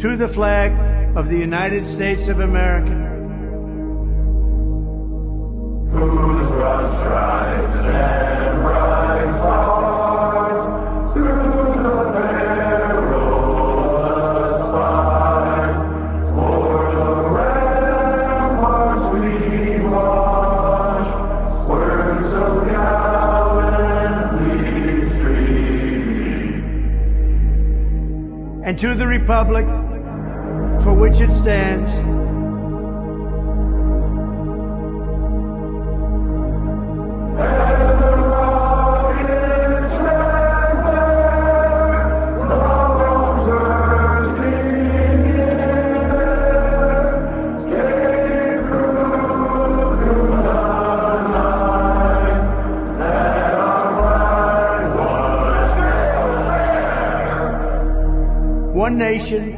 To the flag of the United States of America. and to the republic which it stands, one nation,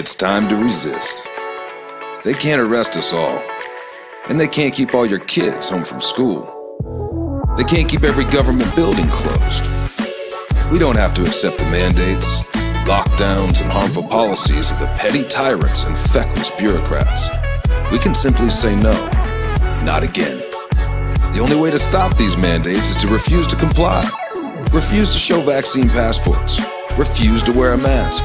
It's time to resist. They can't arrest us all. And they can't keep all your kids home from school. They can't keep every government building closed. We don't have to accept the mandates, lockdowns, and harmful policies of the petty tyrants and feckless bureaucrats. We can simply say no. Not again. The only way to stop these mandates is to refuse to comply. Refuse to show vaccine passports. Refuse to wear a mask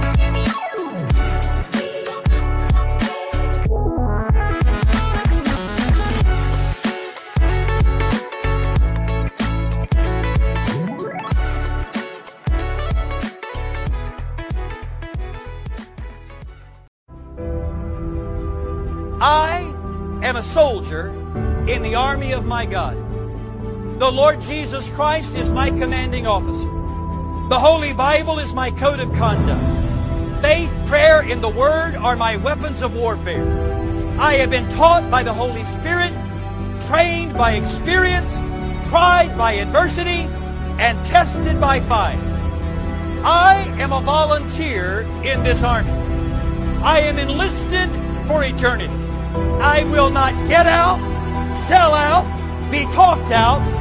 Lord Jesus Christ is my commanding officer. The Holy Bible is my code of conduct. Faith, prayer, and the Word are my weapons of warfare. I have been taught by the Holy Spirit, trained by experience, tried by adversity, and tested by fire. I am a volunteer in this army. I am enlisted for eternity. I will not get out, sell out, be talked out,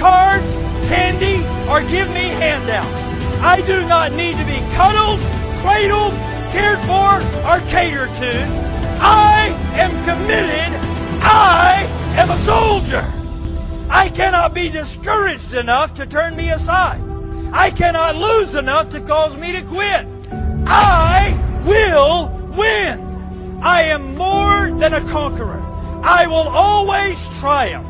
cards, candy, or give me handouts. I do not need to be cuddled, cradled, cared for, or catered to. I am committed. I am a soldier. I cannot be discouraged enough to turn me aside. I cannot lose enough to cause me to quit. I will win. I am more than a conqueror. I will always triumph.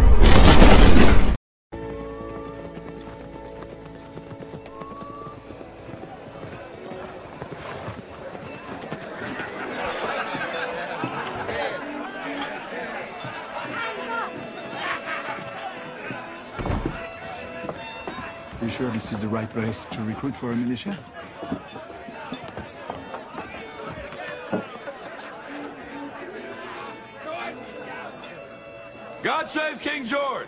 Right place to recruit for a militia? God save King George!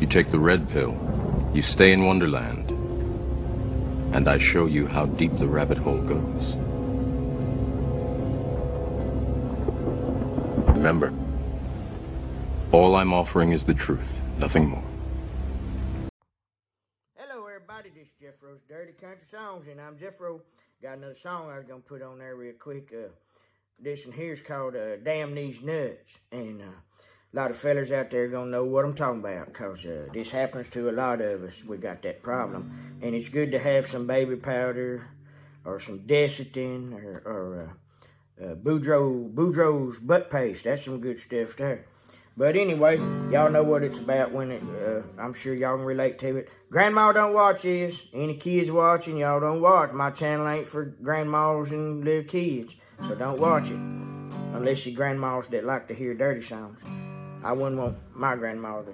You take the red pill. You stay in Wonderland. And I show you how deep the rabbit hole goes. Remember, all I'm offering is the truth, nothing more. Hello, everybody. This is Jeff Rose Dirty Country Songs, and I'm Jeff Rose. Got another song I was gonna put on there real quick. Uh, this one here's called uh, "Damn These Nuts," and uh, a lot of fellers out there gonna know what I'm talking about, cause uh, this happens to a lot of us. We got that problem, and it's good to have some baby powder or some Desitin or, or uh, uh, Boudreaux Boudreaux's butt paste. That's some good stuff there. But anyway, y'all know what it's about when it, uh, I'm sure y'all can relate to it. Grandma don't watch this. Any kids watching, y'all don't watch. My channel ain't for grandmas and little kids, so don't watch it. Unless you grandmas that like to hear dirty songs. I wouldn't want my grandmother,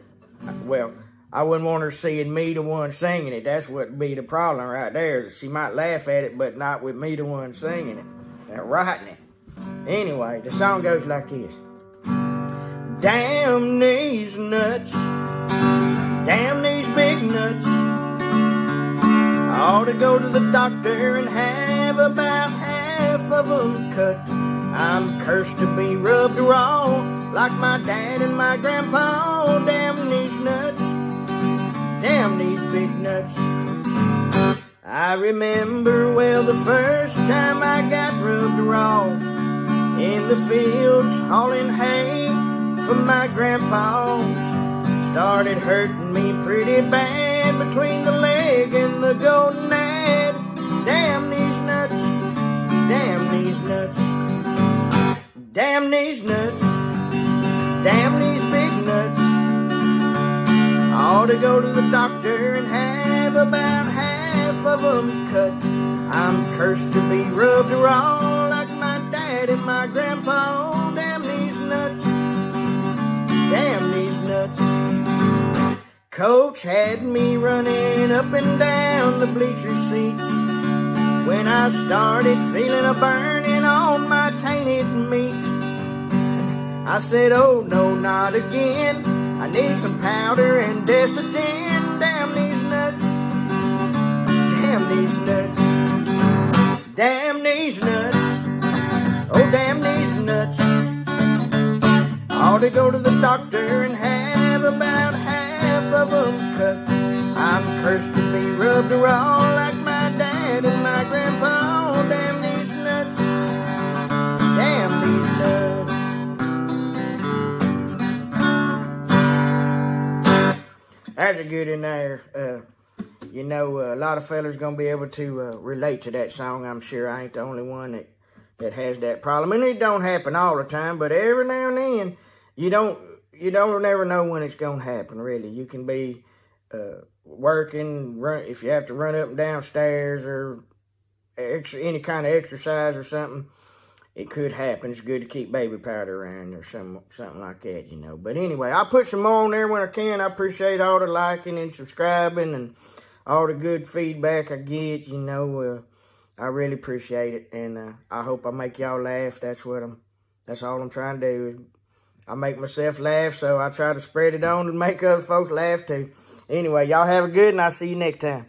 well, I wouldn't want her seeing me the one singing it. That's what'd be the problem right there. She might laugh at it, but not with me the one singing it, and writing it. Anyway, the song goes like this. Damn these nuts. Damn these big nuts. I ought to go to the doctor and have about half of them cut. I'm cursed to be rubbed raw like my dad and my grandpa. Oh, damn these nuts. Damn these big nuts. I remember well the first time I got rubbed raw in the fields hauling hay for my grandpa. Started hurting me pretty bad between the leg and the golden ad. Damn these nuts, damn these nuts, damn these nuts, damn these big nuts. I ought to go to the doctor and have about half of them cut. I'm cursed to be rubbed raw like my dad and my grandpa. Damn these nuts. Damn these nuts. Coach had me running up and down the bleacher seats when I started feeling a burning on my tainted meat. I said, oh no, not again. I need some powder and Desitin. Damn these nuts. Damn these nuts. Damn these nuts. Oh, damn these nuts. I Ought to go to the doctor and have about half of them cut. I'm cursed to be rubbed raw like my dad and my grandpa. That's a good in there. Uh, you know, a lot of fellas gonna be able to uh, relate to that song. I'm sure I ain't the only one that that has that problem, and it don't happen all the time. But every now and then, you don't you don't never know when it's gonna happen. Really, you can be uh, working, run if you have to run up and down stairs or extra, any kind of exercise or something. It could happen. It's good to keep baby powder around or some something like that, you know. But anyway, I'll put some more on there when I can. I appreciate all the liking and subscribing and all the good feedback I get. You know, uh, I really appreciate it, and uh, I hope I make y'all laugh. That's what I'm. That's all I'm trying to do. I make myself laugh, so I try to spread it on and make other folks laugh too. Anyway, y'all have a good, and I'll see you next time.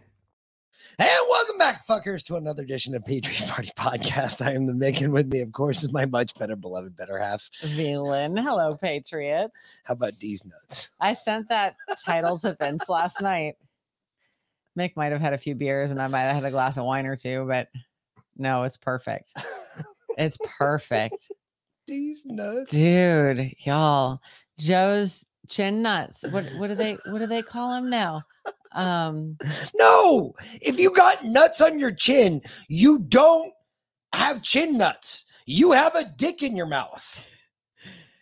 And welcome back, fuckers, to another edition of Patriot Party Podcast. I am the Mick, and with me, of course, is my much better beloved better half. Velen. Hello, Patriots. How about these nuts? I sent that title to Vince last night. Mick might have had a few beers and I might have had a glass of wine or two, but no, it's perfect. It's perfect. These nuts. Dude, y'all. Joe's chin nuts. What what do they what do they call him now? Um No, if you got nuts on your chin, you don't have chin nuts. You have a dick in your mouth.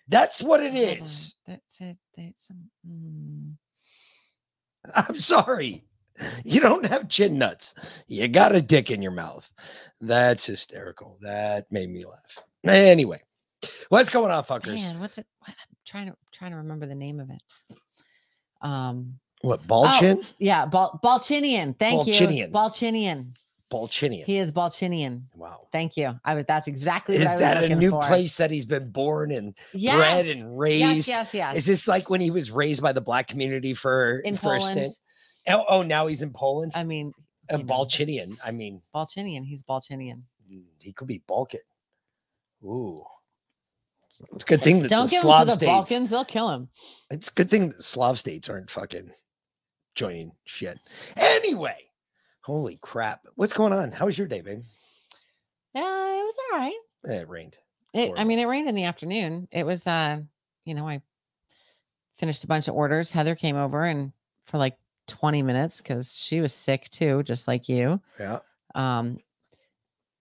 That's what it is. That's it. That's mm. I'm sorry. You don't have chin nuts. You got a dick in your mouth. That's hysterical. That made me laugh. Anyway, what's going on, fuckers? Man, what's it? What, I'm trying to trying to remember the name of it. Um, What ball Oh, yeah, Bal- Balchinian. Thank Balchinian. you. Balchinian. Balchinian. He is Balchinian. Wow. Thank you. I was that's exactly Is what I was that a new for. place that he's been born and Yes. bred and raised? Yes, yes, yes. Is this like when he was raised by the black community for In for Poland. Oh, oh, now he's in Poland. I mean, know. Balchinian. I mean, Balchinian. He's Balchinian. mm, he could be Balkan. Ooh, it's a good thing that Don't the give Slav him to the states. Balkans; they'll kill him. It's a good thing that Slav states aren't fucking joining shit. Anyway, holy crap! What's going on? How was your day, babe? Yeah, it was all right. Eh, it rained. It, I mean, it rained in the afternoon. It was, uh, you know, I finished a bunch of orders. Heather came over and for like 20 minutes because she was sick too, just like you. Yeah. Um,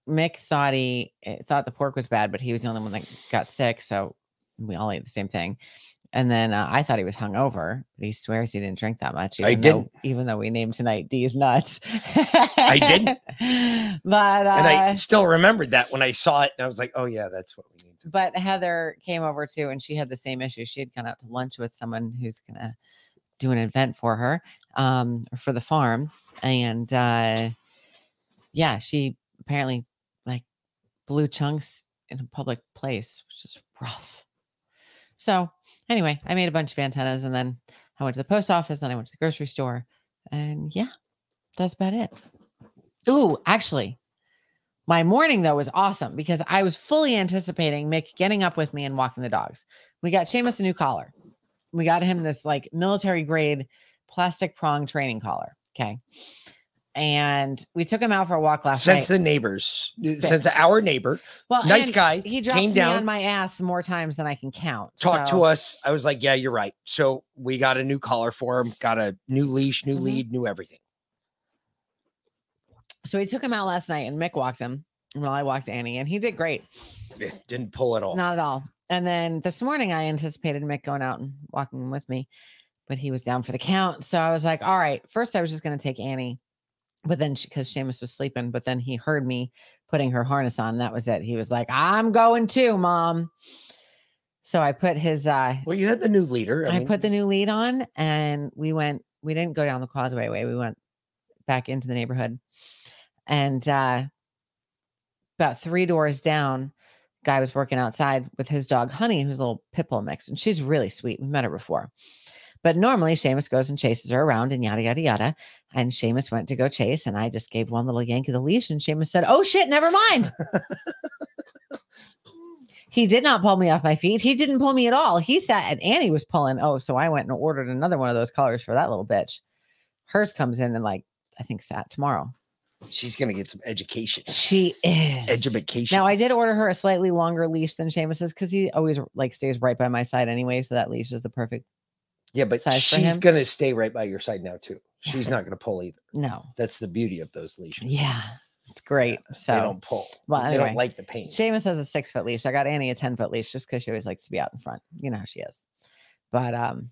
Mick thought he eh, thought the pork was bad, but he was the only one that got sick. So we all ate the same thing. And then uh, I thought he was hungover, but he swears he didn't drink that much. I even though- even though we named tonight D's nuts. I didn't. But uh, and I still remembered that when I saw it, and I was like, "Oh yeah, that's what we need." To do. but Heather came over too, and she had the same issue. She had gone out to lunch with someone who's gonna do an event for her, um, for the farm, and uh, yeah, she apparently like blew chunks in a public place, which is rough. So anyway, I made a bunch of antennas, and then I went to the post office, then I went to the grocery store, and yeah, that's about it. Ooh, actually, my morning though was awesome because I was fully anticipating Mick getting up with me and walking the dogs. We got Seamus a new collar. We got him this like military grade plastic prong training collar. Okay. And we took him out for a walk last since night. Since the neighbors, since our neighbor well, nice guy, He drops came me down- on my ass more times than I can count. talked so- to us, I was like, "Yeah, you're right." So we got a new collar for him, got a new leash, new Mhm. lead, new everything. So we took him out last night and Mick walked him. Well, I walked Annie and he did great. It didn't pull at all. Not at all. And then this morning, I anticipated Mick going out and walking with me, but he was down for the count. So I was like, all right, first I was just going to take Annie, but then because Seamus was sleeping, but then he heard me putting her harness on. And that was it. He was like, I'm going too, mom. So I put his, uh, Well, you had the new leader. I, mean, put the new lead on and we went, we didn't go down the causeway way. We went back into the neighborhood. And uh about three doors down, guy was working outside with his dog Honey, who's a little pit bull mix, and she's really sweet. We met her before. But normally Seamus goes and chases her around and yada yada yada. And Seamus went to go chase, and I just gave one little yank of the leash, and Seamus said, Oh shit, never mind. He did not pull me off my feet. He didn't pull me at all. He sat and Annie was pulling. Oh, so I went and ordered another one of those collars for that little bitch. Hers comes in and like I think sat tomorrow. she's gonna get some education, She is education. Now I did order her a slightly longer leash than Seamus's because he always like stays right by my side anyway. So that leash is the perfect. Yeah, but she's him. gonna stay right by your side now too. She's not gonna pull either. No, That's the beauty of those leashes. yeah, it's great. So they don't pull. well, they don't like the pain. Seamus has a six foot leash. I got Annie a ten foot leash just because she always likes to be out in front. You know how she is, but um,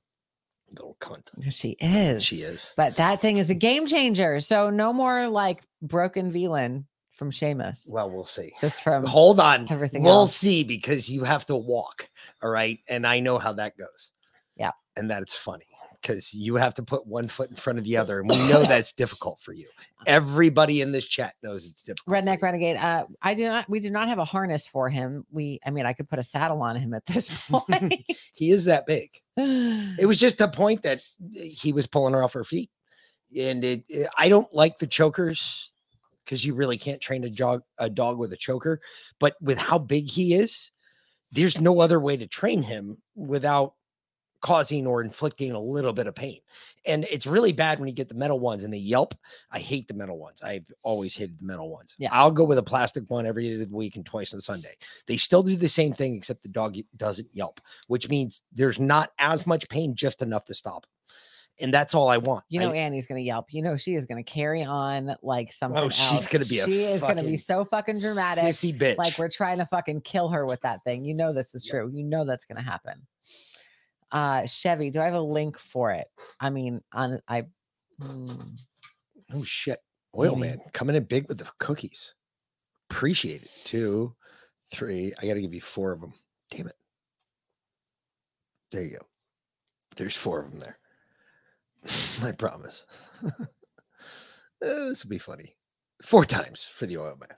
Little cunt. she is. She is. But that thing is a game changer. So no more like broken Velin from Seamus. Well, we'll see. Just from Hold on. everything we'll else. see because you have to walk. All right. And I know how that goes. Yeah. And that's funny because you have to put one foot in front of the other. And we know that's difficult for you. Everybody in this chat knows it's difficult. Redneck. Renegade. Uh, I do not. We do not have a harness for him. We. I mean, I could put a saddle on him at this point. He is that big. It was just a point that he was pulling her off her feet. And it, it- I don't like the chokers because you really can't train a dog a dog with a choker. But with how big he is, there's no other way to train him without causing or inflicting a little bit of pain. And it's really bad when you get the metal ones and they yelp. I hate the metal ones. I've always hated the metal ones. Yeah. I'll go with a plastic one every day of the week and twice on Sunday. They still do the same thing, except the dog doesn't yelp, which means there's not as much pain, just enough to stop. And that's all I want. You I- know, Annie's gonna yelp. You know, she is gonna carry on like oh, something. Oh, she's else. gonna be a She is gonna be so fucking dramatic. sissy bitch. Like we're trying to fucking kill her with that thing. You know this is true. You know that's gonna happen. Uh Chevy, do I have a link for it? I mean, on I. hmm, Oh shit. Oil Maybe. man coming in big with the cookies. Appreciate it. Two, three. I got to give you four of them. Damn it. There you go. There's four of them there. I promise. Uh, this will be funny. Four times for the oil man.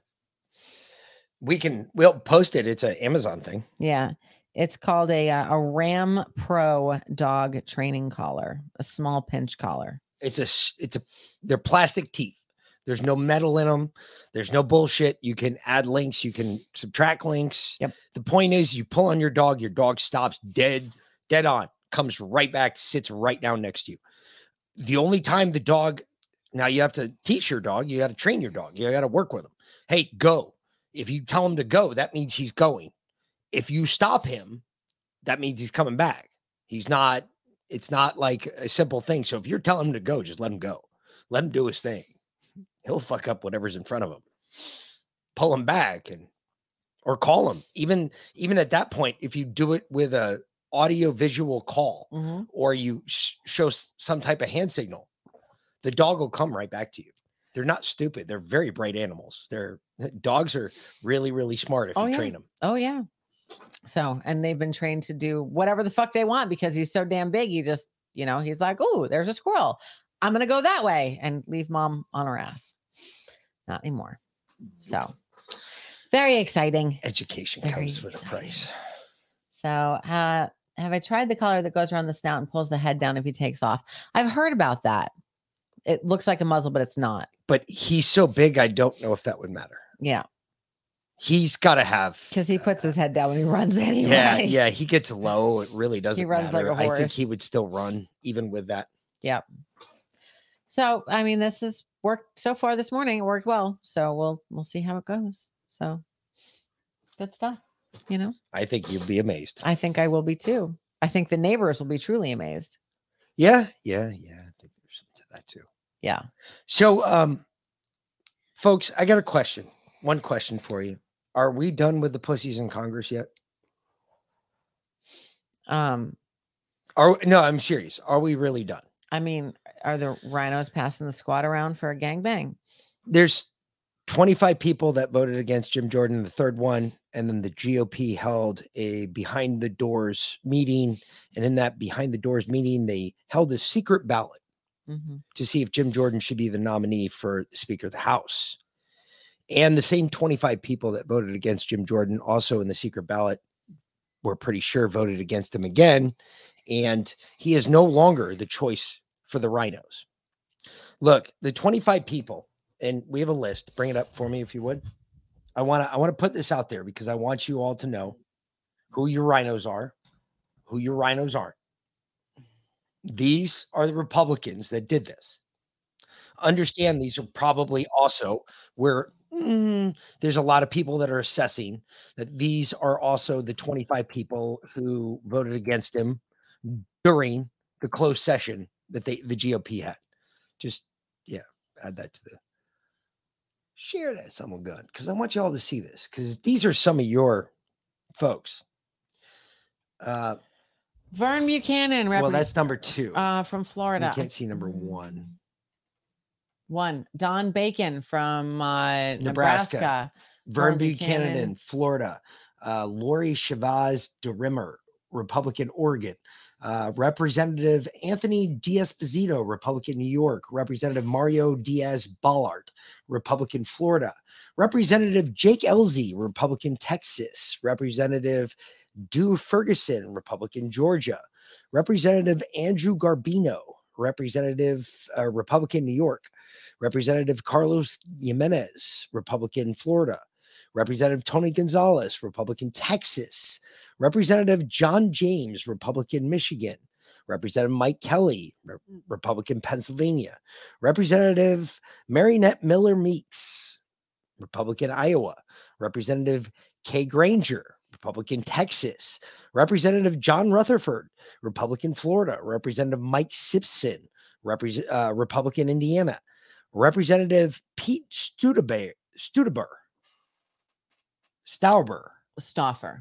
We can we'll post it. It's an Amazon thing. Yeah. It's called a uh, a Ram Pro dog training collar, a small pinch collar. It's a it's a they're plastic teeth. There's no metal in them. There's no bullshit. You can add links. You can subtract links. Yep. The point is, you pull on your dog. Your dog stops dead, dead on. Comes right back. Sits right down next to you. The only time the dog now you have to teach your dog. You got to train your dog. You got to work with him. Hey, go. If you tell him to go, that means he's going. If you stop him, that means he's coming back. He's not. It's not like a simple thing. So if you're telling him to go, just let him go. Let him do his thing. He'll fuck up whatever's in front of him. Pull him back and or call him. Even even at that point, if you do it with a audio visual call Mhm. or you sh- show some type of hand signal, the dog will come right back to you. They're not stupid. They're very bright animals. They're dogs are really really smart if Oh, you yeah. train them. Oh yeah. So, and they've been trained to do whatever the fuck they want because he's so damn big. He just, you know, he's like, oh, there's a squirrel. I'm gonna go that way and leave mom on her ass. Not anymore. So, very exciting. Education Very comes with a price. So, uh, have I tried the collar that goes around the snout and pulls the head down if he takes off? I've heard about that. It looks like a muzzle, but it's not. But he's so big, I don't know if that would matter. Yeah, He's got to have because he puts his head down when he runs anyway. Yeah, yeah, he gets low. It really doesn't he runs like matter. a I think he would still run even with that. Yep. So I mean, this has worked so far this morning. It worked well. So we'll we'll see how it goes. So good stuff. You know, I think you'd be amazed. I think I will be too. I think the neighbors will be truly amazed. Yeah, yeah, yeah. I think there's something to that too. Yeah. So, um, folks, I got a question. One question for you. Are we done with the pussies in Congress yet? Um, Are no, I'm serious. Are we really done? I mean, are the RINOs passing the squad around for a gangbang? There's 25 people that voted against Jim Jordan, the third one, and then the GOP held a behind the doors meeting. And in that behind the doors meeting, they held a secret ballot. hmm to see if Jim Jordan should be the nominee for the Speaker of the House. And the same 25 people that voted against Jim Jordan also in the secret ballot were pretty sure voted against him again. And he is no longer the choice for the RINOs. Look, the 25 people, and we have a list. Bring it up for me if you would. I want to I want to put this out there because I want you all to know who your RINOs are, who your RINOs aren't. These are the Republicans that did this. Understand these are probably also where mm, there's a lot of people that are assessing that these are also the 25 people who voted against him during the closed session that they the GOP had. Just yeah, add that to the share that someone good because I want you all to see this because these are some of your folks. Uh, Vern Buchanan, well, that's number two. uh, from you Florida. can't see number one. One, Don Bacon from uh, Nebraska. Nebraska. Vern Buchanan, Buchanan. Florida, uh, Lori Chavez DeRemer, Republican Oregon, uh, Representative Anthony Diaz-Esposito, Republican New York, Representative Mario Diaz Balart, Republican Florida, Representative Jake Ellzey, Republican Texas, Representative Drew Ferguson, Republican Georgia, Representative Andrew Garbarino, Representative uh, Republican New York, Representative Carlos Gimenez, Republican Florida, Representative Tony Gonzales, Republican Texas, Representative John James, Republican Michigan, Representative Mike Kelly, Re- Republican Pennsylvania, Representative Mariannette Miller Meeks, Republican Iowa, Representative Kay Granger, Republican Texas, Representative John Rutherford, Republican Florida, Representative Mike Simpson, uh, Republican Indiana, Representative Pete Studebaker, Studeber, Stauber. Stauber,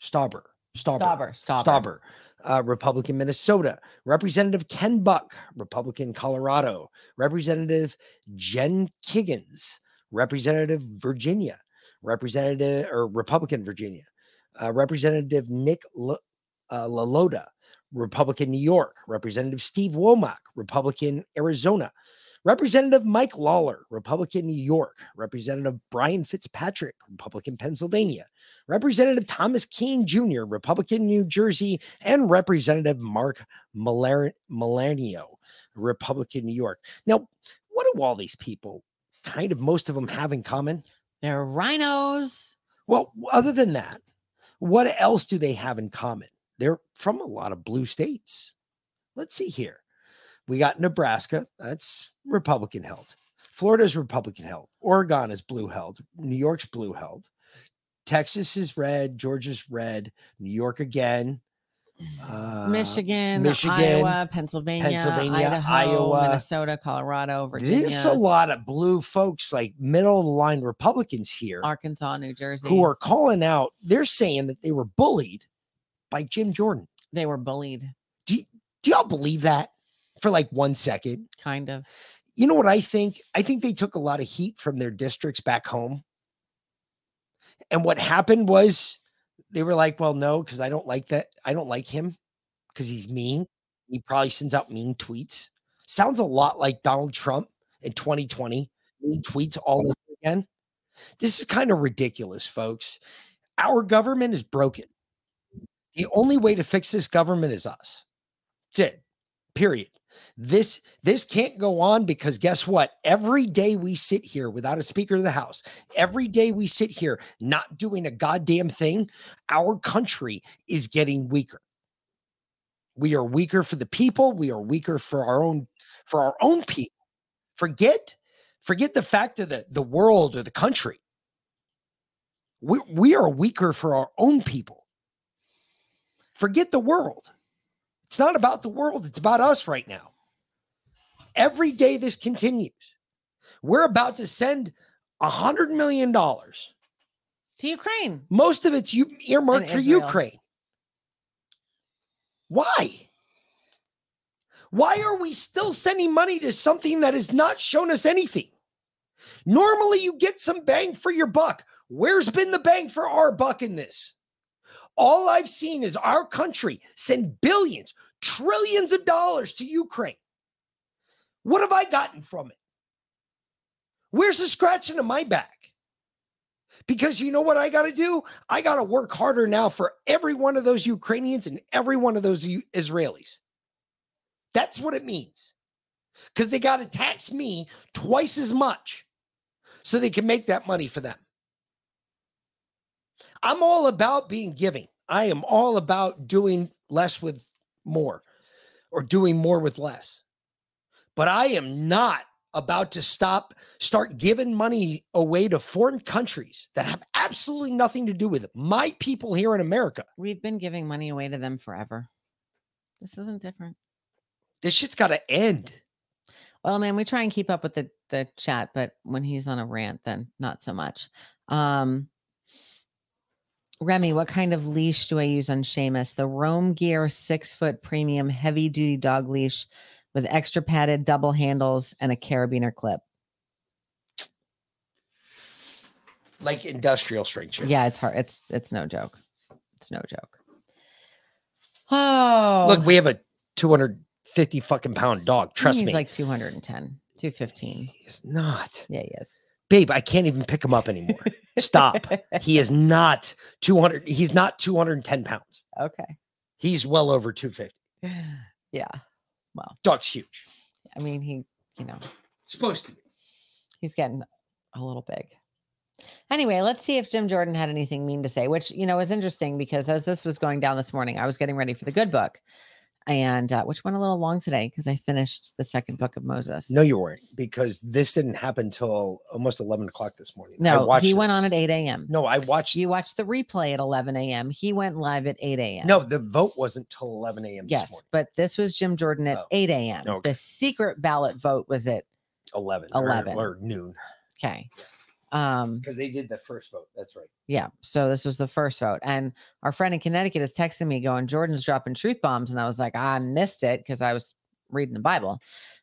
Stauber, Stauber. Stauber. Stauber, uh, Republican Minnesota, Representative Ken Buck, Republican Colorado, Representative Jen Kiggans, Representative Virginia, Representative or Republican Virginia, uh, Representative Nick L- uh, Lalota, Republican New York, Representative Steve Womack, Republican Arizona, Representative Mike Lawler, Republican New York, Representative Brian Fitzpatrick, Republican Pennsylvania, Representative Thomas Kean Jr., Republican New Jersey, and Representative Mark Molinaro, Republican New York. Now, what do all these people, kind of most of them, have in common? They're RINOs. Well, other than that, what else do they have in common? They're from a lot of blue states. Let's see here. We got Nebraska, that's Republican held. Florida's Republican held. Oregon is blue held. New York's blue held. Texas is red. Georgia's red. New York again. Uh, Michigan, Michigan, Iowa, Pennsylvania, Pennsylvania, Idaho, Iowa. Minnesota, Colorado, Virginia, There's a lot of blue folks, like middle of the line Republicans here, Arkansas, New Jersey. who are calling out. They're saying that they were bullied by Jim Jordan. they were bullied, Do y'all believe that for like one second? kind of. You know what I think? I think they took a lot of heat from their districts back home. And what happened was they were like, well, no, because I don't like that. I don't like him because he's mean. He probably sends out mean tweets. Sounds a lot like Donald Trump in 2020. Mean tweets all over again. This is kind of ridiculous, folks. Our government is broken. The only way to fix this government is us. That's it. Period. This this can't go on because guess what? Every day we sit here without a speaker of the house, every day we sit here not doing a goddamn thing, our country is getting weaker. We are weaker for the people, we are weaker for our own for our own people. Forget forget the fact of the the world or the country. We we are weaker for our own people. Forget the world. It's not about the world, it's about us right now. Every day this continues. We're about to send a hundred million dollars. To Ukraine. Most of it's earmarked And for Israel. Ukraine. Why? Why are we still sending money to something that has not shown us anything? Normally, you get some bang for your buck. Where's been the bang for our buck in this? All I've seen is our country send billions, trillions of dollars to Ukraine. What have I gotten from it? Where's the scratching of my back? Because you know what I got to do? I got to work harder now for every one of those Ukrainians and every one of those Israelis. That's what it means. Because they got to tax me twice as much so they can make that money for them. I'm all about being giving. I am all about doing less with more or doing more with less. But I am not about to stop, start giving money away to foreign countries that have absolutely nothing to do with it. My people here in America. We've been giving money away to them forever. This isn't different. This shit's got to end. Well, man, we try and keep up with the the chat, but when he's on a rant, then not so much. Um Remy, what kind of leash do I use on Seamus? The Rome Gear six foot premium heavy duty dog leash with extra padded double handles and a carabiner clip. Like industrial strength shit. Yeah, it's hard. It's it's no joke. It's no joke. Oh, Look, we have a 250 fucking pound dog. Trust he's me. like 210, 215. He's not. Yeah, he is. Babe, I can't even pick him up anymore. Stop. he is not 200. He's not 210 pounds. okay. He's well over 250. Yeah. Well, Dog's huge. I mean, he, you know, Supposed to be. he's getting a little big. Anyway, let's see if Jim Jordan had anything mean to say, which, you know, is interesting because as this was going down this morning, I was getting ready for the good book and uh, which went a little long today because I finished the second book of Moses. No, you weren't because this didn't happen till almost 11 o'clock this morning. No, he went on at 8 a.m. No, I watched. You watched the replay at 11 a.m. He went live at 8 a.m. No, the vote wasn't till 11 a.m. Yes, morning. but this was Jim Jordan at Oh, 8 a.m. okay. The secret ballot vote was at 11. 11. Or, noon okay. Um, because they did the first vote. That's right. yeah, so this was the first vote. And our friend in Connecticut is texting me going, Jordan's dropping truth bombs. And I was like, I missed it because I was reading the Bible.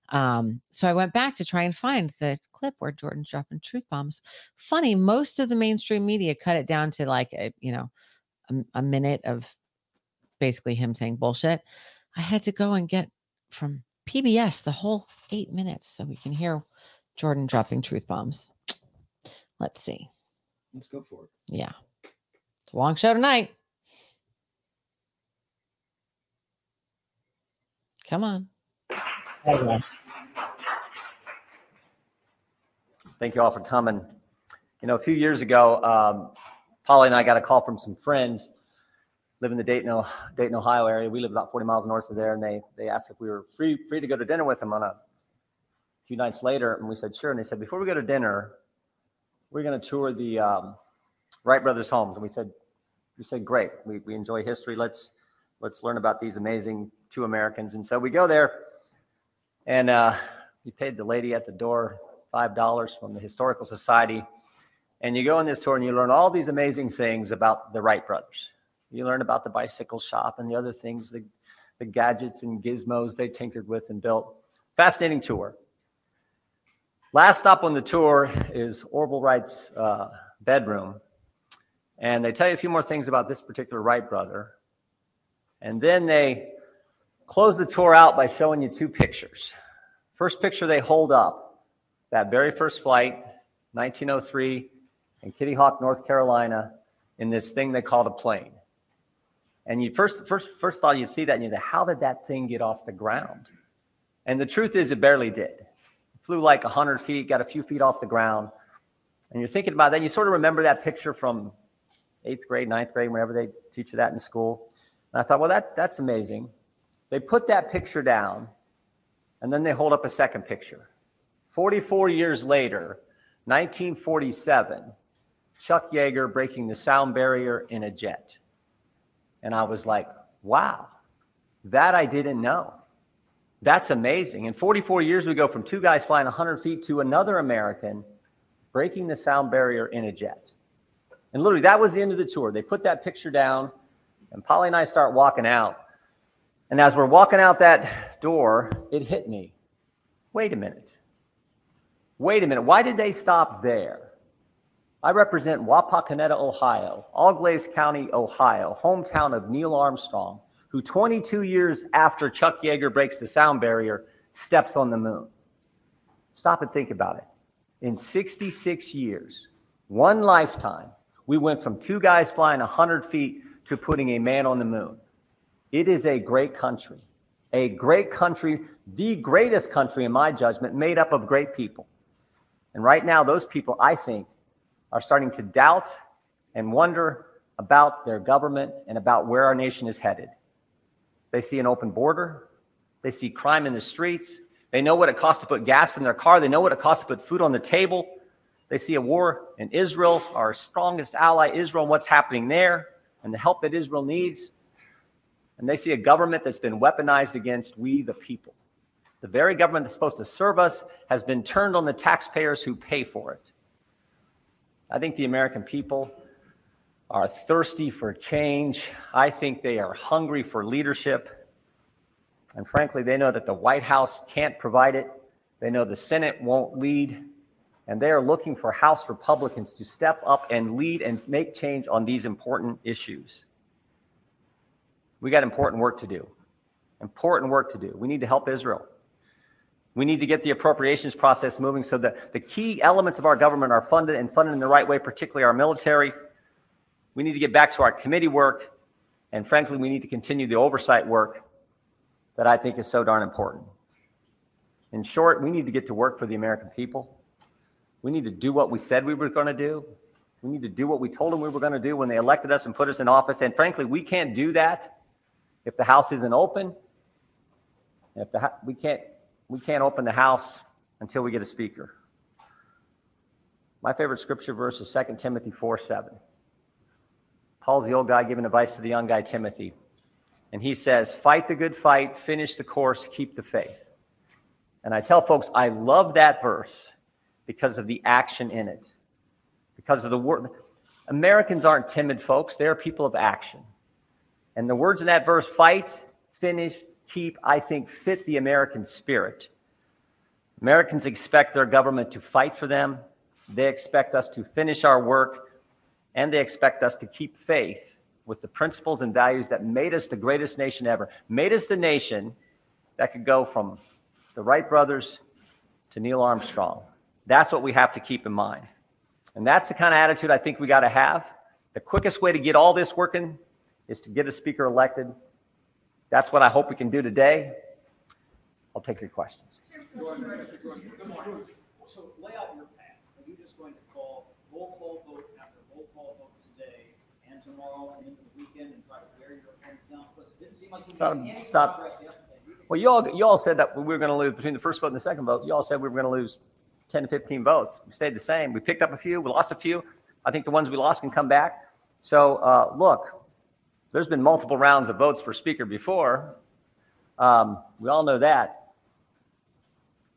Um, so I went back to try and find the clip where Jordan's dropping truth bombs. Funny, most of the mainstream media cut it down to like a, you know, a, a minute of basically him saying bullshit. I had to go and get from PBS the whole eight minutes so we can hear Jordan dropping truth bombs. Let's see. Let's go for it. Yeah. It's a long show tonight. Come on. Thank you all for coming. You know, a few years ago, um, Polly and I got a call from some friends live in the Dayton, Dayton, Ohio area. We live about 40 miles north of there, and they they asked if we were free free to go to dinner with them on a few nights later, and we said sure. And they said before we go to dinner, we're going to tour the um, Wright brothers' homes, and we said we said great. We we enjoy history. Let's let's learn about these amazing two Americans. And so we go there, and uh, we paid the lady at the door five dollars from the historical society. And you go on this tour and you learn all these amazing things about the Wright brothers. You learn about the bicycle shop and the other things, the, the gadgets and gizmos they tinkered with and built. Fascinating tour. Last stop on the tour is Orville Wright's uh, bedroom. And they tell you a few more things about this particular Wright brother. And then they close the tour out by showing you two pictures. First picture they hold up, that very first flight, 1903, in Kitty Hawk, North Carolina, in this thing they called a plane. And you first, first, first thought you'd see that and you'd say, how did that thing get off the ground? And the truth is, it barely did. Flew like 100 feet, got a few feet off the ground. And you're thinking about that. You sort of remember that picture from eighth grade, ninth grade, whenever they teach you that in school. And I thought, well, that, that's amazing. They put that picture down, and then they hold up a second picture. 44 years later, 1947, Chuck Yeager breaking the sound barrier in a jet. And I was like, wow, that I didn't know. That's amazing. In 44 years, we go from two guys flying 100 feet to another American breaking the sound barrier in a jet. And literally, that was the end of the tour. They put that picture down, and Polly and I start walking out. And as we're walking out that door, it hit me. Wait a minute. Wait a minute. Why did they stop there? I represent Wapakoneta, Ohio, Auglaize County, Ohio, hometown of Neil Armstrong, who 22 years after Chuck Yeager breaks the sound barrier, steps on the moon. Stop and think about it. In 66 years, one lifetime, we went from two guys flying 100 feet to putting a man on the moon. It is a great country, a great country, the greatest country, in my judgment, made up of great people. And right now, those people, I think, are starting to doubt and wonder about their government and about where our nation is headed. They see an open border, they see crime in the streets, they know what it costs to put gas in their car, they know what it costs to put food on the table. They see a war in Israel, our strongest ally, Israel, and what's happening there, and the help that Israel needs. And they see a government that's been weaponized against we, the people. The very government that's supposed to serve us has been turned on the taxpayers who pay for it. I think the American people are thirsty for change. I think they are hungry for leadership. And frankly, they know that the White House can't provide it. They know the Senate won't lead. And they are looking for House Republicans to step up and lead and make change on these important issues. We got important work to do. Important work to do. We need to help Israel. We need to get the appropriations process moving so that the key elements of our government are funded and funded in the right way, particularly our military. We need to get back to our committee work. And frankly, we need to continue the oversight work that I think is so darn important. In short, we need to get to work for the American people. We need to do what we said we were going to do. We need to do what we told them we were going to do when they elected us and put us in office. And frankly, we can't do that if the House isn't open. If the we can't we can't open the House until we get a speaker. My favorite scripture verse is 2 Timothy 4 7. Paul's the old guy giving advice to the young guy, Timothy. And he says, Fight the good fight, finish the course, keep the faith. And I tell folks, I love that verse because of the action in it, because of the word. Americans aren't timid folks, they're people of action. And the words in that verse, fight, finish, keep, I think, fit the American spirit. Americans expect their government to fight for them, they expect us to finish our work, and they expect us to keep faith with the principles and values that made us the greatest nation ever, made us the nation that could go from the Wright brothers to Neil Armstrong. That's what we have to keep in mind. And that's the kind of attitude I think we got to have. The quickest way to get all this working is to get a speaker elected. That's what I hope we can do today. I'll take your questions. Good morning. So lay out your path. Are you just going to call roll call vote after roll call vote today and tomorrow and into the weekend and try to wear your opponents down? Because it didn't seem like you Stop- made any stop. progress yesterday. Well, you all, you all said that we were going to lose between the first vote and the second vote. You all said we were going to lose 10 to 15 votes. We stayed the same. We picked up a few, we lost a few. I think the ones we lost can come back. So, uh, look, there's been multiple rounds of votes for speaker before. Um, we all know that.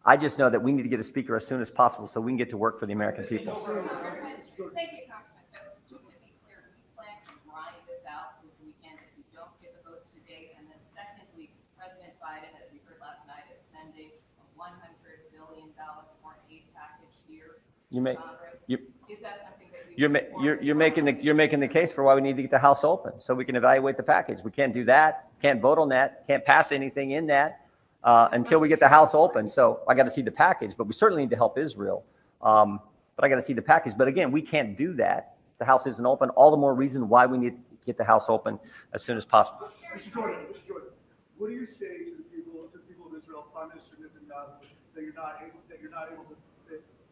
I just know that we need to get a speaker as soon as possible so we can get to work for the American people. Thank you, Congressman. So just to be clear, we plan to ride this out this weekend if we don't get the votes today. And then secondly, President Biden, as we heard last night, is sending a one hundred billion dollar foreign aid package here You to may, Congress. you, Is that something that you? You're, ma- you're, you're making the, you're making the case for why we need to get the House open, so we can evaluate the package. We can't do that, can't vote on that, can't pass anything in that, uh, until we get the House open. So I got to see the package, but we certainly need to help Israel. Um, but I got to see the package. But again, we can't do that. The House isn't open. All the more reason why we need to get the House open as soon as possible. Mr. Jordan, Mr. Jordan, what do you say to the people, to the people of Israel, Prime Minister Netanyahu, that you're not able, that you're not able to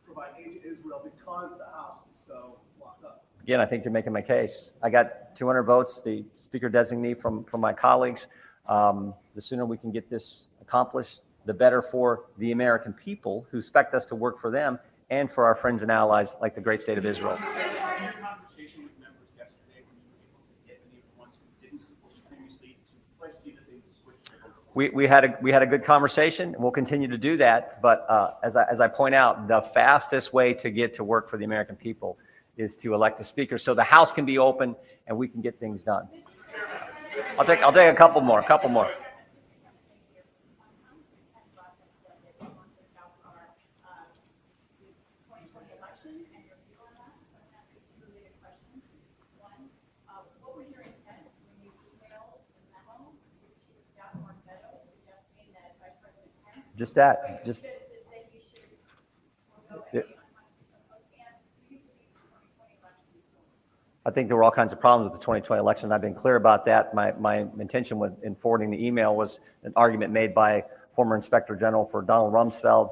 provide aid to Israel because the House is so locked up? Again, I think you're making my case. I got 200 votes, the speaker designee from, from my colleagues. Um, the sooner we can get this accomplished, the better for the American people who expect us to work for them and for our friends and allies like the great state of Israel. Your conversation with members yesterday, when you were able to get any of the ones who didn't support you previously to pledge to you that they would switch their votes. We, we had a, we had a good conversation and we'll continue to do that. But, uh, as I, as I point out, the fastest way to get to work for the American people is to elect a speaker so the House can be open and we can get things done. I'll take, I'll take a couple more, a couple more. Just that, just. I think there were all kinds of problems with the 2020 election. I've been clear about that. My, my intention in forwarding the email was an argument made by former Inspector General for Donald Rumsfeld,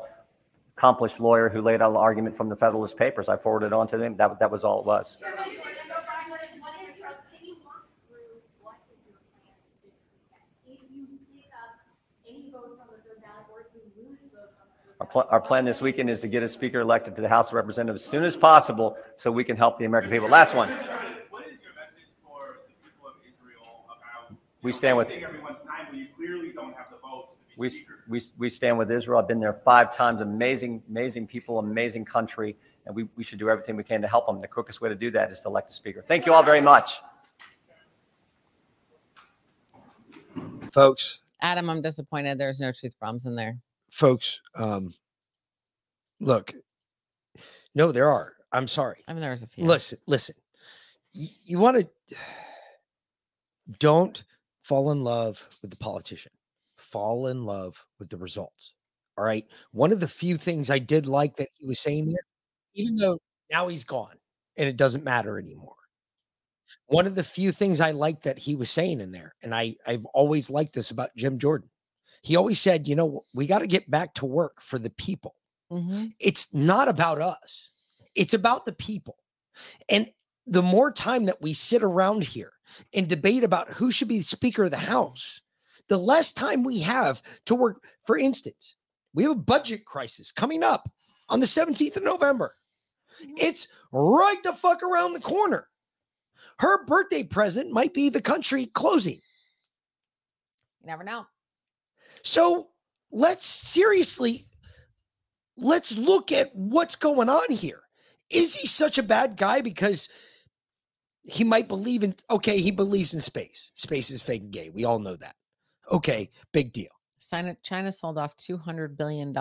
accomplished lawyer who laid out an argument from the Federalist Papers. I forwarded it on to them. That, that was all it was. Our, pl- our plan this weekend is to get a speaker elected to the House of Representatives as soon as possible so we can help the American people. Last one. What is your message for the people of Israel about? We stand with- everyone's time when you clearly don't have the votes to be We, speaker? we, we stand with Israel. I've been there five times. Amazing, amazing people, amazing country. And we, we should do everything we can to help them. The quickest way to do that is to elect a speaker. Thank you all very much. folks. Adam, I'm disappointed. There's no truth bombs in there. Folks, um, look, no, there are. I'm sorry. I mean, there was a few. Listen, listen. You, you want to don't fall in love with the politician. Fall in love with the results. All right. One of the few things I did like that he was saying there, even though now he's gone and it doesn't matter anymore. One of the few things I liked that he was saying in there, and I, I've always liked this about Jim Jordan. He always said, you know, we got to get back to work for the people. Mhm. it's not about us. It's about the people. And the more time that we sit around here and debate about who should be the speaker of the house the less time we have to work. For instance we have a budget crisis coming up on the 17th of november. It's right the fuck around the corner. Her birthday present might be the country closing. You never know. So let's seriously let's look at what's going on here. Is he such a bad guy because he might believe in okay, he believes in space. Space is fake and gay. We all know that. Okay, big deal. China, China sold off $200 billion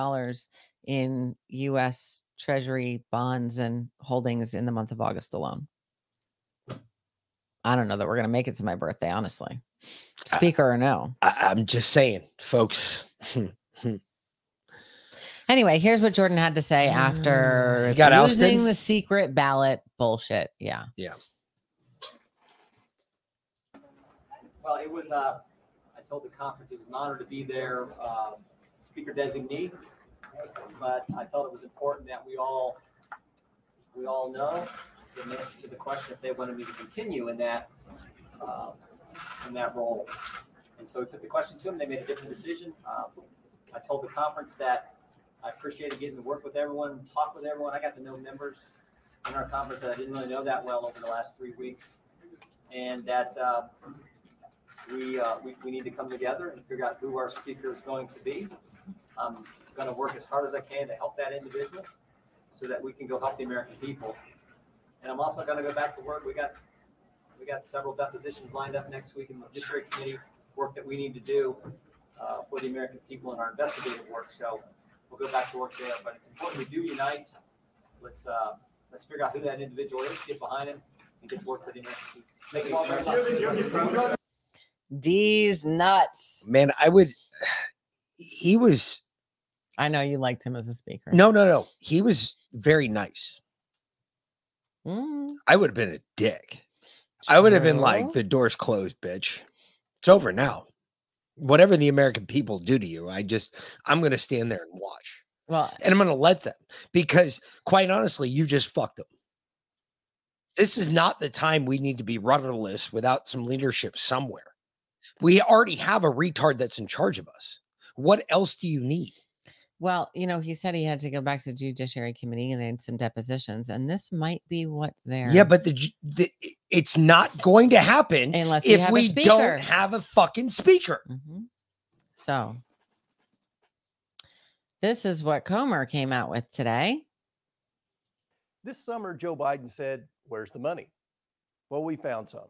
in U.S. Treasury bonds and holdings in the month of August alone. I don't know that we're gonna make it to my birthday, honestly. Speaker or no. I, I'm just saying, folks. Anyway, here's what Jordan had to say after He got losing ousted? the secret ballot bullshit. Yeah. Yeah. Well, it was, uh, I told the conference it was an honor to be their, uh, speaker designee. But I felt it was important that we all, we all know the answer to the question if they wanted me to continue in that, uh, in that role. And so we put the question to them. They made a different decision. Um, I told the conference that I appreciated getting to work with everyone, talk with everyone. I got to know members in our conference that I didn't really know that well over the last three weeks. And that, uh, we, uh, we, we need to come together and figure out who our speaker is going to be. I'm going to work as hard as I can to help that individual so that we can go help the American people. And I'm also going to go back to work. We got, we got several depositions lined up next week in the district committee, work that we need to do uh, for the American people in our investigative work. So we'll go back to work there, but it's important we do unite. Let's, uh, let's figure out who that individual is, get behind him and get to work for the American people. Thank you all very much. D's nuts. Man, I would. He was I know you liked him as a speaker. no, no, no. He was very nice. Mm, I would have been a dick. I would have been like, the door's closed, bitch. It's over now. Whatever the American people do to you, I just, I'm going to stand there and watch. well, And I'm going to let them because, quite honestly, you just fucked them. This is not the time we need to be rudderless without some leadership somewhere. We already have a retard that's in charge of us. What else do you need? Well, you know, he said he had to go back to the Judiciary Committee and they had some depositions, and this might be what they're. Yeah, but the, the it's not going to happen Unless you if have we don't have a fucking speaker. Mhm. So, this is what Comer came out with today. This summer, Joe Biden said, Where's the money? Well, we found some.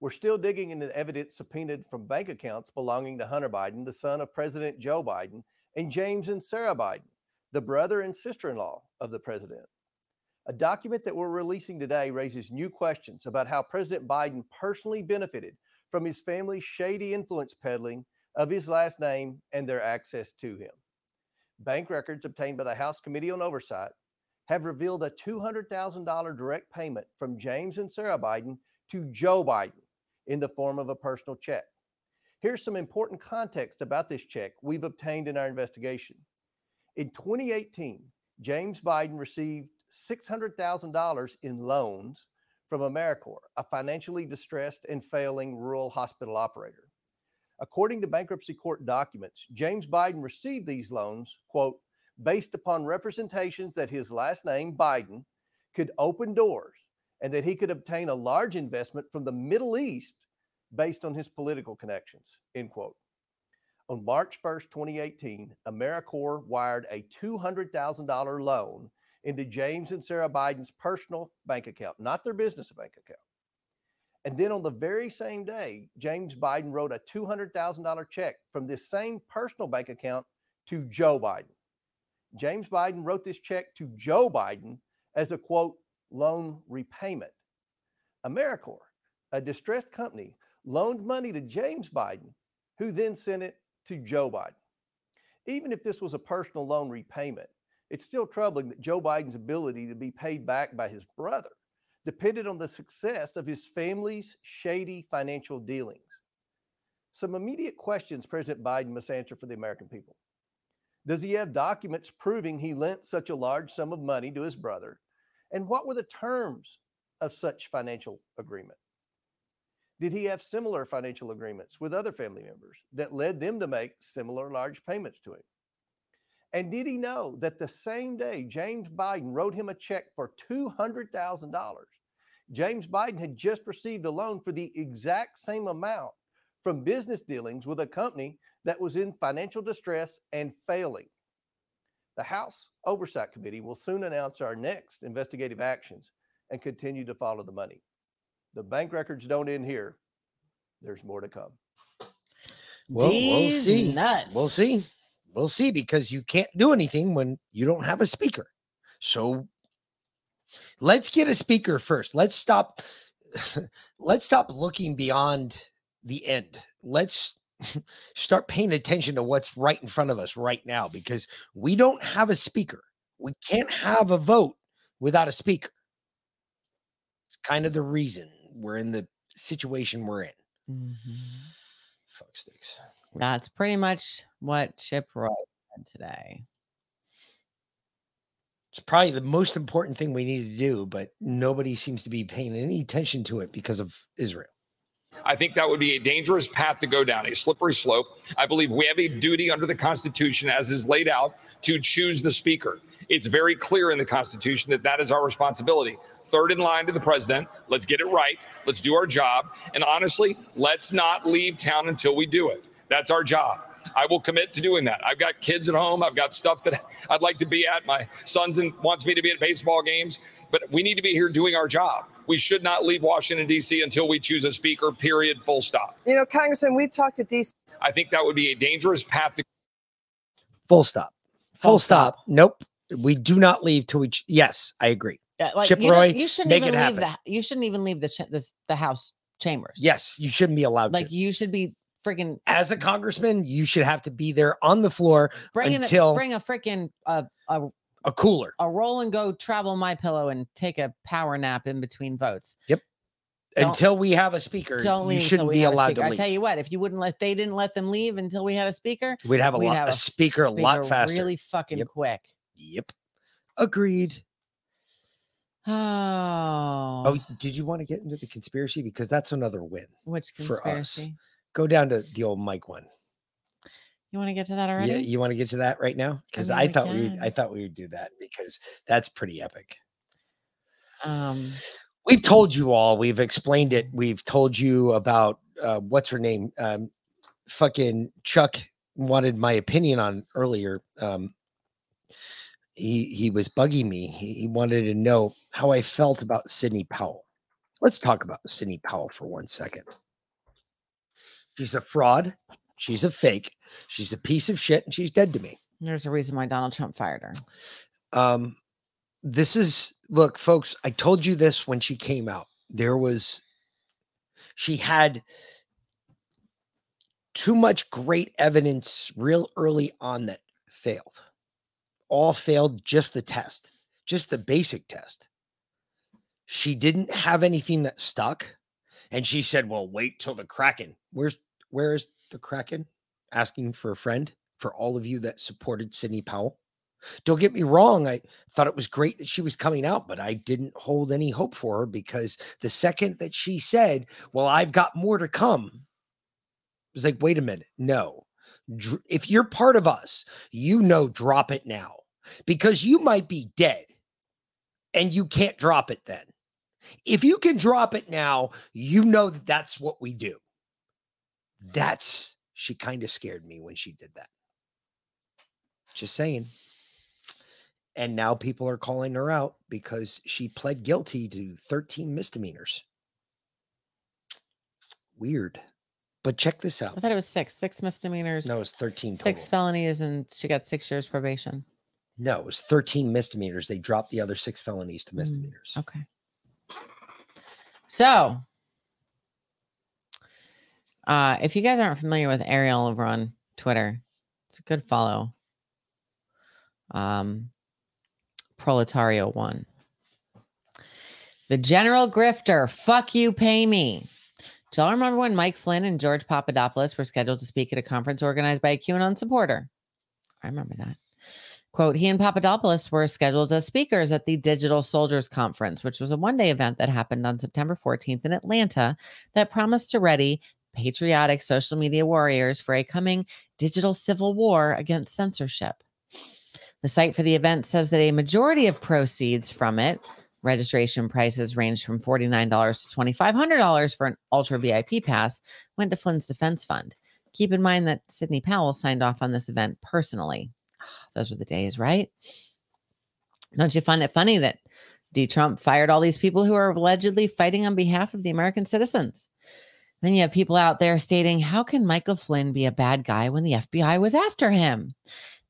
We're still digging into evidence subpoenaed from bank accounts belonging to Hunter Biden, the son of President Joe Biden, and James and Sarah Biden, the brother and sister in law of the president. A document that we're releasing today raises new questions about how President Biden personally benefited from his family's shady influence peddling of his last name and their access to him. Bank records obtained by the House Committee on Oversight have revealed a $200,000 direct payment from James and Sarah Biden to Joe Biden in the form of a personal check. Here's some important context about this check we've obtained in our investigation. In 2018, James Biden received $600,000 in loans from Americore, a financially distressed and failing rural hospital operator. According to bankruptcy court documents, James Biden received these loans, quote, based upon representations that his last name, Biden, could open doors and that he could obtain a large investment from the Middle East based on his political connections, end quote. On March 1st, 2018, Americore wired a $200,000 loan into James and Sarah Biden's personal bank account, not their business bank account. And then on the very same day, James Biden wrote a $200,000 check from this same personal bank account to Joe Biden. James Biden wrote this check to Joe Biden as a quote, loan repayment. Americore, a distressed company, loaned money to James Biden, who then sent it to Joe Biden. Even if this was a personal loan repayment, it's still troubling that Joe Biden's ability to be paid back by his brother depended on the success of his family's shady financial dealings. Some immediate questions President Biden must answer for the American people. Does he have documents proving he lent such a large sum of money to his brother? And what were the terms of such financial agreement? Did he have similar financial agreements with other family members that led them to make similar large payments to him? And did he know that the same day James Biden wrote him a check for $200,000, James Biden had just received a loan for the exact same amount from business dealings with a company that was in financial distress and failing? The House Oversight Committee will soon announce our next investigative actions and continue to follow the money. The bank records don't end here. There's more to come. Well, we'll see. nuts. We'll see. We'll see because you can't do anything when you don't have a speaker. So let's get a speaker first. Let's stop let's stop looking beyond the end. Let's start paying attention to what's right in front of us right now because we don't have a speaker. We can't have a vote without a speaker. It's kind of the reason we're in the situation we're in. Mhm. Fuck sticks. That's pretty much what Chip Roy said today. It's probably the most important thing we need to do, but nobody seems to be paying any attention to it because of Israel. I think that would be a dangerous path to go down, a slippery slope. I believe we have a duty under the Constitution, as is laid out, to choose the Speaker. It's very clear in the Constitution that that is our responsibility. Third in line to the president. Let's get it right. Let's do our job. And honestly, let's not leave town until we do it. That's our job. I will commit to doing that. I've got kids at home. I've got stuff that I'd like to be at. My son's wants me to be at baseball games, but we need to be here doing our job. We should not leave Washington, D.C. until we choose a speaker, period, full stop. You know, Congressman, we've talked to DC. I think that would be a dangerous path to Full stop. Full, stop. Nope. We do not leave till we. ch- yes, I agree. Yeah, like Chip you, Roy, you shouldn't make even it leave happen. the you shouldn't even leave the ch- this, the House chambers. Yes, you shouldn't be allowed like to. you should be freaking As a congressman, you should have to be there on the floor bring until a, bring a freaking uh, a a cooler. a roll and go travel my pillow and take a power nap in between votes. Yep. Don't- until we have a speaker, Don't leave you shouldn't be allowed speaker. to I leave. tell you what, if you wouldn't let they didn't let them leave until we had a speaker, We'd have a we'd lot have a speaker a lot faster. really fucking Yep. quick. Yep. Agreed. Oh, Oh, did you want to get into the conspiracy? Because that's another win which for us. conspiracy? Go down to the old Mike one. You want to get to that already? Yeah, you want to get to that right now? Because mean, I, we thought we. I thought we would do that because that's pretty epic. Um, We've told you all. We've explained it. We've told you about uh, what's her name. Um, fucking Chuck wanted my opinion on earlier. Um, he he was bugging me. He, he wanted to know how I felt about Sidney Powell. Let's talk about Sidney Powell for one second. She's a fraud. She's a fake. She's a piece of shit, and she's dead to me. there's a reason why Donald Trump fired her. um this is look folks i told you this when she came out there was she had too much great evidence real early on that failed all failed just the test just the basic test she didn't have anything that stuck and she said well wait till the kraken where's where's the kraken asking for a friend for all of you that supported sidney powell don't get me wrong. I thought it was great that she was coming out, but I didn't hold any hope for her because the second that she said, Well, I've got more to come, it was like, Wait a minute. No. If you're part of us, you know, drop it now because you might be dead and you can't drop it then. If you can drop it now, you know that that's what we do. That's, she kind of scared me when she did that. Just saying. And now people are calling her out because she pled guilty to 13 misdemeanors. Weird. But check this out. I thought it was six, six misdemeanors. No, it's 13 total. six felonies, and she got six years probation. No, it was 13 misdemeanors. They dropped the other six felonies to mm, misdemeanors. Okay. So, uh, if you guys aren't familiar with Ariel over on Twitter, it's a good follow. Um, Proletario one. The general grifter. Fuck you, pay me. Do y'all remember when Mike Flynn and George Papadopoulos were scheduled to speak at a conference organized by a QAnon supporter? I remember that. Quote, he and Papadopoulos were scheduled as speakers at the Digital Soldiers Conference, which was a one day event that happened on September 14th in Atlanta that promised to ready patriotic social media warriors for a coming digital civil war against censorship. The site for the event says that a majority of proceeds from it, registration prices ranged from $49 to $2,500 for an Ultra VIP pass, went to Flynn's Defense Fund. Keep in mind that Sidney Powell signed off on this event personally. Ah, those were the days, right? Don't you find it funny that D. Trump fired all these people who are allegedly fighting on behalf of the American citizens? Then you have people out there stating, How can Michael Flynn be a bad guy when the FBI was after him?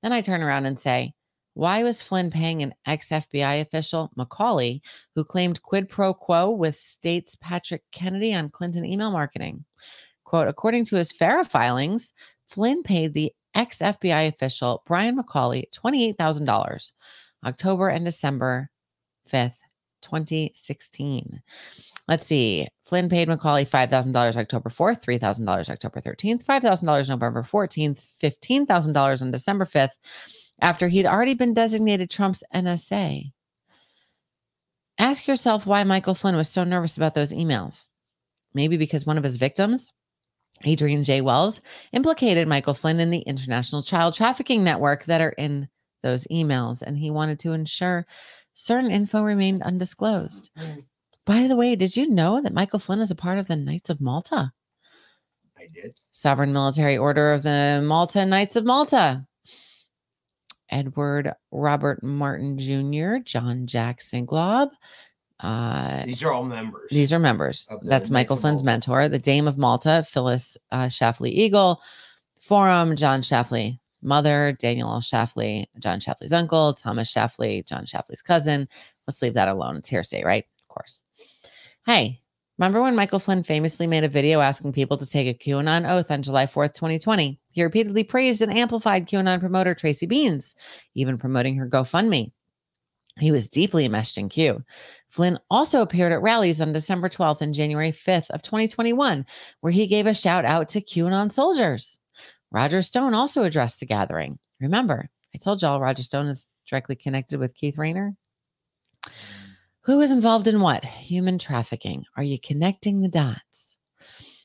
Then I turn around and say, Why was Flynn paying an ex FBI official, McCauley, who claimed quid pro quo with state's Patrick Kennedy on Clinton email marketing? Quote, according to his FARA filings, Flynn paid the ex FBI official, Brian McCauley, $28,000, October and December 5th, 2016. Let's see. Flynn paid McCauley $5,000 October 4th, $3,000 October 13th, $5,000 November 14th, $15,000 on December 5th, after he'd already been designated Trump's NSA. Ask yourself why Michael Flynn was so nervous about those emails. Maybe because one of his victims, Adrian J. Wells, implicated Michael Flynn in the international child trafficking network that are in those emails, and he wanted to ensure certain info remained undisclosed. Mm. By the way, did you know that Michael Flynn is a part of the Knights of Malta? I did. Sovereign Military Order of the Malta Knights of Malta. Edward Robert Martin Jr., John Jack Singlaub. Uh, These are all members. these are members. That's Knights Michael Flynn's mentor, the Dame of Malta, Phyllis uh, Schlafly Eagle, Forum, John Schlafly, mother, Daniel L. Schlafly, John Schlafly's uncle, Thomas Schlafly, John Schlafly's cousin. Let's leave that alone. It's hearsay, right? Course. Hey, remember when Michael Flynn famously made a video asking people to take a QAnon oath on July 4th, 2020? He repeatedly praised and amplified QAnon promoter Tracy Beanz, even promoting her GoFundMe. He was deeply enmeshed in Q. Flynn also appeared at rallies on December 12th and January 5th of 2021, where he gave a shout out to QAnon soldiers. Roger Stone also addressed the gathering. Remember, I told y'all Roger Stone is directly connected with Keith Raniere. Who is involved in what? Human trafficking. Are you connecting the dots?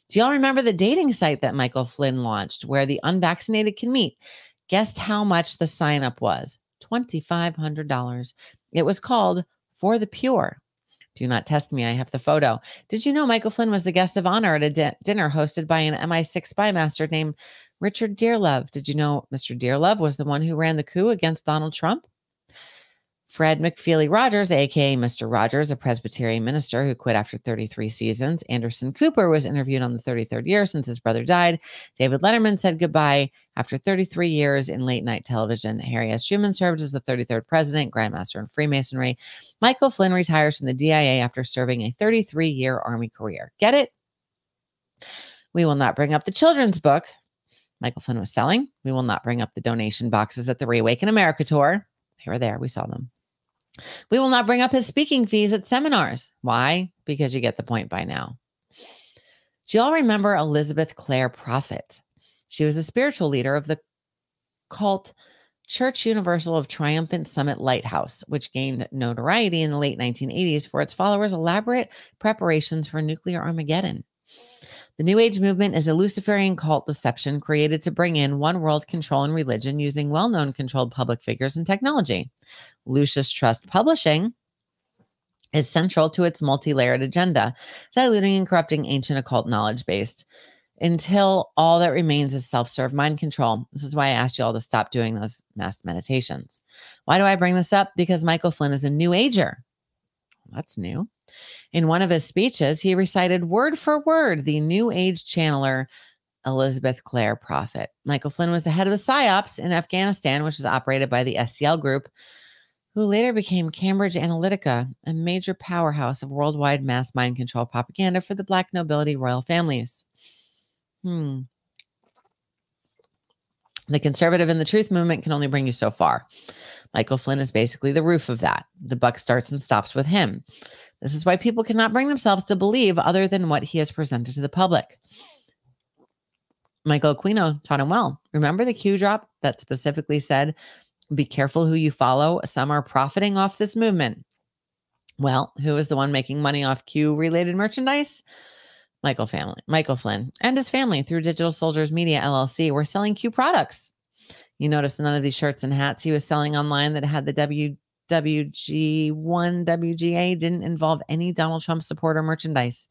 Do y'all remember the dating site that Michael Flynn launched where the unvaccinated can meet? Guess how much the sign up was? $2,500. It was called For the Pure. Do not test me. I have the photo. Did you know Michael Flynn was the guest of honor at a di- dinner hosted by an MI6 spy master named Richard Dearlove? Did you know Mr. Dearlove was the one who ran the coup against Donald Trump? Fred McFeely Rogers, aka Mr. Rogers, a Presbyterian minister who quit after 33 seasons. Anderson Cooper was interviewed on the 33rd year since his brother died. David Letterman said goodbye after 33 years in late night television. Harry S. Truman served as the 33rd president, Grandmaster in Freemasonry. Michael Flynn retires from the DIA after serving a 33 year Army career. Get it? We will not bring up the children's book Michael Flynn was selling. We will not bring up the donation boxes at the Reawaken America tour. They were there. We saw them. We will not bring up his speaking fees at seminars. Why? Because you get the point by now. Do you all remember Elizabeth Clare Prophet? She was a spiritual leader of the cult Church Universal of Triumphant Summit Lighthouse, which gained notoriety in the late 1980s for its followers' elaborate preparations for nuclear Armageddon. The New Age movement is a Luciferian cult deception created to bring in one world control and religion using well known controlled public figures and technology. Lucis Trust Publishing is central to its multi layered agenda, diluting and corrupting ancient occult knowledge based until all that remains is self serve mind control. This is why I asked you all to stop doing those mass meditations. Why do I bring this up? Because Michael Flynn is a new ager. That's new. In one of his speeches, he recited word for word the New Age channeler Elizabeth Clare Prophet. Michael Flynn was the head of the PSYOPs in Afghanistan, which was operated by the SCL Group, who later became Cambridge Analytica, a major powerhouse of worldwide mass mind control propaganda for the Black nobility royal families. Hmm. The conservative and the truth movement can only bring you so far. Michael Flynn is basically the roof of that. The buck starts and stops with him. This is why people cannot bring themselves to believe other than what he has presented to the public. Michael Aquino taught him well. Remember the Q drop that specifically said, be careful who you follow. Some are profiting off this movement. Well, who is the one making money off Q related merchandise? Michael family, Michael Flynn and his family through Digital Soldiers Media LLC were selling Q products. You notice none of these shirts and hats he was selling online that had the WWG1 WGA didn't involve any Donald Trump supporter merchandise.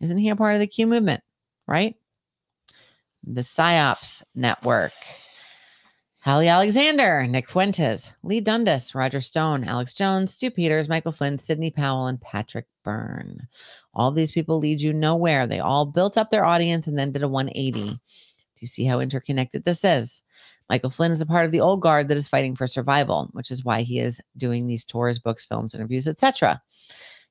Isn't he a part of the Q movement? Right? The PSYOPs Network. Ali Alexander, Nick Fuentes, Lee Dundas, Roger Stone, Alex Jones, Stu Peters, Michael Flynn, Sidney Powell, and Patrick Byrne. All these people lead you nowhere. They all built up their audience and then did a 180. Do you see how interconnected this is? Michael Flynn is a part of the old guard that is fighting for survival, which is why he is doing these tours, books, films, interviews, etc.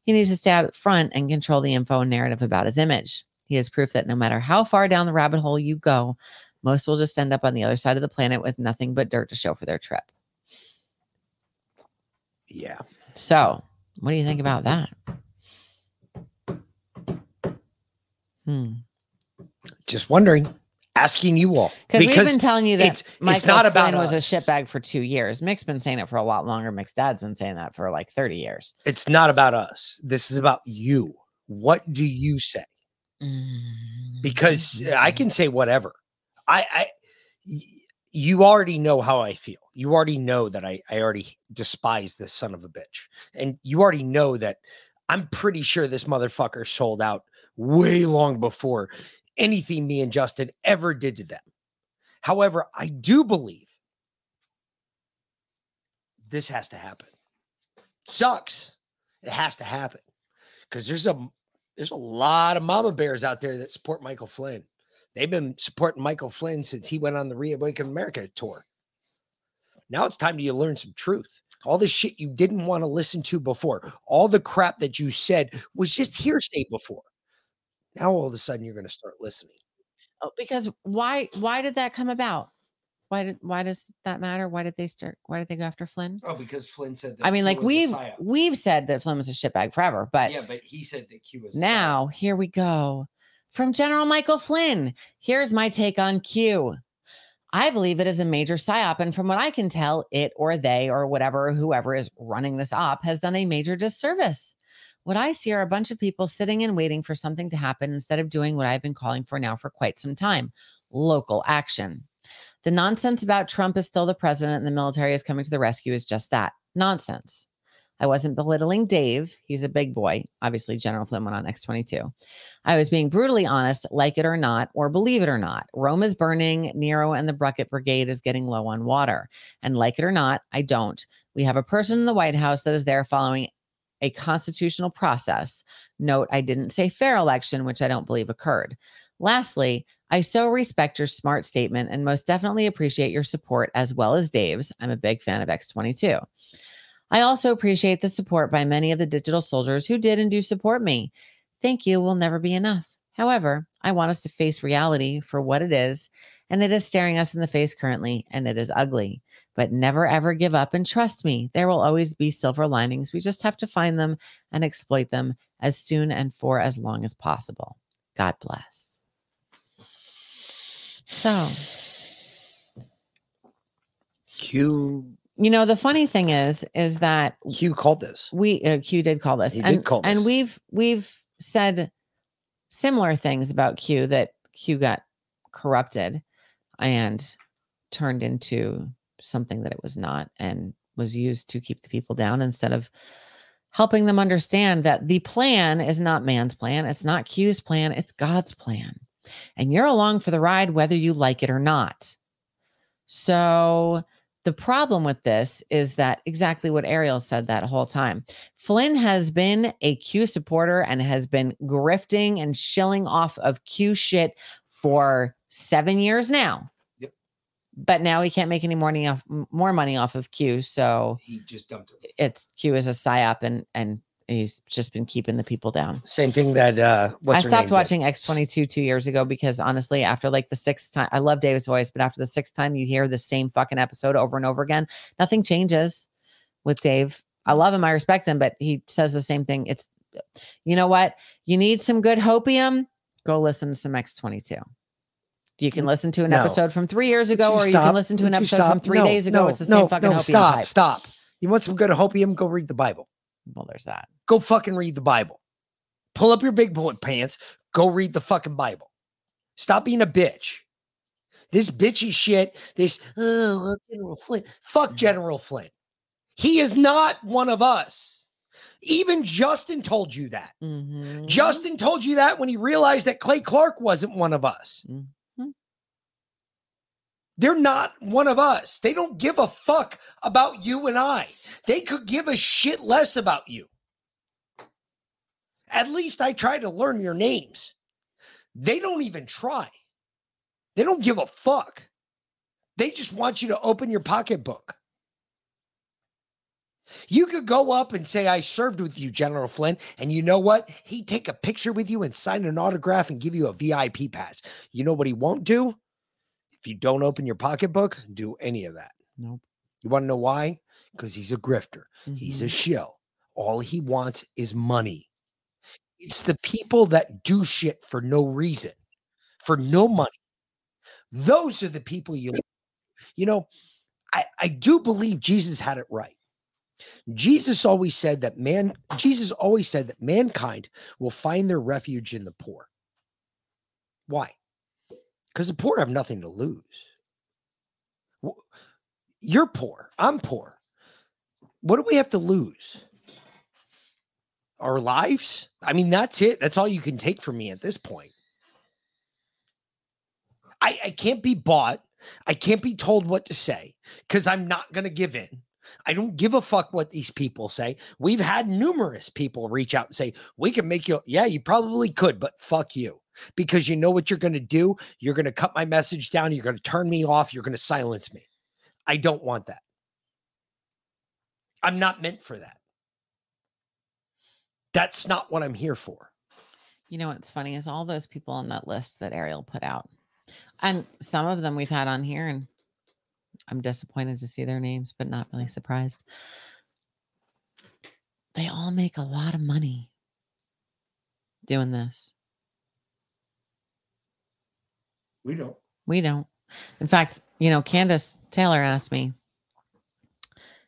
He needs to stay out front and control the info and narrative about his image. He is proof that no matter how far down the rabbit hole you go, most will just end up on the other side of the planet with nothing but dirt to show for their trip. Yeah. So, what do you think about that? Hmm. Just wondering, asking you all Because we've been telling you that it's, Michael it's not about Flynn was a shitbag for two years. Mick's been saying it for a lot longer. Mick's dad's been saying that for like 30 years. It's not about us. This is about you. What do you say? Because I can mm-hmm. say whatever. I, I you already know how I feel. You already know that I, I already despise this son of a bitch, and you already know that I'm pretty sure this motherfucker sold out way long before anything me and Justin ever did to them. However, I do believe this has to happen. Sucks. It has to happen because there's a there's a lot of mama bears out there that support Michael Flynn. They've been supporting Michael Flynn since he went on the Reawaken America tour. Now it's time to you learn some truth. All the shit you didn't want to listen to before, all the crap that you said was just hearsay before. Now all of a sudden you're going to start listening. Oh, because why why did that come about? Why did why does that matter? Why did they start why did they go after Flynn? Oh, because Flynn said That I mean, like we've we've said that Flynn was a shitbag forever, but yeah, but he said that Q was a now here we go. From General Michael Flynn. Here's my take on Q. I believe it is a major psyop, and from what I can tell, it or they or whatever, whoever is running this op, has done a major disservice. What I see are a bunch of people sitting and waiting for something to happen instead of doing what I've been calling for now for quite some time local action. The nonsense about Trump is still the president and the military is coming to the rescue is just that nonsense. I wasn't belittling Dave. He's a big boy. Obviously, General Flynn went on X22. I was being brutally honest, like it or not, or believe it or not. Rome is burning. Nero and the Bucket Brigade is getting low on water. And like it or not, I don't. We have a person in the White House that is there following a constitutional process. Note, I didn't say fair election, which I don't believe occurred. Lastly, I so respect your smart statement and most definitely appreciate your support as well as Dave's. I'm a big fan of X22. I also appreciate the support by many of the digital soldiers who did and do support me. Thank you will never be enough. However, I want us to face reality for what it is, and it is staring us in the face currently, and it is ugly. But never ever give up and trust me, there will always be silver linings. We just have to find them and exploit them as soon and for as long as possible. God bless. So, Q you know, the funny thing is, is that Q called this. we uh, Q did call this, He and did call this. and we've we've said similar things about Q that Q got corrupted and turned into something that it was not, and was used to keep the people down instead of helping them understand that the plan is not man's plan, it's not Q's plan, it's God's plan, and you're along for the ride whether you like it or not. So the problem with this is that exactly what Ariel said that whole time. Flynn has been a Q supporter and has been grifting and shilling off of Q shit for seven years now. Yep. But now he can't make any money off more money off of Q. So He just dumped it. it's Q is a psyop and and he's just been keeping the people down. Same thing that uh what's I stopped name watching X22 two years ago because honestly, after like the sixth time, I love Dave's voice, but after the sixth time you hear the same fucking episode over and over again, nothing changes with Dave. I love him, I respect him, but he says the same thing. It's, you know what? You need some good hopium? Go listen to some X22. You can listen to an No. episode from three years ago, Would or you can listen to Would an you episode from three No, days ago. no, it's the no, same fucking no, stop, stop. You want some good hopium? Go read the Bible. Well, there's that. Go fucking read the Bible. Pull up your big boy pants. Go read the fucking Bible. Stop being a bitch. This bitchy shit, this, oh, General Flint. Fuck General Flint. He is not one of us. Even Justin told you that. Mhm. Justin told you that when he realized that Clay Clark wasn't one of us. Mhm. They're not one of us. They don't give a fuck about you and I. They could give a shit less about you. At least I try to learn your names. They don't even try. They don't give a fuck. They just want you to open your pocketbook. You could go up and say, I served with you, General Flynn. And you know what? He'd take a picture with you and sign an autograph and give you a VIP pass. You know what he won't do? If you don't open your pocketbook, do any of that. Nope. You want to know why? Because he's a grifter, he's a Mhm. shill. All he wants is money. It's the people that do shit for no reason, for no money. Those are the people you, you know, I, I do believe Jesus had it right. Jesus always said that man, Jesus always said that mankind will find their refuge in the poor. Why? Because the poor have nothing to lose. You're poor. I'm poor. What do we have to lose? Our lives? I mean, that's it. That's all you can take from me at this point. I, I can't be bought. I can't be told what to say because I'm not going to give in. I don't give a fuck what these people say. We've had numerous people reach out and say, We can make you. Yeah, you probably could, but fuck you. Because you know what you're going to do? You're going to cut my message down. You're going to turn me off. You're going to silence me. I don't want that. I'm not meant for that. That's not what I'm here for. You know what's funny is all those people on that list that Ariel put out, and some of them we've had on here, and I'm disappointed to see their names, but not really surprised. They all make a lot of money doing this. We don't. We don't. In fact, you know, Candace Taylor asked me,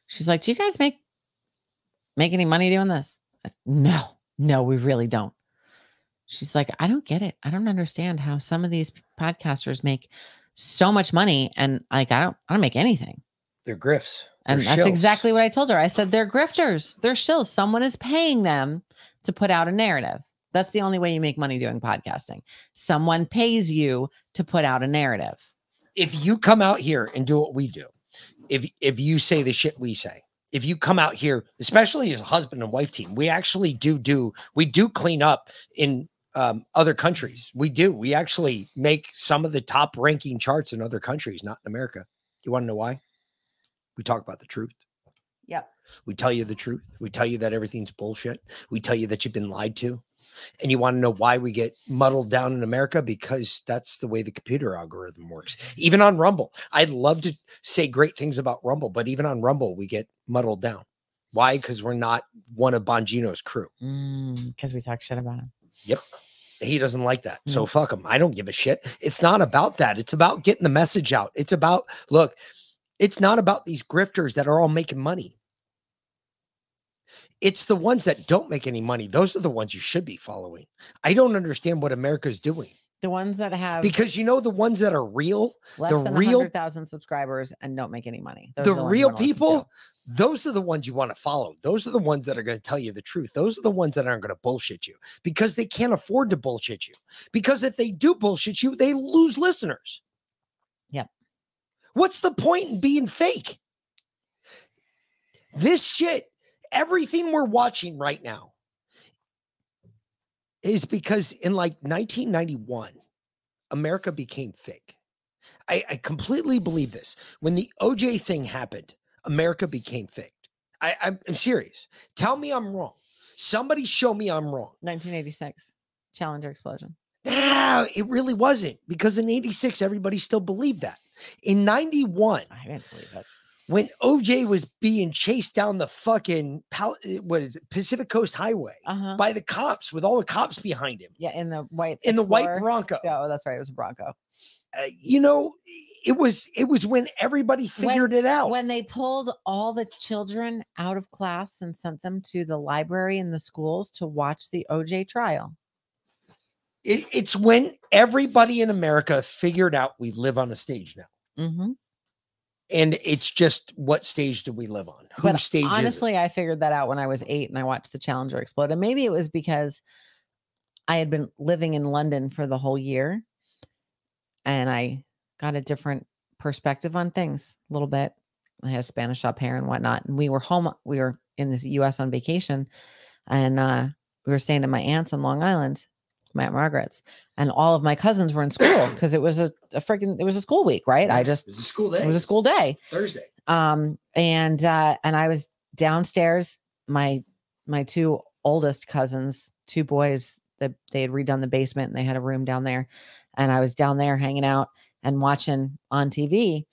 she's like, Do you guys make make any money doing this? I s- no, no, we really don't. She's like, I don't get it. I don't understand how some of these podcasters make so much money and like I don't I don't make anything. They're grifts. And They're that's shills. exactly what I told her. I said they're grifters. They're shills. Someone is paying them to put out a narrative. That's the only way you make money doing podcasting. Someone pays you to put out a narrative. if you come out here and do what we do, if if you say the shit we say, if you come out here, especially as a husband and wife team, we actually do do we do clean up in um, other countries. We do. We actually make some of the top ranking charts in other countries, not in America. You want to know why? We talk about the truth. Yep. We tell you the truth. We tell you that everything's bullshit. We tell you that you've been lied to. And you want to know why we get muddled down in America? Because that's the way the computer algorithm works. Even on Rumble, I'd love to say great things about Rumble, but even on Rumble, we get muddled down. Why? Because we're not one of Bongino's crew. Mm, because we talk shit about him. Yep. He doesn't like that. So mm. fuck him. I don't give a shit. It's not about that. It's about getting the message out. It's about, look, it's not about these grifters that are all making money. It's the ones that don't make any money. Those are the ones you should be following. I don't understand what America's doing The ones that have because you know the ones that are real, less the than real 100,000 subscribers and don't make any money. Those the ones real wanna listen to. people, those are the ones you want to follow. Those are the ones that are going to tell you the truth. Those are the ones that aren't going to bullshit you because they can't afford to bullshit you. Because if they do bullshit you, they lose listeners. Yep. What's the point in being fake? This shit, everything we're watching right now is because in like 1991, America became fake. I, I completely believe this. When the OJ thing happened, America became faked. I, I'm, I'm serious. Tell me I'm wrong. Somebody show me I'm wrong. 1986 Challenger explosion. Ah, it really wasn't because in 86, everybody still believed that. In 91, I didn't believe it. When OJ was being chased down the fucking, Pal- uh, what is it, Pacific Coast Highway Uh-huh. by the cops with all the cops behind him Yeah, in the white in the white Bronco. Yeah, oh, that's right. It was a Bronco. Uh, you know, it was it was when everybody figured it out. When they pulled all the children out of class and sent them to the library in the schools to watch the OJ trial. It- it's when everybody in America figured out we live on a stage now. Mm-hmm. And it's just what stage do we live on? Whose But stage is it? honestly, I figured that out when I was eight and I watched the Challenger explode. And maybe it was because I had been living in London for the whole year and I got a different perspective on things a little bit. I had a Spanish au pair and whatnot. And we were home, we were in the US on vacation and uh, we were staying at my aunt's on Long Island. My aunt Margaret's, and all of my cousins were in school because it was a, a freaking it was a school week, right? I just it was a school day. It was a school day. Thursday. Um, and uh, and I was downstairs. My my two oldest cousins, two boys, that they had redone the basement and they had a room down there, and I was down there hanging out and watching on TV,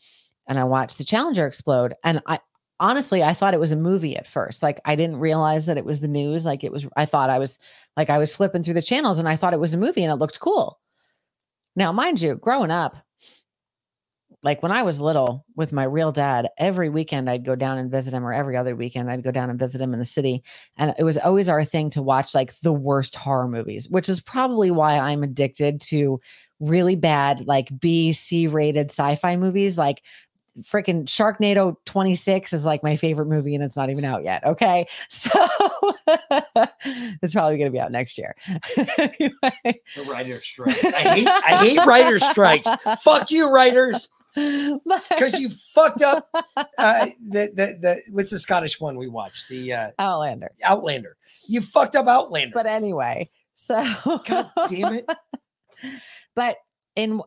and I watched the Challenger explode, and I honestly I thought it was a movie at first. Like I didn't realize that it was the news. Like it was. I thought I was like I was flipping through the channels and I thought it was a movie and it looked cool. Now, mind you, growing up, like when I was little with my real dad, every weekend I'd go down and visit him, or every other weekend I'd go down and visit him in the city. And it was always our thing to watch like the worst horror movies, which is probably why I'm addicted to really bad, like B, C rated sci fi movies. Like freaking Sharknado 26 is like my favorite movie and it's not even out yet. Okay. So it's probably going to be out next year. anyway. The writer strike. I hate I hate writer strikes. Fuck you, writers. Because you fucked up uh, the, the the what's the Scottish one we watched? The uh, Outlander. Outlander. You fucked up Outlander. But anyway, so God damn it. but in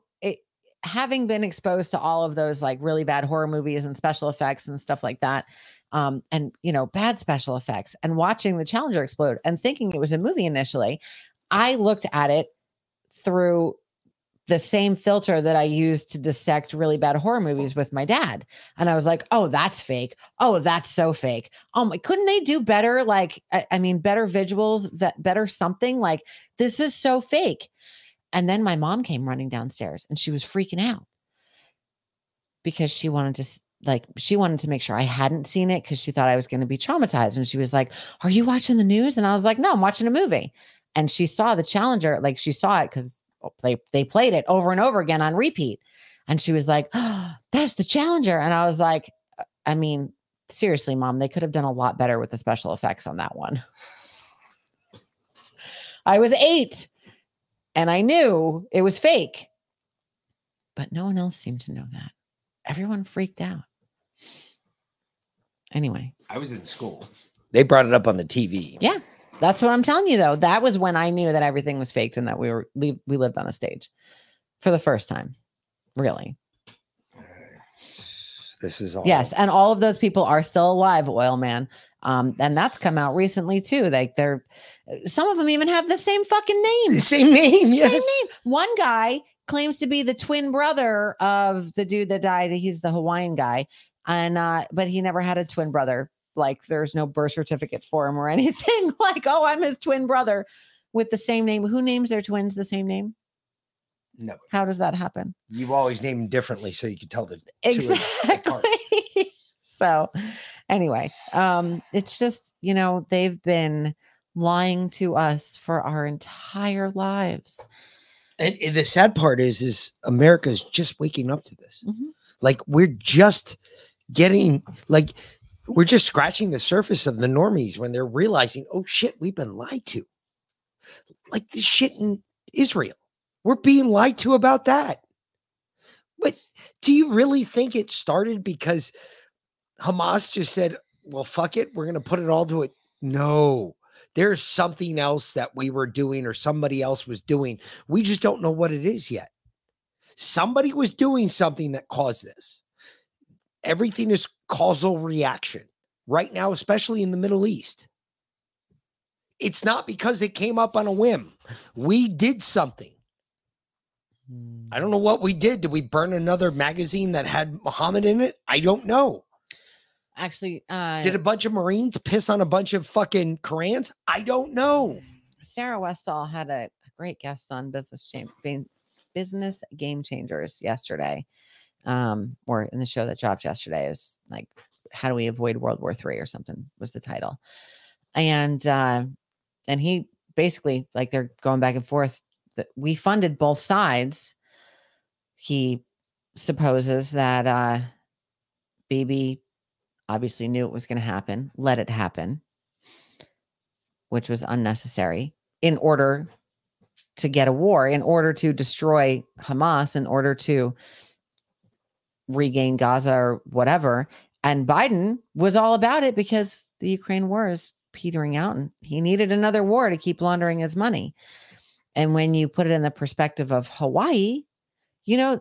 having been exposed to all of those like really bad horror movies and special effects and stuff like that um and you know bad special effects and watching the challenger explode and thinking it was a movie initially i looked at it through the same filter that I used to dissect really bad horror movies with my dad. And I was like, oh, that's fake. Oh, that's so fake. Oh my, couldn't they do better? Like, I, I mean, better visuals, better something like this is so fake. And then my mom came running downstairs and she was freaking out because she wanted to like she wanted to make sure I hadn't seen it because she thought I was going to be traumatized. And she was like, Are you watching the news? And I was like, No, I'm watching a movie. And she saw the challenger, like she saw it because they they played it over and over again on repeat. And she was like, oh, that's the challenger. And I was like, "Uh, I mean, seriously, mom, they could have done a lot better with the special effects on that one. I was eight and I knew it was fake. But no one else seemed to know that. Everyone freaked out. Anyway, I was in school. They brought it up on the TV. yeah, that's what I'm telling you though. That was when I knew that everything was faked and that we were we we lived on a stage for the first time. Really. This is all Yes, and all of those people are still alive, Oil Man. Um, and that's come out recently too. Like they're some of them even have the same fucking name. Same name, yes. Same name. One guy claims to be the twin brother of the dude that died. He's the Hawaiian guy. And uh, but he never had a twin brother. Like there's no birth certificate for him or anything. like, oh, I'm his twin brother with the same name. Who names their twins the same name? No. How does that happen? You always name them differently so you can tell the two of them apart. Exactly. so anyway, um, it's just, you know, they've been lying to us for our entire lives. And, and the sad part is, is America is just waking up to this. Mhm. Like we're just getting like we're just scratching the surface of the normies when they're realizing, oh shit, we've been lied to. Like this shit in Israel. We're being lied to about that. But do you really think it started because Hamas just said, well, fuck it, we're gonna put it all to it? No. There's something else that we were doing or somebody else was doing. We just don't know what it is yet. Somebody was doing something that caused this. Everything is causal reaction right now, especially in the Middle East. It's not because it came up on a whim. We did something. I don't know what we did. Did we burn another magazine that had Muhammad in it? I don't know. Actually, uh, Did a bunch of Marines piss on a bunch of fucking Korans? I don't know. Sarah Westall had a, a great guest on business Cham- business game changers yesterday, um, or in the show that dropped yesterday. It was like, how do we avoid World War Three or something was the title, and uh, and he basically like they're going back and forth. That we funded both sides. He supposes that uh, Bibi obviously knew it was going to happen, let it happen, which was unnecessary in order to get a war, in order to destroy Hamas, in order to regain Gaza or whatever. And Biden was all about it because the Ukraine war is petering out and he needed another war to keep laundering his money. And when you put it in the perspective of Hawaii, you know,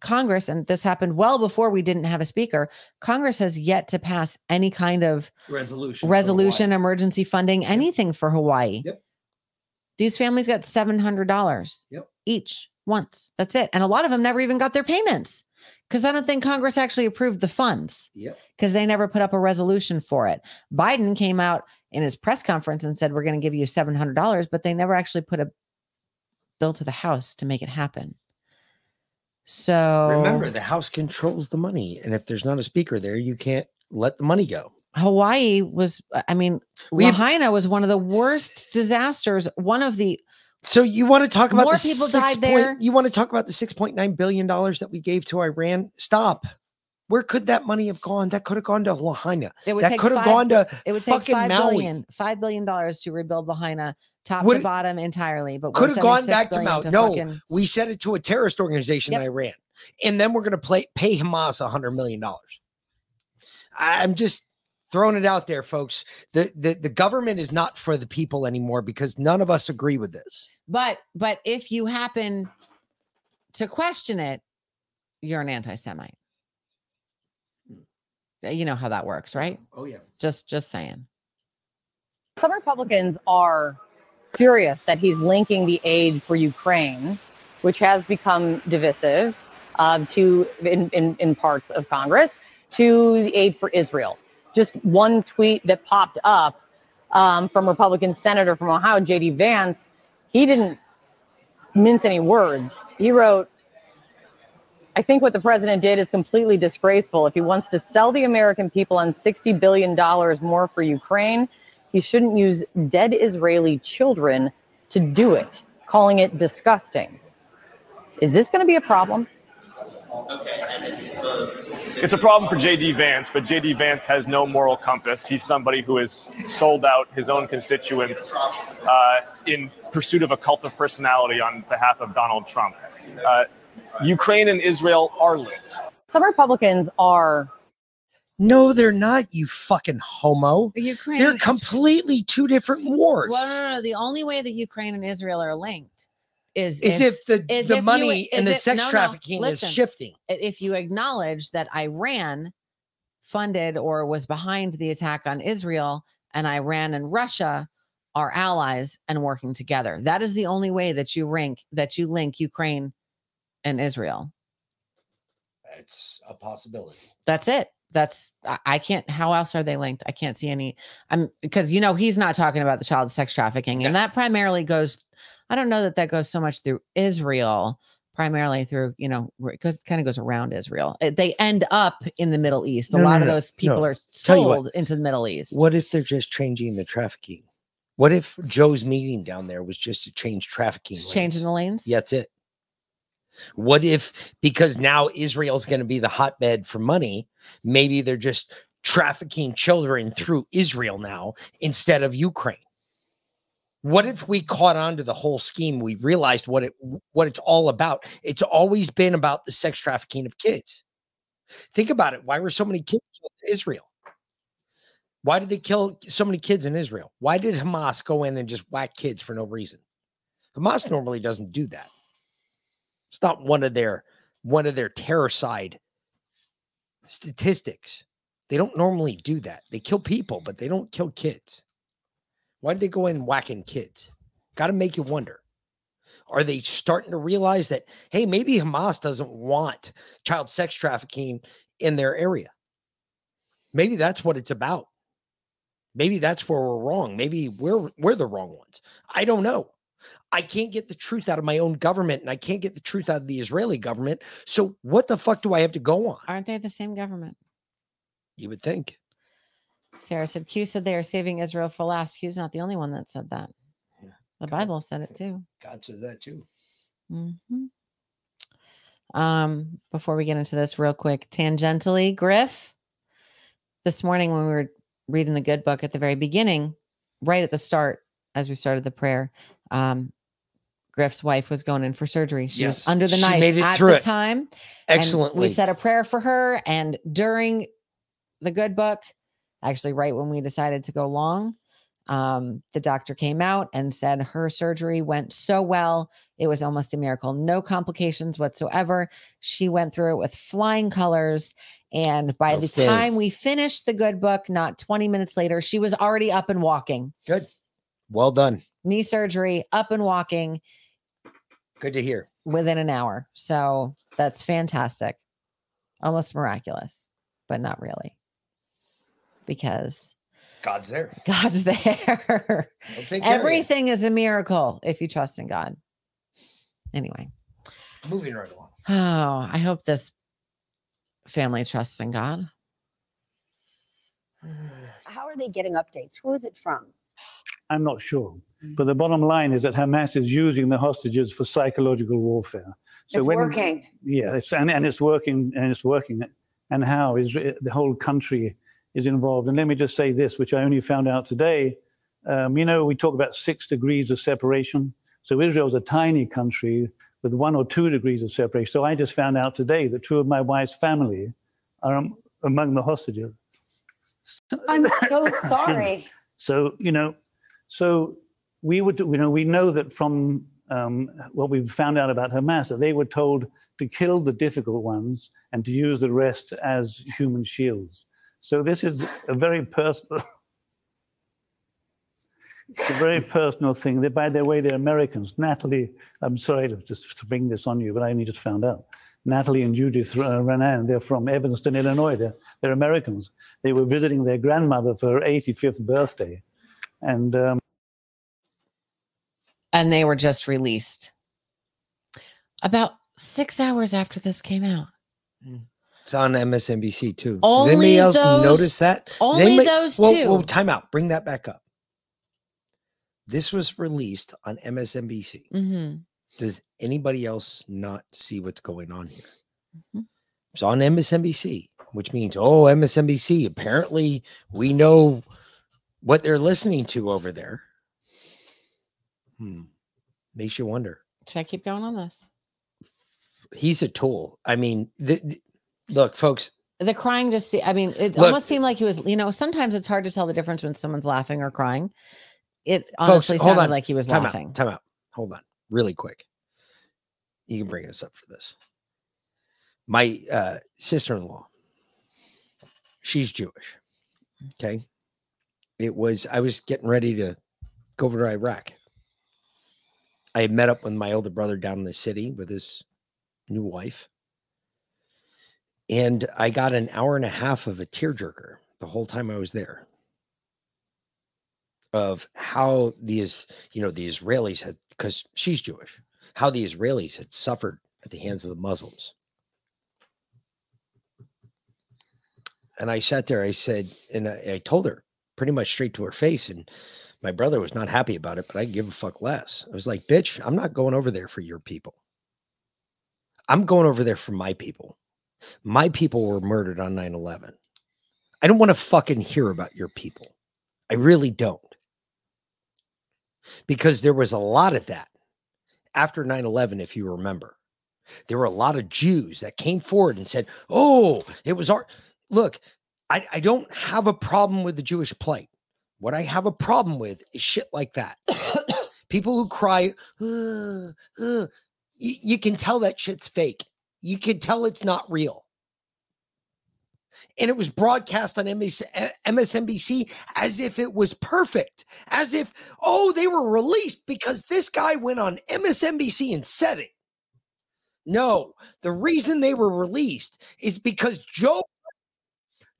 Congress, and this happened well before we didn't have a speaker, Congress has yet to pass any kind of Resolution. resolution, emergency funding, anything for Hawaii. Yep. These families got $700 Yep. each once. That's it. And a lot of them never even got their payments because I don't think Congress actually approved the funds Yep. because they never put up a resolution for it. Biden came out in his press conference and said, We're going to give you $700, but they never actually put a bill to the House to make it happen. So Remember, the House controls the money, and if there's not a speaker there, you can't let the money go. Hawaii was, uh, I mean, We had- Lahaina was one of the worst disasters. One of the So you want to talk about More the people died point- there. You want to talk about the six point nine billion dollars that we gave to Iran? Stop. Where could that money have gone? That could have gone to Lahaina. That could have gone to it would take fucking five Maui. billion, five billion dollars to rebuild Lahaina top Would to bottom entirely. But Could have gone back to Maui. No, fucking- we sent it to a terrorist organization in Iran, and then we're going to play pay Hamas a hundred million dollars. I'm just throwing it out there, folks. The, the the government is not for the people anymore because none of us agree with this. But but if you happen to question it, you're an anti-Semite. You know how that works, right? Oh yeah. Just just saying. Some Republicans are furious that he's linking the aid for Ukraine, which has become divisive, um, to in, in, in parts of Congress, to the aid for Israel. Just one tweet that popped up um, from Republican Senator from Ohio, J.D. Vance, he didn't mince any words. He wrote, I think what the president did is completely disgraceful. If he wants to sell the American people on $60 billion more for Ukraine, he shouldn't use dead Israeli children to do it, calling it disgusting. Is this going to be a problem? It's a problem for JD Vance, but JD Vance has no moral compass. He's somebody who has sold out his own constituents uh, in pursuit of a cult of personality on behalf of Donald Trump. Uh, Ukraine and Israel are linked. Some Republicans are No, they're not. You fucking homo. Ukraine They're is- completely two different wars. Well, no, no, no. The only way that Ukraine and Israel are linked is Is if the- is the if money and is the sex trafficking is shifting. If you acknowledge that Iran funded or was behind the attack on Israel, and Iran and Russia are allies and working together, that is the only way that you rank that you link Ukraine and Israel. It's a possibility. That's it. That's I- can't. How else are they linked? I can't see any. I'm because you know he's not talking about the child sex trafficking, and that primarily goes. I don't know that that goes so much through Israel, primarily through you know because it kind of goes around Israel. They end up in the Middle East. A No, no, lot of those people no. are Tell you what. sold into the Middle East. What if they're just changing the trafficking? What if Joe's meeting down there was just to change trafficking? Just lanes? changing the lanes. Yeah, that's it. What if because now Israel's going to be the hotbed for money, maybe they're just trafficking children through Israel now instead of Ukraine? What if we caught on to the whole scheme? We realized what it what it's all about. It's always been about the sex trafficking of kids. Think about it. Why were so many kids in Israel? Why did they kill so many kids in Israel? Why did Hamas go in and just whack kids for no reason? Hamas normally doesn't do that. It's not one of their one of their terror side statistics. They don't normally do that. They kill people, but they don't kill kids. Why did they go in whacking kids? Got to make you wonder. Are they starting to realize that hey, maybe Hamas doesn't want child sex trafficking in their area? Maybe that's what it's about. Maybe that's where we're wrong. Maybe we're we're the wrong ones. I don't know. I can't get the truth out of my own government and I can't get the truth out of the Israeli government. So what the fuck do I have to go on? Aren't they the same government? You would think. Sarah said Q said they are saving Israel for last. Q's not the only one that said that. The Bible said it too. God says that too. hmm Um, before we get into this, real quick, tangentially, Griff. This morning, when we were reading the good book at the very beginning, right at the start, as we started the prayer, um, Griff's wife was going in for surgery. She Yes, was under the she knife at the it time. excellently. we said a prayer for her, and during the good book, actually, right when we decided to go long, Um, the doctor came out and said her surgery went so well. It was almost a miracle. No complications whatsoever. She went through it with flying colors. And by the Outstanding. time we finished the good book, not 20 minutes later, she was already up and walking. Good. Well done. Knee surgery, up and walking Good to hear. within an hour. So that's fantastic. Almost miraculous, but not really. Because God's there. God's there. He'll take care of you. Everything is a miracle if you trust in God. Anyway, Moving right along. oh, I hope this family trusts in God. How are they getting updates? Who is it from? I'm not sure. But the bottom line is that Hamas is using the hostages for psychological warfare. It's working. Yeah, it's, and, and it's working, and it's working. And how is the whole country is involved? And let me just say this, which I only found out today. Um, you know, we talk about six degrees of separation. So Israel's a tiny country with one or two degrees of separation. So I just found out today that two of my wife's family are um, among the hostages. I'm so sorry. So you know, so we would, you know, we know that from um, what we've found out about Hamas that they were told to kill the difficult ones and to use the rest as human shields. So this is a very personal. It's a very personal thing. They, by the way, they're Americans. Natalie, I'm sorry to just to bring this on you, but I only just found out. Natalie and Judith uh, Raanan, they're from Evanston, Illinois. They're, they're Americans. They were visiting their grandmother for her 85th birthday. And um, And they were just released about six hours after this came out. It's on MSNBC too. Does anybody else those- notice that? Only anybody- those whoa, two. Whoa, time out. Bring that back up. This was released on MSNBC. Mm-hmm. Does anybody else not see what's going on here? Mm-hmm. It's on MSNBC, which means, oh, MSNBC. Apparently, we know what they're listening to over there. Hmm. Makes you wonder. Should I keep going on this? He's a tool. I mean, th- th- look, folks, The crying just, se- I mean, it Look- almost seemed like he was, you know, sometimes it's hard to tell the difference when someone's laughing or crying. It folks, honestly hold sounded on. like he was time laughing. Out, time out. Hold on, really quick. You can bring us up for this. My uh, sister-in-law, she's Jewish. Okay, it was. I was getting ready to go over to Iraq. I had met up with my older brother down in the city with his new wife, and I got an hour and a half of a tearjerker the whole time I was there of how these, you know, the Israelis had, because she's Jewish, how the Israelis had suffered at the hands of the Muslims. And I sat there, I said, and I, I told her pretty much straight to her face, and my brother was not happy about it, but I give a fuck less. I was like, bitch, I'm not going over there for your people. I'm going over there for my people. My people were murdered on 9 11. I don't want to fucking hear about your people. I really don't. Because there was a lot of that after 9 11, if you remember. There were a lot of Jews that came forward and said, Oh, it was our. Look, I, I don't have a problem with the Jewish plight. What I have a problem with is shit like that. People who cry, "Uh, uh," y- you can tell that shit's fake. You can tell it's not real. And it was broadcast on MSNBC, eh, MSNBC as if it was perfect, as if, oh, they were released because this guy went on MSNBC and said it. No, the reason they were released is because Joe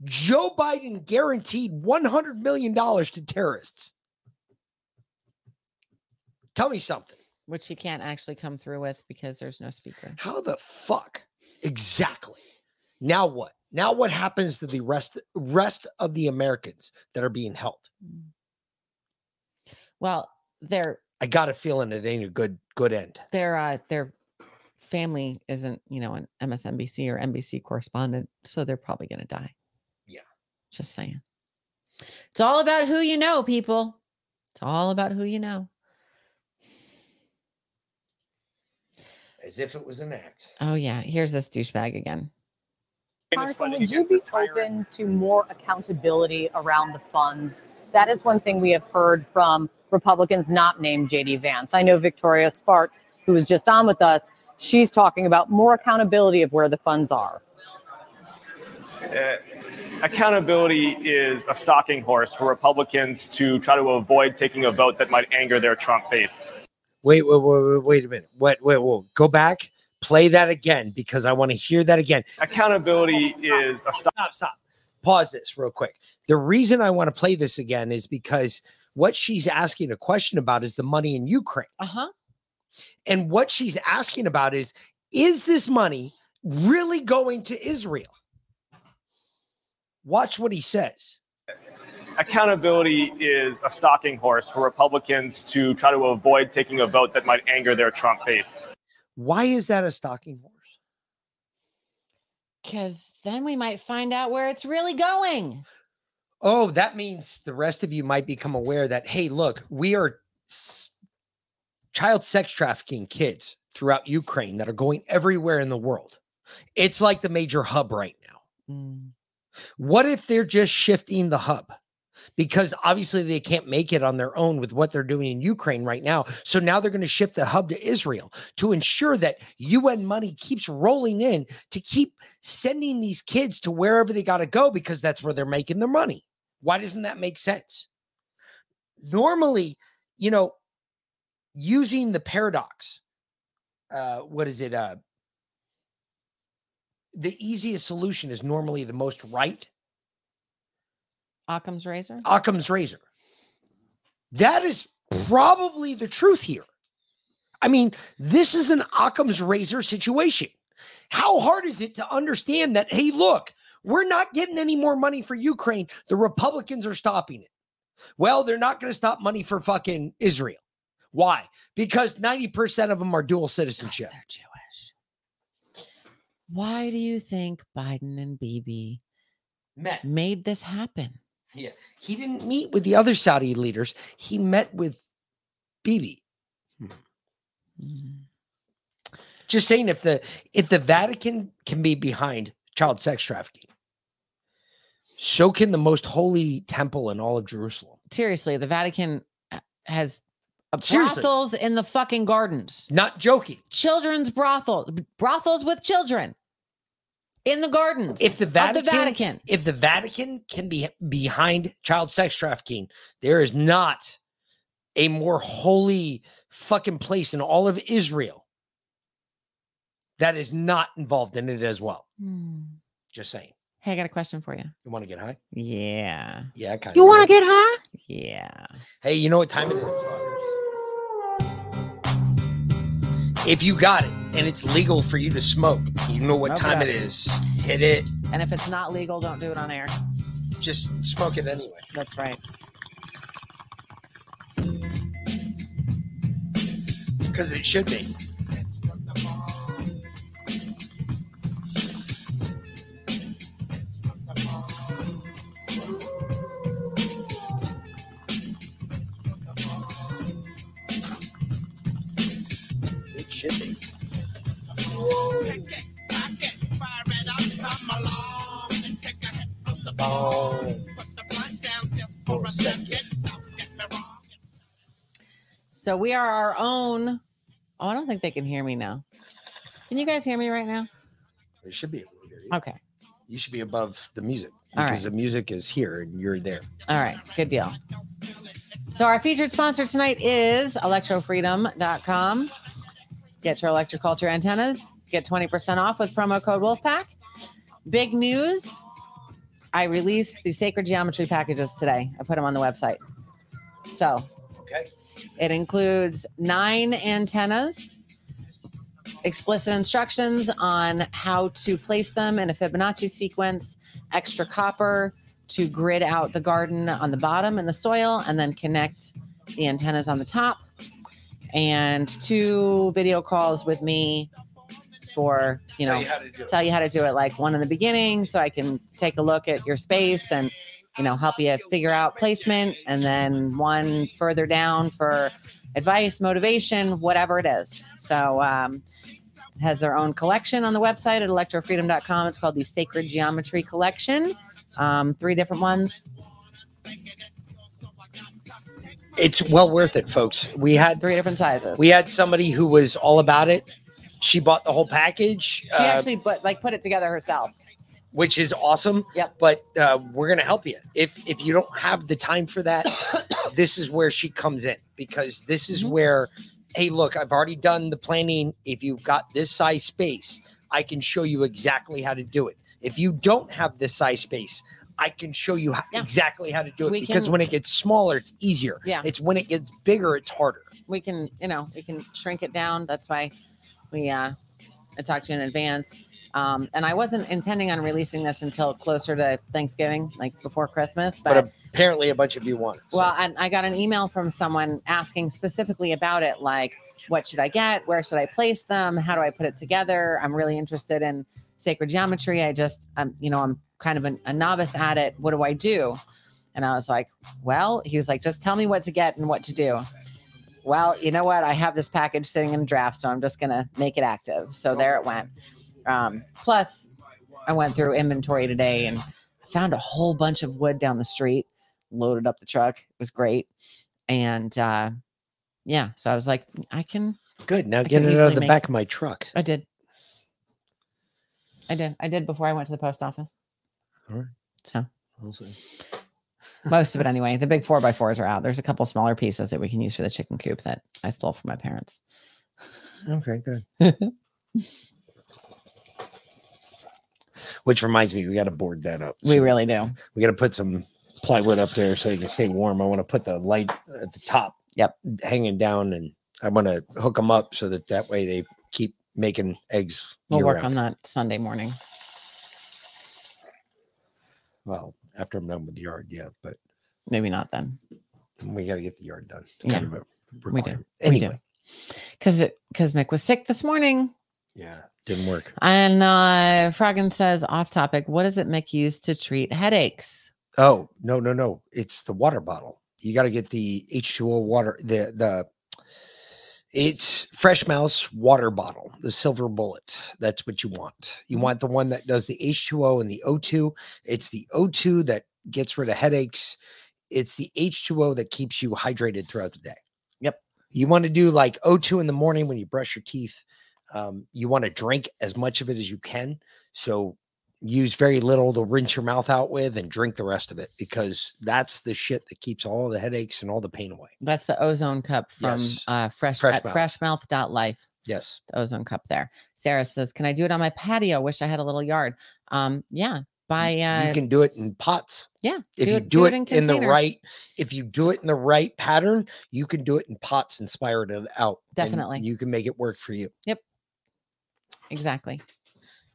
Joe Biden guaranteed $100 million to terrorists. Tell me something. Which he can't actually come through with because there's no speaker. How the fuck? Exactly. Now what? Now what happens to the rest rest of the Americans that are being held? Well, they're I got a feeling it ain't a good good end. their uh their family isn't, you know, an MSNBC or NBC correspondent, so they're probably gonna die. Yeah. Just saying. It's all about who you know, people. It's all about who you know. As if it was an act. Oh yeah, here's this douchebag again. Jonathan, would you be open to more accountability around the funds That is one thing we have heard from Republicans not named JD Vance. I know Victoria Spartz, who was just on with us, she's talking about more accountability of where the funds are. Uh, accountability is a stalking horse for Republicans to try to avoid taking a vote that might anger their Trump base. Wait, wait, wait, wait, wait a minute. Wait, wait, wait. Go back. Play that again because I want to hear that again. Accountability is a sto- stop, stop. Pause this real quick. The reason I want to play this again is because what she's asking a question about is the money in Ukraine. Uh huh. And what she's asking about is is this money really going to Israel? Watch what he says. accountability is a stalking horse for Republicans to try to avoid taking a vote that might anger their Trump base. Why is that a stalking horse? Because then we might find out where it's really going. Oh, that means the rest of you might become aware that, hey, look, we are s- child sex trafficking kids throughout Ukraine that are going everywhere in the world. It's like the major hub right now. Mm. What if they're just shifting the hub? Because obviously they can't make it on their own with what they're doing in Ukraine right now. So now they're going to shift the hub to Israel to ensure that UN money keeps rolling in to keep sending these kids to wherever they got to go because that's where they're making their money. Why doesn't that make sense? Normally, you know, using the paradox, uh, what is it? Uh, the easiest solution is normally the most right. Occam's razor. Occam's razor. That is probably the truth here. I mean, this is an Occam's razor situation. How hard is it to understand that, hey, look, we're not getting any more money for Ukraine. The Republicans are stopping it. Well, they're not going to stop money for fucking Israel. Why? Because 90% of them are dual citizenship. Why do you think Biden and Bibi met made this happen? Yeah. He didn't meet with the other Saudi leaders. He met with Bibi. Just saying if the if the Vatican can be behind child sex trafficking, so can the most holy temple in all of Jerusalem. Seriously, the Vatican uh, has Seriously. brothels in the fucking gardens. Not joking. Children's brothel, brothels with children in the gardens. If the of Vatican, the Vatican. if the Vatican can be behind child sex trafficking, there is not a more holy fucking place in all of Israel that is not involved in it as well. Hmm. Just saying. Hey, I got a question for you. You want to get high? Yeah. Yeah, kind You of. want to get high? Yeah. Hey, you know what time it is? If you got it and it's legal for you to smoke, you know what Smoke time it it is. Hit it. And if it's not legal, don't do it on air. Just smoke it anyway. That's right. Because it should be. So we are our own. Oh, I don't think they can hear me now. Can you guys hear me right now? It should be able to hear you. Okay. You should be above the music All because right. the music is here and you're there. All right. Good deal. So our featured sponsor tonight is electrofreedom.com. Get your electroculture antennas. Get 20% off with promo code Wolfpack. Big news. I released the sacred geometry packages today. I put them on the website. So Okay. It includes nine antennas, explicit instructions on how to place them in a Fibonacci sequence, extra copper to grid out the garden on the bottom and the soil, and then connect the antennas on the top, and two video calls with me for you Tell know you to do tell you how to do it like one in the beginning so i can take a look at your space and you know help you figure out placement and then one further down for advice motivation whatever it is so um, it has their own collection on the website at electrofreedom.com it's called the sacred geometry collection um, three different ones it's well worth it, folks. We had three different sizes. We had somebody who was all about it. She bought the whole package, She uh, actually but like put it together herself. Which is awesome. Yep. But uh, we're gonna help you if if you don't have the time for that. this is where she comes in because this is where, hey, look, I've already done the planning. If you've got this size space, I can show you exactly how to do it. If you don't have this size space, I can show you how, exactly how to do it We because can- when it gets smaller, it's easier. Yeah. It's when it gets bigger, it's harder. we can you know we can shrink it down that's why we uh i talked to you in advance um and i wasn't intending on releasing this until closer to thanksgiving like before christmas but, But, apparently, a bunch of you want it. so- well and i got an email from someone asking specifically about it like what should i get where should i place them how do i put it together i'm really interested in sacred geometry i just i'm you know i'm kind of an, a novice at it what do i do and i was like well he was like just tell me what to get and what to do well, you know what? I have this package sitting in a draft, so I'm just gonna make it active. So there it went. Um, plus, I went through inventory today and found a whole bunch of wood down the street. Loaded up the truck. It was great, and uh, yeah. So I was like, I can. Good. Now I get it out of the make- back of my truck. I did. I did. I did before I went to the post office. All right. So We'll see. most of it anyway. The big four by fours are out. There's a couple smaller pieces that we can use for the chicken coop that I stole from my parents. Okay, good. Which reminds me, we got to board that up. We really do. We got to put some plywood up there so you can stay warm. I want to put the light at the top. Yep. Hanging down, and I want to hook them up so that that way they keep making eggs. We'll work year-round. on that Sunday morning. Well, after I'm done with the yard, yeah, but Maybe not then. we got to get the yard done. It's Yeah, kind of a we do. requirement. We do. Anyway, Because it because Mick was sick this morning. Yeah, didn't work. And uh Froggen says off topic, what does it make use to treat headaches? Oh no, no, no! It's the water bottle. You got to get the H2O water. The the it's Fresh Mouth water bottle, the silver bullet. That's what you want. You want the one that does the H2O and the O2. It's the O2 that gets rid of headaches. It's the H2O that keeps you hydrated throughout the day. Yep. You want to do like O2 in the morning when you brush your teeth. Um, you want to drink as much of it as you can. So use very little to rinse your mouth out with and drink the rest of it because that's the shit that keeps all the headaches and all the pain away. That's the ozone cup from Yes. uh fresh Fresh at Mouth. freshmouth.life. Yes. The ozone cup there. Sarah says, Can I do it on my patio? Wish I had a little yard. Um, yeah. By uh you can do it in pots. yeah, If you do, it, in, the right, if you do it in the right pattern, you can do it in pots and spiral it out. and Definitely. you can make it work for you. Yep. Exactly.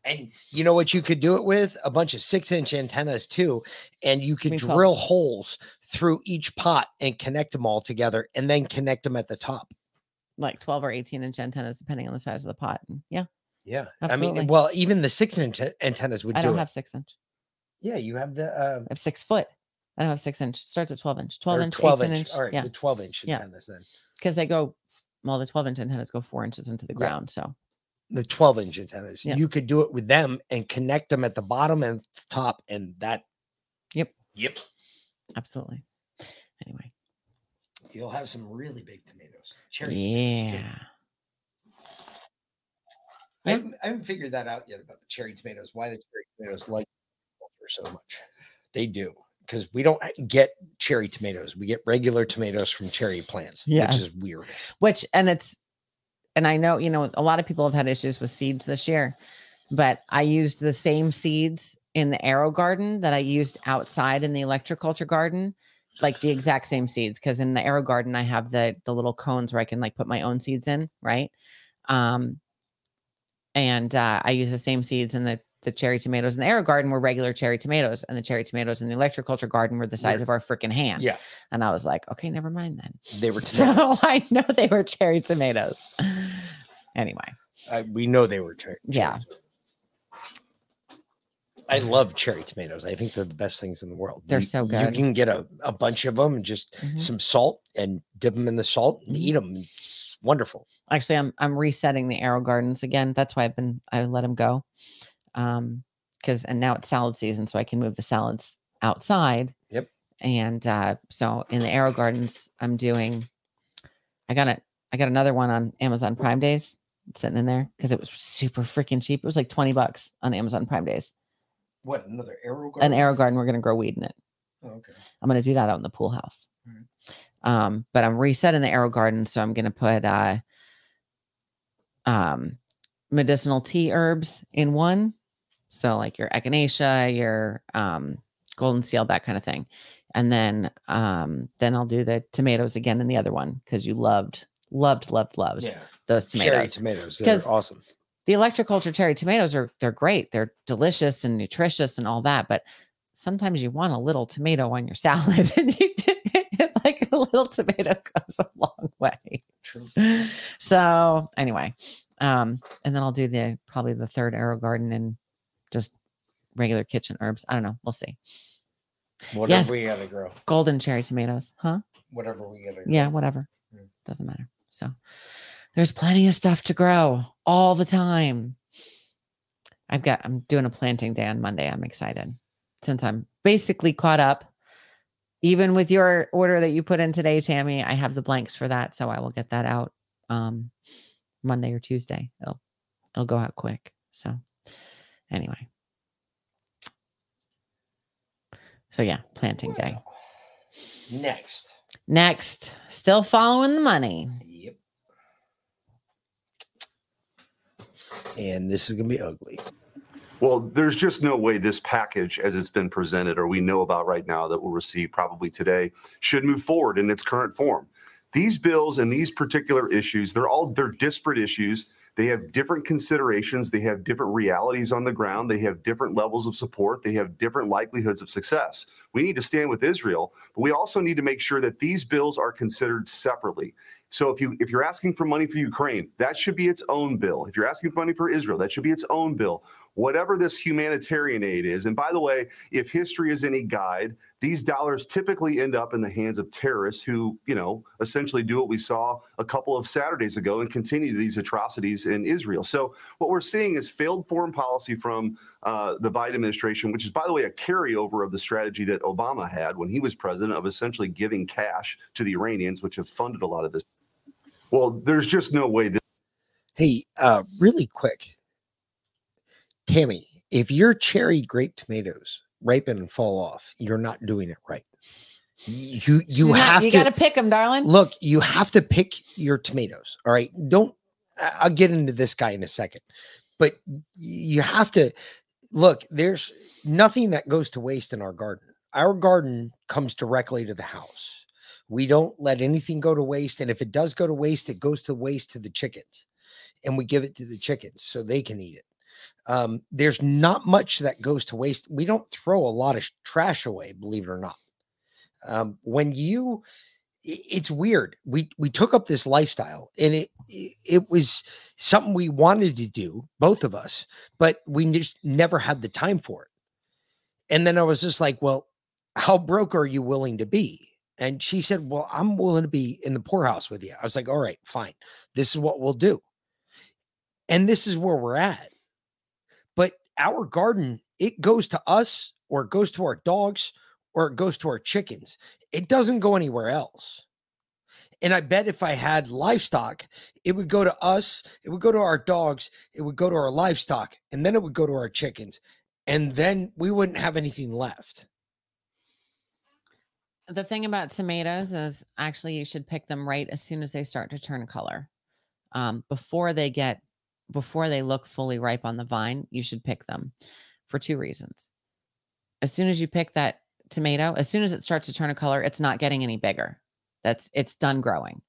And you know what you could do it with? A bunch of six inch antennas too. And you could mean 12. drill holes through each pot and connect them all together and then connect them at the top. Like 12 or 18 inch antennas, depending on the size of the pot. And yeah. Yeah. I mean, well, even the six inch antennas would I do don't it. have six inch. Yeah, you have the uh, I have six foot. I don't have six inch. Starts at 12 inch. 12 inch, 12 inch. inch. All right, yeah. the 12 inch Yeah. antennas then. Because they go well, the 12 inch antennas go four inches into the Yeah. ground. So The 12 inch antennas. Yeah. You could do it with them and connect them at the bottom and the top, and that. Yep. Yep. absolutely. Anyway. You'll have some really big tomatoes. Cherry tomatoes. Yeah. I haven't, I haven't figured that out yet about the cherry tomatoes. Why the cherry tomatoes like so much? They do because we don't get cherry tomatoes. We get regular tomatoes from cherry plants, which is weird. Which and it's and I know, you know, a lot of people have had issues with seeds this year, but I used the same seeds in the AeroGarden that I used outside in the electroculture garden, like the exact same seeds. Because in the AeroGarden, I have the the little cones where I can like put my own seeds in, right? Um, and uh, I use the same seeds in the the cherry tomatoes in the AeroGarden were regular cherry tomatoes, and the cherry tomatoes in the electroculture garden were the size of our freaking hand. Yeah, And I was like, okay, never mind then. they were So. I know they were cherry tomatoes. Anyway, I, we know they were cherry. yeah. I love cherry tomatoes. I think they're the best things in the world. They're You- so You can get a, a bunch of them and just Mhm. some salt and dip them in the salt and eat them. It's wonderful. Actually, I'm I'm resetting the AeroGardens again. That's why I've been I let them go. Um, because and now it's salad season, so I can move the salads outside. Yep. and uh, so in the AeroGardens, I'm doing. I got it. I got another one on Amazon Prime Days sitting in there because it was super freaking cheap. It was like twenty bucks on Amazon Prime Days. What another AeroGarden An? Arrow Garden. We're gonna grow weed in it. Oh, okay. I'm gonna do that out in the pool house. Um, but I'm resetting the AeroGarden, so I'm gonna put uh, um, medicinal tea herbs in one. So like your echinacea, your um, golden seal, that kind of thing, and then um, then I'll do the tomatoes again in the other one because you loved, loved, loved, loved Yeah. those tomatoes. Cherry tomatoes. They're awesome. the electroculture cherry tomatoes are they're great. They're delicious and nutritious and all that, but sometimes you want a little tomato on your salad and you like a little tomato goes a long way. True. So anyway, um, and then I'll do the probably the third AeroGarden and just regular kitchen herbs. I don't know. We'll see. Whatever Yes. we gotta grow. Golden cherry tomatoes, huh? Whatever we gotta grow. Yeah, whatever. Mm. Doesn't matter. So there's plenty of stuff to grow all the time. I've got I'm doing a planting day on Monday. I'm excited. Since I'm basically caught up. Even with your order that you put in today, Tammy, I have the blanks for that. So I will get that out um Monday or Tuesday. It'll it'll go out quick. So anyway. So yeah, planting day. Next. Next, still following the money. Yep. And this is gonna be ugly. Well, there's just no way this package, as it's been presented, or we know about right now that we'll receive probably today, should move forward in its current form. These bills and these particular issues, they're all they're disparate issues. They have different considerations. They have different realities on the ground. They have different levels of support. They have different likelihoods of success. We need to stand with Israel, but we also need to make sure that these bills are considered separately. So if you if you're asking for money for Ukraine, that should be its own bill. If you're asking for money for Israel, that should be its own bill. Whatever this humanitarian aid is, and by the way, if history is any guide, these dollars typically end up in the hands of terrorists who, you know, essentially do what we saw a couple of Saturdays ago and continue these atrocities in Israel. So what we're seeing is failed foreign policy from uh, the Biden administration, which is, by the way, a carryover of the strategy that Obama had when he was president of essentially giving cash to the Iranians, which have funded a lot of this. Well, there's just no way that. Hey, uh, really quick, Tammy, if you're cherry grape tomatoes ripen and fall off, you're not doing it right. You you not- have you to got to pick them, darling. look. You have to pick your tomatoes. All right, don't. I'll get into this guy in a second, but you have to look. There's nothing that goes to waste in our garden. Our garden comes directly to the house. We don't let anything go to waste, and if it does go to waste, it goes to waste to the chickens, and we give it to the chickens so they can eat it. Um, there's not much that goes to waste. We don't throw a lot of trash away, believe it or not. Um, when you, it's weird. We we took up this lifestyle, and it it was something we wanted to do, both of us, but we just never had the time for it. And then I was just like, well, how broke are you willing to be? And she said, well, I'm willing to be in the poorhouse with you. I was like, all right, fine. This is what we'll do. And this is where we're at. Our garden, it goes to us or it goes to our dogs or it goes to our chickens. It doesn't go anywhere else. And I bet if I had livestock, it would go to us, it would go to our dogs, it would go to our livestock, and then it would go to our chickens. And then we wouldn't have anything left. The thing about tomatoes is actually you should pick them right as soon as they start to turn color. Um, before they get, before they look fully ripe on the vine, you should pick them for two reasons. As soon as you pick that tomato, as soon as it starts to turn a color, it's not getting any bigger. That's it's done growing.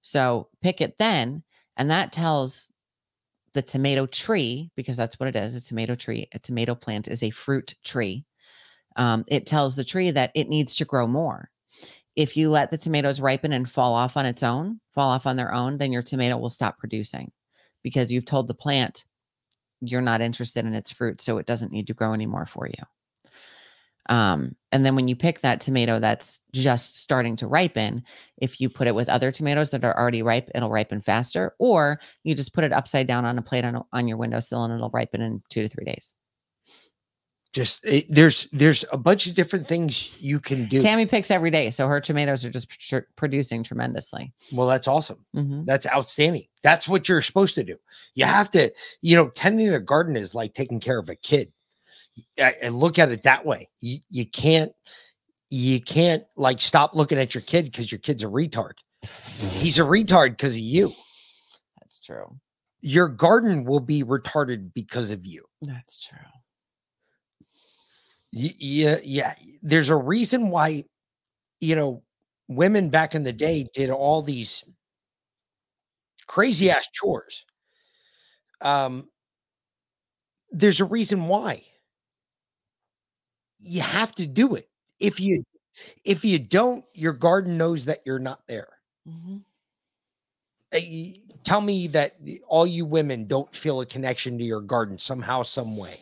So pick it then, and that tells the tomato tree, because that's what it is a tomato tree. A tomato plant is a fruit tree. Um, it tells the tree that it needs to grow more. If you let the tomatoes ripen and fall off on its own, fall off on their own, then your tomato will stop producing because you've told the plant you're not interested in its fruit, so it doesn't need to grow anymore for you. Um, and then when you pick that tomato that's just starting to ripen, if you put it with other tomatoes that are already ripe, it'll ripen faster. Or you just put it upside down on a plate on, on your windowsill and it'll ripen in two to three days. Just it, there's there's a bunch of different things you can do. Tammy picks every day, so her tomatoes are just pr- producing tremendously. Well, that's awesome. Mhm. That's outstanding. That's what you're supposed to do. You have to, you know, tending a garden is like taking care of a kid. And look at it that way. You, you can't, you can't like stop looking at your kid because your kid's a retard. He's a retard because of you. That's true. Your garden will be retarded because of you. That's true. Yeah, yeah. There's a reason why, you know, women back in the day did all these crazy ass chores. Um, there's a reason why. You have to do it. If you if you don't, your garden knows that you're not there. Mhm. Uh, Tell me that all you women don't feel a connection to your garden somehow, some way.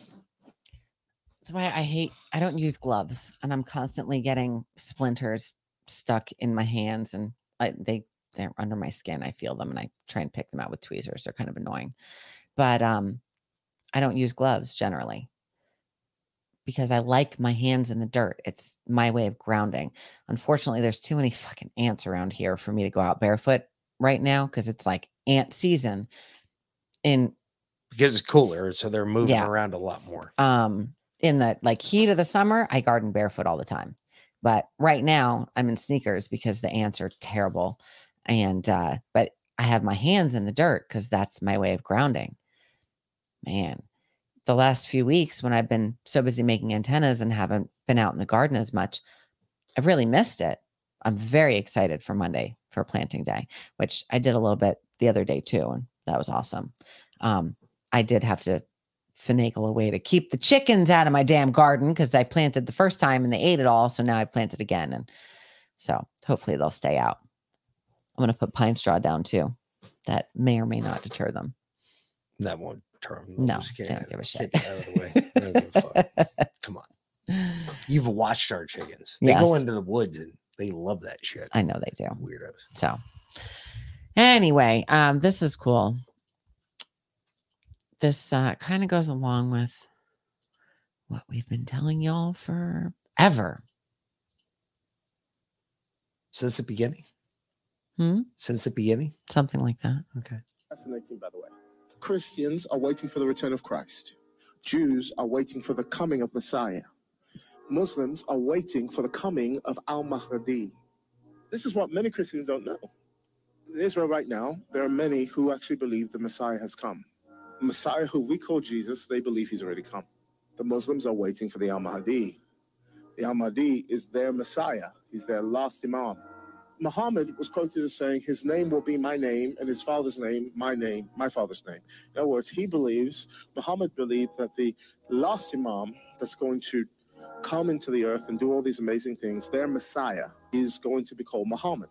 That's why I hate. I don't use gloves, and I'm constantly getting splinters stuck in my hands, and I, they they're under my skin. I feel them, and I try and pick them out with tweezers. They're kind of annoying, but um, I don't use gloves generally because I like my hands in the dirt. It's my way of grounding. Unfortunately, there's too many fucking ants around here for me to go out barefoot right now because it's like ant season. In because it's cooler, so they're moving Yeah. around a lot more. um in the like heat of the summer i garden barefoot all the time. But right now i'm in sneakers because the ants are terrible. And uh but i have my hands in the dirt because that's my way of grounding. Man the last few weeks when i've been so busy making antennas and haven't been out in the garden as much i've really missed it. I'm very excited for monday for planting day which i did a little bit the other day too and that was awesome. Um i did have to finagle a way to keep the chickens out of my damn garden because I planted the first time and they ate it all. So now I planted again. And so hopefully they'll stay out. I'm going to put pine straw down too. That may or may not deter them. That won't turn. No, they don't give a shit. Get out of the way. A. Come on. You've watched our chickens. They go into the woods and they love that shit. I know they do. Weirdos. So anyway, um, this is cool. This uh, kind of goes along with what we've been telling y'all forever. Since the beginning? Hmm? Since the beginning? Something like that. Okay. Fascinating, by the way. Christians are waiting for the return of Christ. Jews are waiting for the coming of Messiah. Muslims are waiting for the coming of Al Mahdi. This is what many Christians don't know. In Israel right now, there are many who actually believe the Messiah has come. Messiah, who we call Jesus, they believe he's already come. The Muslims are waiting for the Al Mahdi. The Al Mahdi is their Messiah, he's their last Imam. Muhammad was quoted as saying, His name will be my name, and his father's name, my name, my father's name. In other words, he believes, Muhammad believed that the last Imam that's going to come into the earth and do all these amazing things, their Messiah is going to be called Muhammad.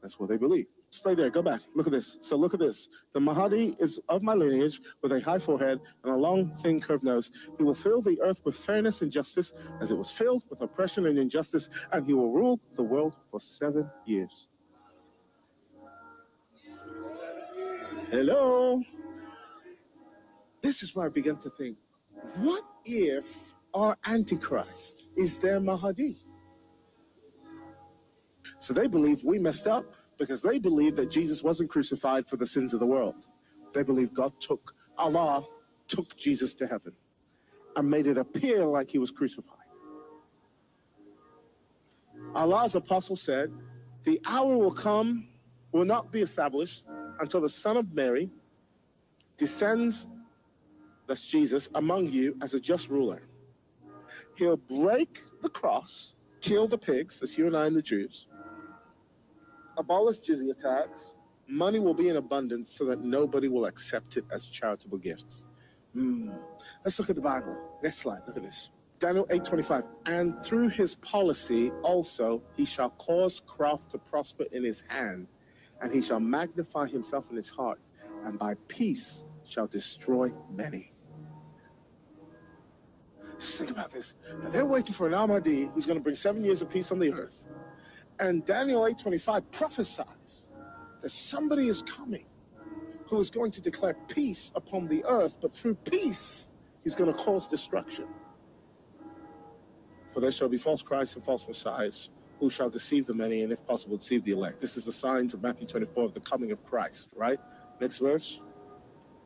That's what they believe. Stay there, go back. Look at this. So look at this. The Mahdi is of my lineage with a high forehead and a long, thin, curved nose. He will fill the earth with fairness and justice as it was filled with oppression and injustice, and he will rule the world for seven years. Hello. This is where I began to think what if our Antichrist is their Mahdi? So they believe we messed up because they believe that Jesus wasn't crucified for the sins of the world. They believe God took, Allah took Jesus to heaven and made it appear like he was crucified. Allah's apostle said, The hour will come, will not be established until the Son of Mary descends, that's Jesus, among you as a just ruler. He'll break the cross, kill the pigs, that's you and I and the Jews, abolish jizya tax, money will be in abundance so that nobody will accept it as charitable gifts. Hmm. Let's look at the Bible. Next slide, look at this. Daniel 8:25. And through his policy also he shall cause craft to prosper in his hand, and he shall magnify himself in his heart, and by peace shall destroy many. Just think about this. Now, they're waiting for an Ahmadi who's going to bring seven years of peace on the earth. And Daniel 8:25 prophesies that somebody is coming who is going to declare peace upon the earth, but through peace, he's going to cause destruction. For there shall be false Christs and false messiahs who shall deceive the many and, if possible, deceive the elect. This is the signs of Matthew 24 of the coming of Christ, right? Next verse.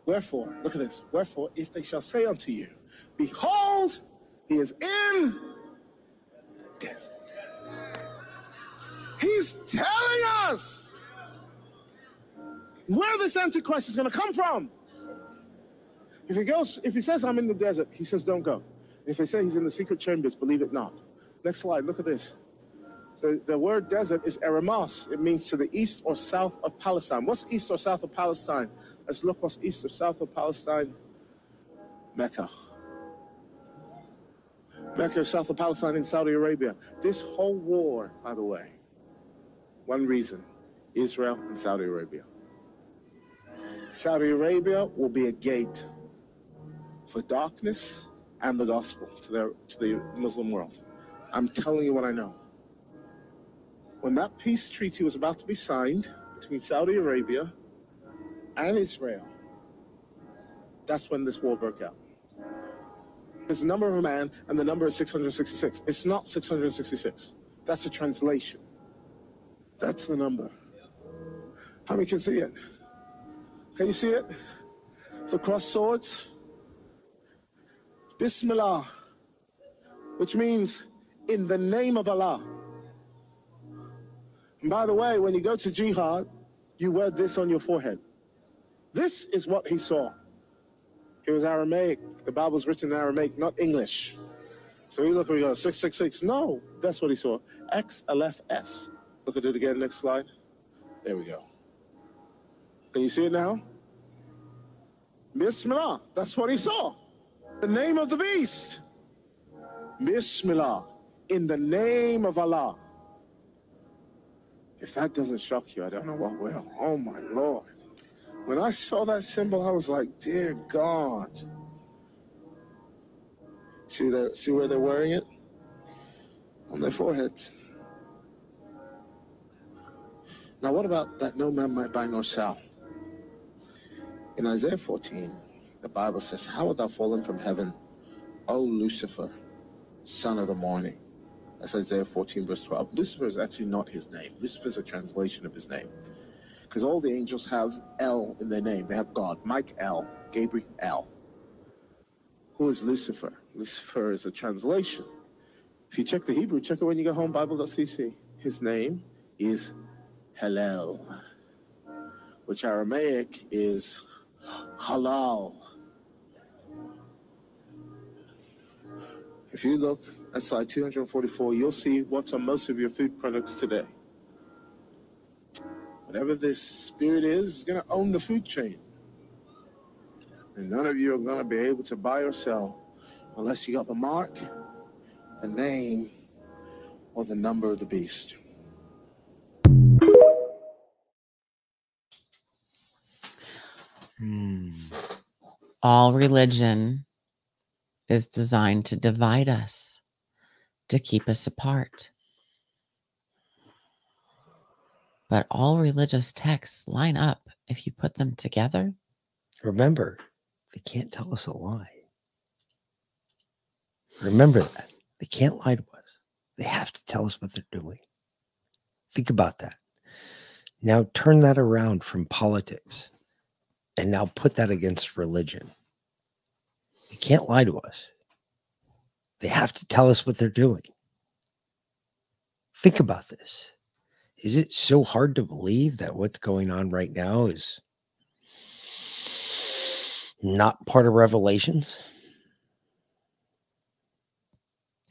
Wherefore, look at this. Wherefore, if they shall say unto you, Behold, he is in He's telling us where this Antichrist is going to come from. If he goes, if he says, I'm in the desert, he says, don't go. If they say he's in the secret chambers, believe it not. Next slide, look at this. The, the word desert is eremos. It means to the east or south of Palestine. What's east or south of Palestine? Let's look what's east or south of Palestine. Mecca. Mecca, south of Palestine in Saudi Arabia. This whole war, by the way, one reason Israel and Saudi Arabia. Saudi Arabia will be a gate for darkness and the gospel to, their, to the Muslim world. I'm telling you what I know. When that peace treaty was about to be signed between Saudi Arabia and Israel, that's when this war broke out. There's the number of a man and the number is 666. It's not 666. That's a translation. That's the number. How many can see it? Can you see it? The cross swords. Bismillah, which means in the name of Allah. And by the way, when you go to jihad, you wear this on your forehead. This is what he saw. It was Aramaic. The Bible's written in Aramaic, not English. So we look and we go, 666. No, that's what he saw. X, Aleph, S. Look at it again, next slide. There we go. Can you see it now? Bismillah. That's what he saw. The name of the beast. Bismillah. In the name of Allah. If that doesn't shock you, I don't know what will. Oh my Lord. When I saw that symbol, I was like, dear God. See that see where they're wearing it? On their foreheads. Now what about that no man might buy nor sell? In Isaiah 14, the Bible says, How art thou fallen from heaven, O Lucifer, son of the morning? That's Isaiah 14, verse 12. Lucifer is actually not his name. Lucifer is a translation of his name. Because all the angels have L in their name. They have God. Mike L, Gabriel L. Who is Lucifer? Lucifer is a translation. If you check the Hebrew, check it when you go home, Bible.cc. His name is Hallel, which Aramaic is halal. If you look at slide 244, you'll see what's on most of your food products today. Whatever this spirit is, is going to own the food chain. And none of you are going to be able to buy or sell unless you got the mark, the name, or the number of the beast. Hmm. All religion is designed to divide us, to keep us apart. But all religious texts line up if you put them together. Remember, they can't tell us a lie. Remember that. They can't lie to us. They have to tell us what they're doing. Think about that. Now turn that around from politics and now put that against religion. They can't lie to us. They have to tell us what they're doing. Think about this. Is it so hard to believe that what's going on right now is not part of Revelations?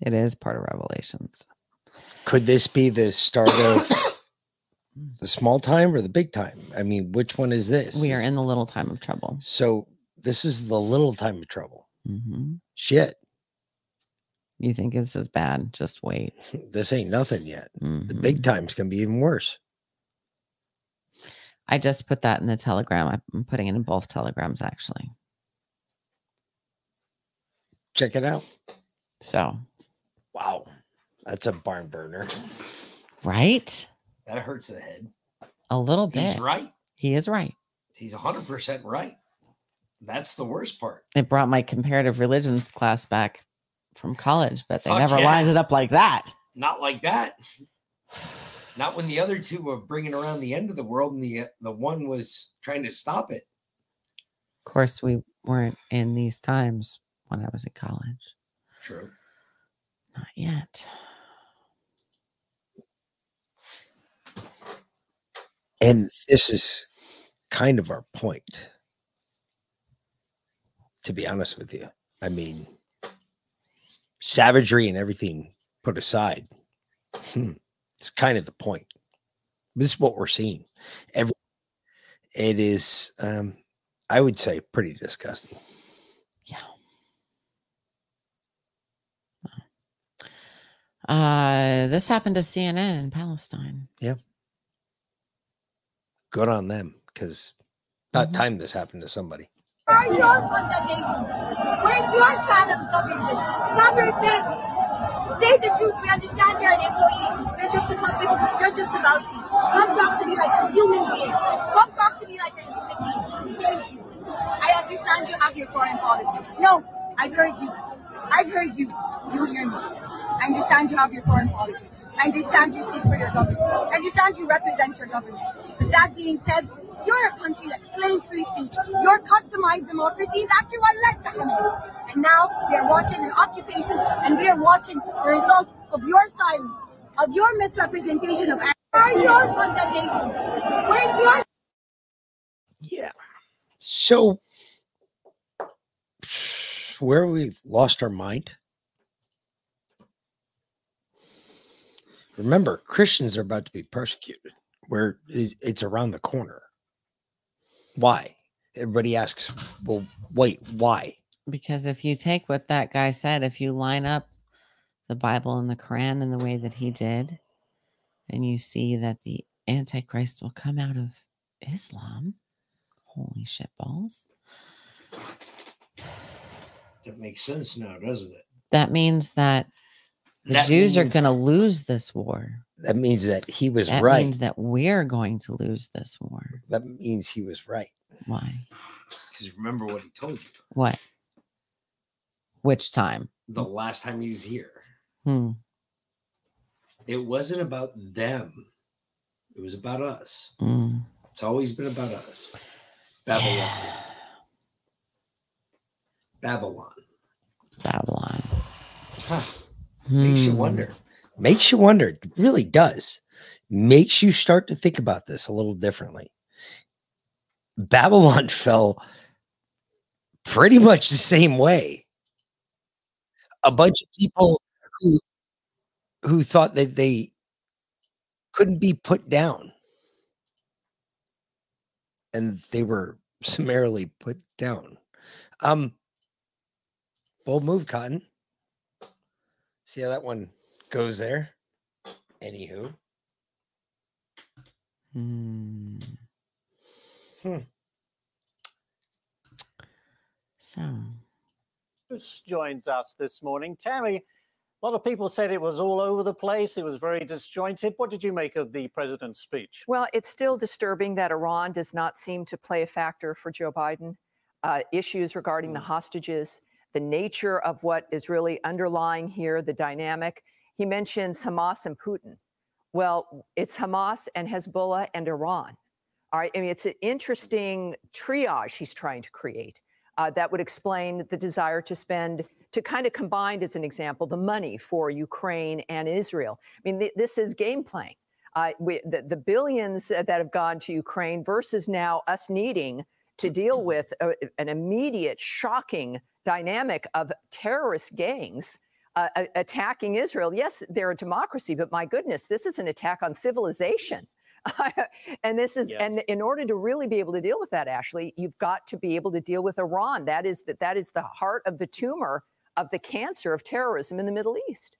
It is part of Revelations. Could this be the start of the small time or the big time? I mean, which one is this? We are in the little time of trouble. So this is the little time of trouble. hmm Shit, You think this is bad? Just wait. this ain't nothing yet. The Mhm. big time's gonna be even worse. I just put that in the telegram. I'm putting it in both telegrams actually. Check it out. So, Wow, that's a barn burner. right? That hurts the head. A little bit. He's right. He is right. He's 100% right. That's the worst part. It brought my comparative religions class back from college, but they Fuck never yeah. lines it up like that. Not like that. Not when the other two were bringing around the end of the world, and the the one was trying to stop it. Of course, we weren't in these times when I was in college. True. Not yet. And this is kind of our point. To be honest with you, I mean, savagery and everything put aside, hmm, it's kind of the point. This is what we're seeing. Every, it is, um, I would say, pretty disgusting. Uh, this happened to CNN in Palestine. Yeah. Good on them because about mm-hmm. time this happened to somebody. Where your condemnation? Where's your channel covering this? Cover this. Say the truth. We understand you're an employee. You're just a puppet. You're just a mouthpiece. Come talk to me like a human being. Come talk to me like a human being. Thank you. I understand you have your foreign policy. No, I've heard you. I've heard you. You hear me. I understand you have your foreign policy. I understand you speak for your government. I understand you represent your government. That being said, you're a country that's claimed free speech. Your customized democracy is actually what led to Hamas. And now we are watching an occupation and we are watching the result of your silence, of your misrepresentation of Where your condemnation? Where's your Yeah. So, where we've lost our mind. Remember, Christians are about to be persecuted. Where it's around the corner. Why? Everybody asks, well, wait, why? Because if you take what that guy said, if you line up the Bible and the Quran in the way that he did, and you see that the Antichrist will come out of Islam, holy shit balls. That makes sense now, doesn't it? That means that the Jews are going to lose this war. That means that he was that right. means that we're going to lose this war. that means he was right. Why? Because remember what he told you What? Which time? the last time he was here. Hmm. It wasn't about them, it was about us. Mm. It's always been about us. Babylon. Babylon. Babylon. Huh. Makes you Hmm. wonder. Makes you wonder. It really does. Makes you start to think about this a little differently. Babylon fell pretty much the same way. A bunch of people who who thought that they couldn't be put down. And they were summarily put down. Um bold move, Cotton. See how that one goes there? Anywho. Hmm. Hmm. So, Bruce joins us this morning. Tammy, a lot of people said it was all over the place. It was very disjointed. What did you make of the president's speech? Well, it's still disturbing that Iran does not seem to play a factor for Joe Biden. Uh, issues regarding the hostages, the nature of what is really underlying here, the dynamic. He mentions Hamas and Putin. Well, it's Hamas and Hezbollah and Iran. All right. I mean, it's an interesting triage he's trying to create uh, that would explain the desire to spend, to kind of combine, as an example, the money for Ukraine and Israel. I mean, th- this is game playing. Uh, we, the, the billions that have gone to Ukraine versus now us needing to deal with a, an immediate, shocking dynamic of terrorist gangs uh, attacking Israel. Yes, they're a democracy, but my goodness, this is an attack on civilization. and this is and in order to really be able to deal with that ashley you've got to be able to deal with iran that is that that is the heart of the tumor of the cancer of terrorism in the middle east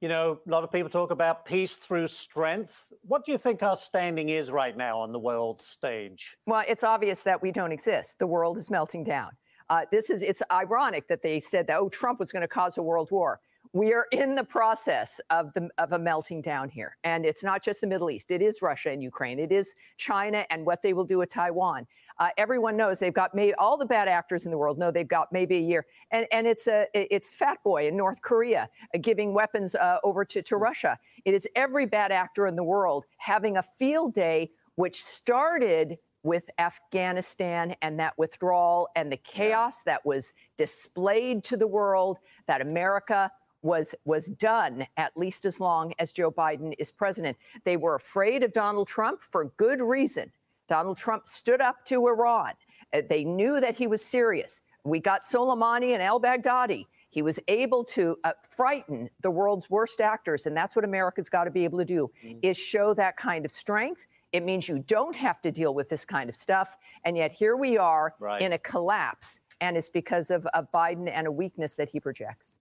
You know, a lot of people talk about peace through strength. What do you think our standing is right now on the world stage? well it's obvious that we don't exist the world is melting down uh, this is it's ironic that they said that oh trump was going to cause a world war we are in the process of the of a melting down here, and it's not just the Middle East. It is Russia and Ukraine. It is China and what they will do with Taiwan. Uh, everyone knows they've got maybe all the bad actors in the world know they've got maybe a year, and and it's a it's Fat Boy in North Korea uh, giving weapons uh, over to to Russia. It is every bad actor in the world having a field day, which started with Afghanistan and that withdrawal and the chaos that was displayed to the world that America was was done at least as long as Joe Biden is president. They were afraid of Donald Trump for good reason. Donald Trump stood up to Iran. Uh, They knew that he was serious. We got Soleimani and al-Baghdadi. He was able to uh, frighten the world's worst actors, and that's what America's got to be able to do: is show that kind of strength. It means you don't have to deal with this kind of stuff, and yet here we are Right. in a collapse, and it's because of, of Biden and a weakness that he projects.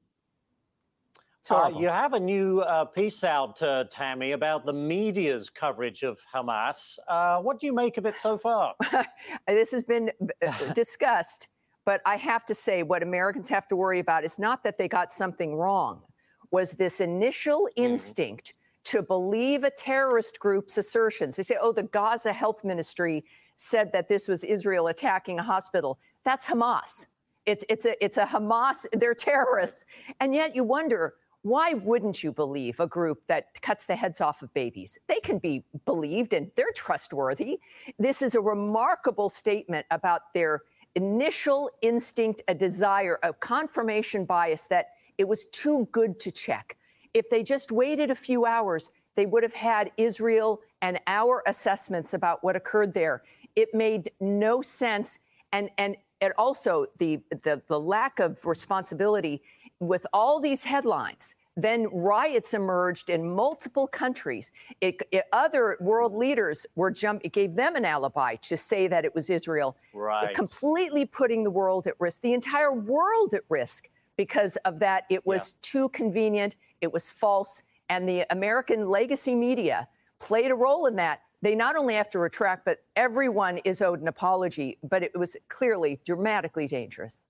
It's Uh, you have a new uh, piece out, uh, Tammy, about the media's coverage of Hamas. Uh, what do you make of it so far? this has been uh, discussed, but I have to say, what Americans have to worry about is not that they got something wrong, was this initial instinct to believe a terrorist group's assertions. They say, oh, the Gaza Health Ministry said that this was Israel attacking a hospital. That's Hamas. It's it's a it's a Hamas. They're terrorists, and yet you wonder why wouldn't you believe a group that cuts the heads off of babies? They can be believed and they're trustworthy. This is a remarkable statement about their initial instinct, a desire, a confirmation bias that it was too good to check. If they just waited a few hours, they would have had Israel and our assessments about what occurred there. It made no sense. And, and, and also the, the, the lack of responsibility with all these headlines. Then riots emerged in multiple countries. It, it- other world leaders were jump. It gave them an alibi to say that it was Israel, Right. completely putting the world at risk, the entire world at risk because of that. It was too convenient. It was false, and the American legacy media played a role in that. They not only have to retract, but everyone is owed an apology. But it was clearly dramatically dangerous.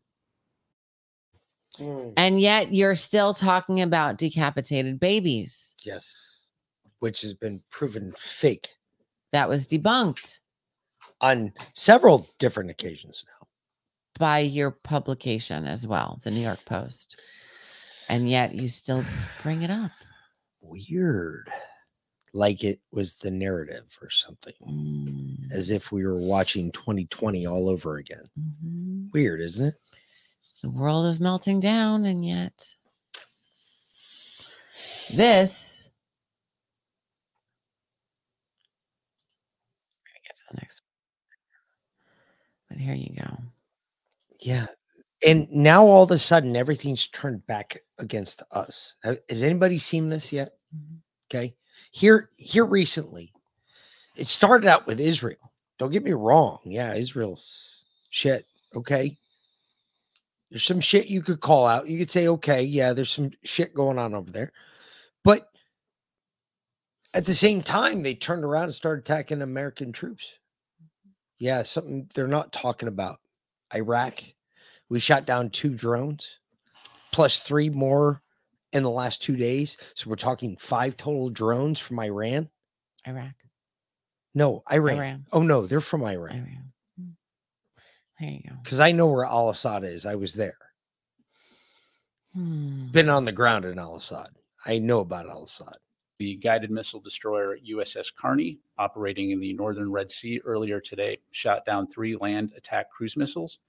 Hmm. And yet you're still talking about decapitated babies. Yes. Which has been proven fake That was debunked on several different occasions now. By your publication as well, the New York Post. And yet you still bring it up. Weird. Like it was the narrative or something. Mm. As if we were watching 2020 all over again. Weird, isn't it? The world is melting down, and yet this. We're get to the next. But here you go. Yeah. And now all of a sudden everything's turned back against us. Has anybody seen this yet? Mm-hmm. Okay. Here here recently. It started out with Israel. Don't get me wrong. Yeah, Israel's shit. Okay. There's some shit you could call out. You could say, okay, yeah, there's some shit going on over there. But at the same time, they turned around and started attacking American troops. Mm-hmm. Yeah, something they're not talking about. Iraq, we shot down two drones, plus three more in the last two days. So we're talking five total drones from Iran. Iraq. No, Iran. Iran. Oh no, they're from Iran. Iran. There you go. Because I know where Al Assad is. I was there. Hmm. Been on the ground in Al Assad. I know about Al Assad. The guided missile destroyer USS Carney, operating in the northern Red Sea earlier today, shot down three land attack cruise missiles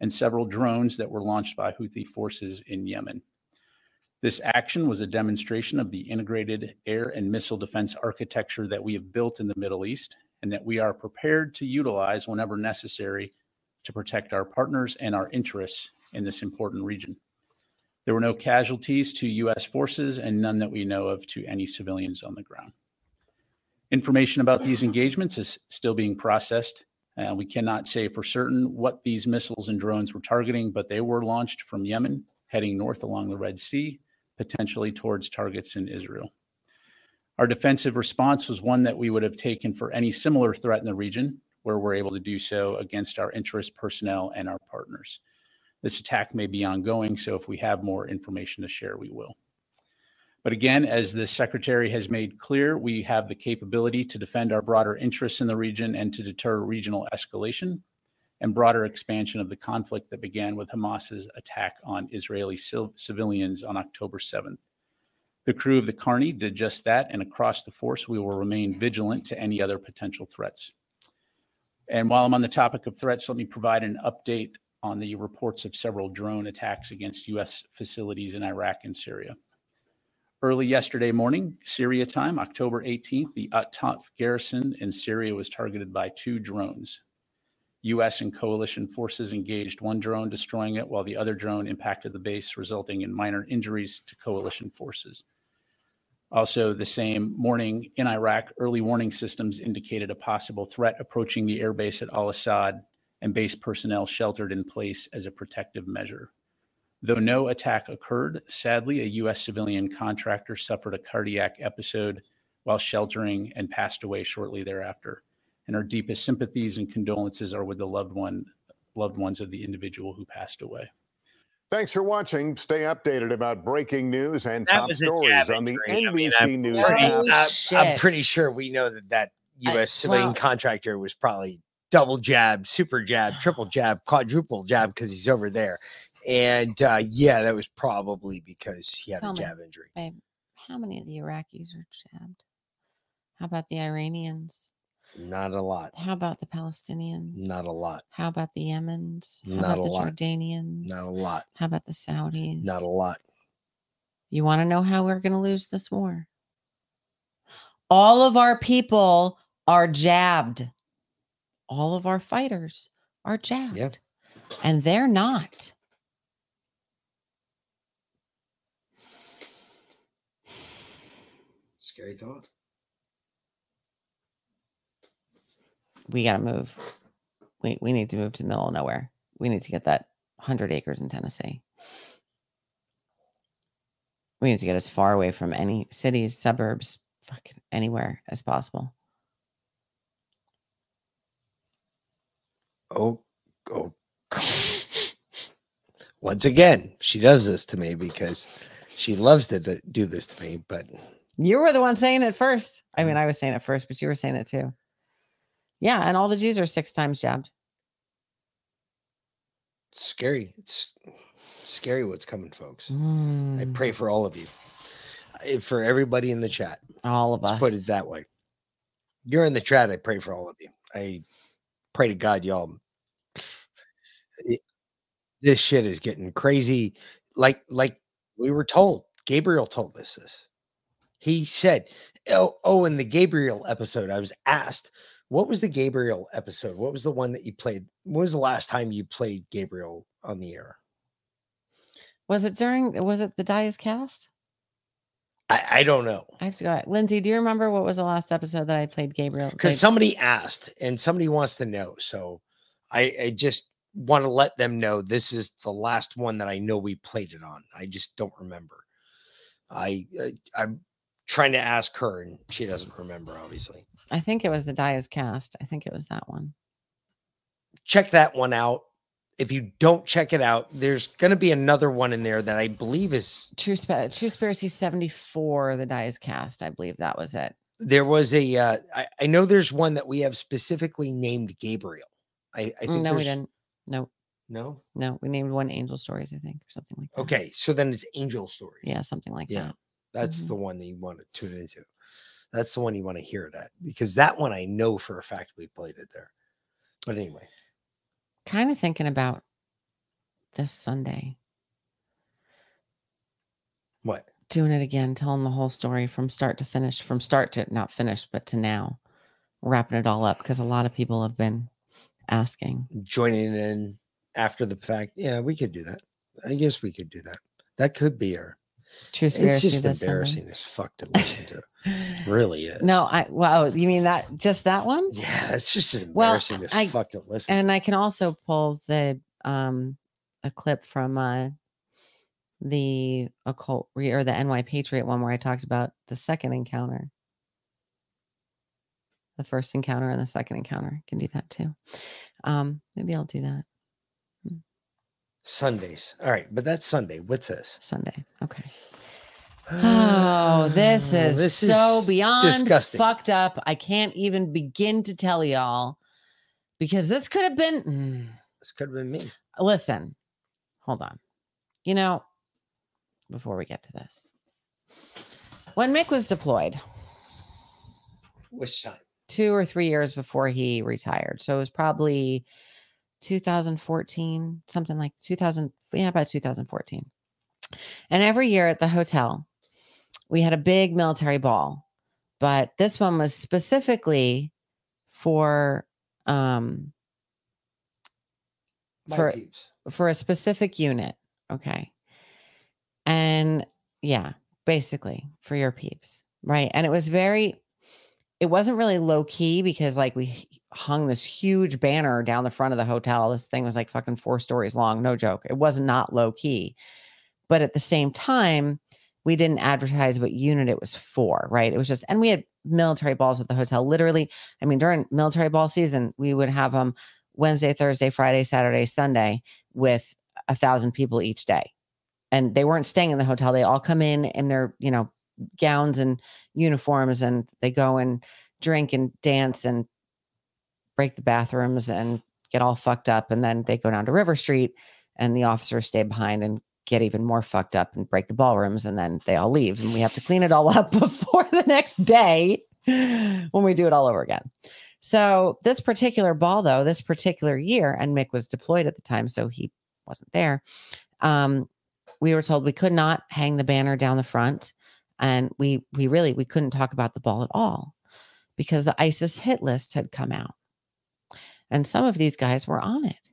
and several drones that were launched by Houthi forces in Yemen. This action was a demonstration of the integrated air and missile defense architecture that we have built in the Middle East and that we are prepared to utilize whenever necessary to protect our partners and our interests in this important region. There were no casualties to U.S. forces and none that we know of to any civilians on the ground. Information about these engagements is still being processed. Uh, we cannot say for certain what these missiles and drones were targeting, but they were launched from Yemen, heading north along the Red Sea, potentially towards targets in Israel. Our defensive response was one that we would have taken for any similar threat in the region, where we're able to do so against our interest personnel and our partners. This attack may be ongoing, so if we have more information to share, we will. But again, as the secretary has made clear, we have the capability to defend our broader interests in the region and to deter regional escalation and broader expansion of the conflict that began with Hamas's attack on Israeli civil- civilians on October 7th. The crew of the Carney did just that, and across the force, we will remain vigilant to any other potential threats. And while I'm on the topic of threats, let me provide an update on the reports of several drone attacks against U.S. facilities in Iraq and Syria. Early yesterday morning, Syria time, October 18th, the At-Tanf garrison in Syria was targeted by two drones. U.S. and coalition forces engaged one drone, destroying it, while the other drone impacted the base, resulting in minor injuries to coalition forces. Also, the same morning in Iraq, early warning systems indicated a possible threat approaching the airbase at Al Assad and base personnel sheltered in place as a protective measure. Though no attack occurred, sadly, a U.S. civilian contractor suffered a cardiac episode while sheltering and passed away shortly thereafter. And our deepest sympathies and condolences are with the loved one, loved ones of the individual who passed away. Thanks for watching. Stay updated about breaking news and That top stories on the injury. I mean, NBC I'm- News I'm- app. I'm- I'm pretty sure we know that that I- U.S. civilian well- contractor was probably double jab, super jab, triple jab, quadruple jab because he's over there. And uh, yeah, that was probably because he had Tell a me, jab injury. Babe, how many of the Iraqis are jabbed? How about the Iranians? Not a lot. How about the Palestinians? Not a lot. How about the Yemens? How Not about a the lot. Jordanians? Not a lot. How about the Saudis? Not a lot. You want to know how we're going to lose this war? All of our people are jabbed. All of our fighters are jabbed. And they're not. Scary thought. We got to move. We, we need to move to the middle of nowhere. We need to get that 100 acres in Tennessee. We need to get as far away from any cities, suburbs, fucking anywhere as possible. Oh, oh. Once again, she does this to me because she loves to do this to me. But You were the one saying it first. I mean, I was saying it first, but you were saying it too. Yeah, and all the Jews are six times jabbed. scary. It's scary what's coming, folks. I Mm, pray for all of you, for everybody in the chat. all of Let's us. put it that way. You're in the chat. I pray for all of you. I pray to God, y'all. this shit is getting crazy. Like, like we were told. Gabriel told us this. He said, "Oh, oh." In the Gabriel episode, I was asked, "What was the Gabriel episode? What was the one that you played? When was the last time you played Gabriel on the air?" Was it during, was it the Dias cast? I, I don't know. I have to go. Lindsay, do you remember what was the last episode that I played Gabriel? because somebody asked and somebody wants to know. So I, I just want to let them know this is the last one that I know we played it on. I just don't remember. I, I I'm trying to ask her and she doesn't remember. Obviously, I think it was the Dias cast. I think it was that one. check that one out. If you don't check it out, there's going to be another one in there that I believe is True, Spa- Truspiracy 74, the die is cast. I believe that was it. there was a. Uh, I, I know there's one that we have specifically named Gabriel. I, I think Mm, no, we didn't. No, No. no, we named one Angel Stories, I think, or something like that. Okay, so then it's Angel Stories. Yeah, something like Yeah, that. that's Mhm. the one that you want to tune into. That's the one you want to hear it at because that one I know for a fact we played it there. But anyway, Kind of thinking about this Sunday, what? doing it again, telling the whole story from start to finish, from start to not finish, but to now, wrapping it all up because a lot of people have been asking. Joining in after the fact. Yeah, we could do that. I guess we could do that. That could be our. True It's just embarrassing as fuck to listen to. really is. No, I wow, you mean that just that one? Yeah, it's just as Well, embarrassing as I- fuck to listen. And I can also pull the um a clip from uh the occult re- or the NY Patriot one where I talked about the second encounter. The first encounter and the second encounter. Can do that too. Um, maybe I'll do that Sundays. All right, but that's Sunday. What's this? Sunday. Okay. Oh, this is This so is beyond disgusting. fucked up. I can't even begin to tell y'all because this could have been. mm. This could have been me. Listen, hold on. You know, before we get to this, when Mick was deployed, Which time? two or three years before he retired. So it was probably 2014, something like 2000, yeah, about 2014. And every year at the hotel, we had a big military ball, but this one was specifically for um My for peeps. for a specific unit. Okay. And yeah, basically for your peeps. Right. And it was very, it wasn't really low key because like we hung this huge banner down the front of the hotel. This thing was like fucking four stories long. No joke. It was not low key. But at the same time, we didn't advertise what unit it was for. Right. It was just, and we had military balls at the hotel. Literally, I mean, during military ball season, we would have them Wednesday, Thursday, Friday, Saturday, Sunday with a thousand people each day. And they weren't staying in the hotel. They all come in in their, you know, gowns and uniforms and they go and drink and dance and break the bathrooms and get all fucked up. And then they go down to River Street and the officers stay behind and get even more fucked up and break the ballrooms. And then they all leave and we have to clean it all up before the next day when we do it all over again. So this particular ball, though, this particular year, and Mick was deployed at the time, so he wasn't there. Um, we were told we could not hang the banner down the front, and we we really we couldn't talk about the ball at all because the ISIS hit list had come out, and some of these guys were on it.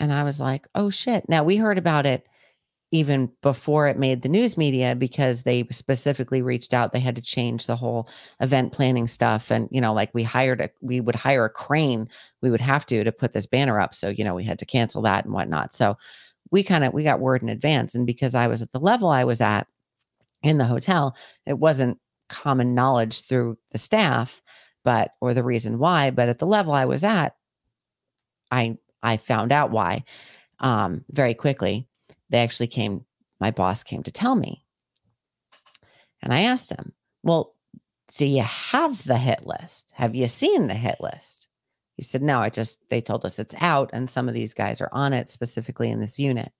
And I was like, "Oh shit!" Now we heard about it even before it made the news media because they specifically reached out. They had to change the whole event planning stuff and you know like we hired a we would hire a crane we would have to to put this banner up. So you know we had to cancel that and whatnot. So we kind of we got word in advance. And because i was at the level i was at in the hotel it wasn't common knowledge through the staff but or the reason why but at the level i was at i i found out why um very quickly. They actually came my boss came to tell me. And i asked him well do you have the hit list? Have you seen the hit list? He said no i just they told us it's out and some of these guys are on it specifically in this unit.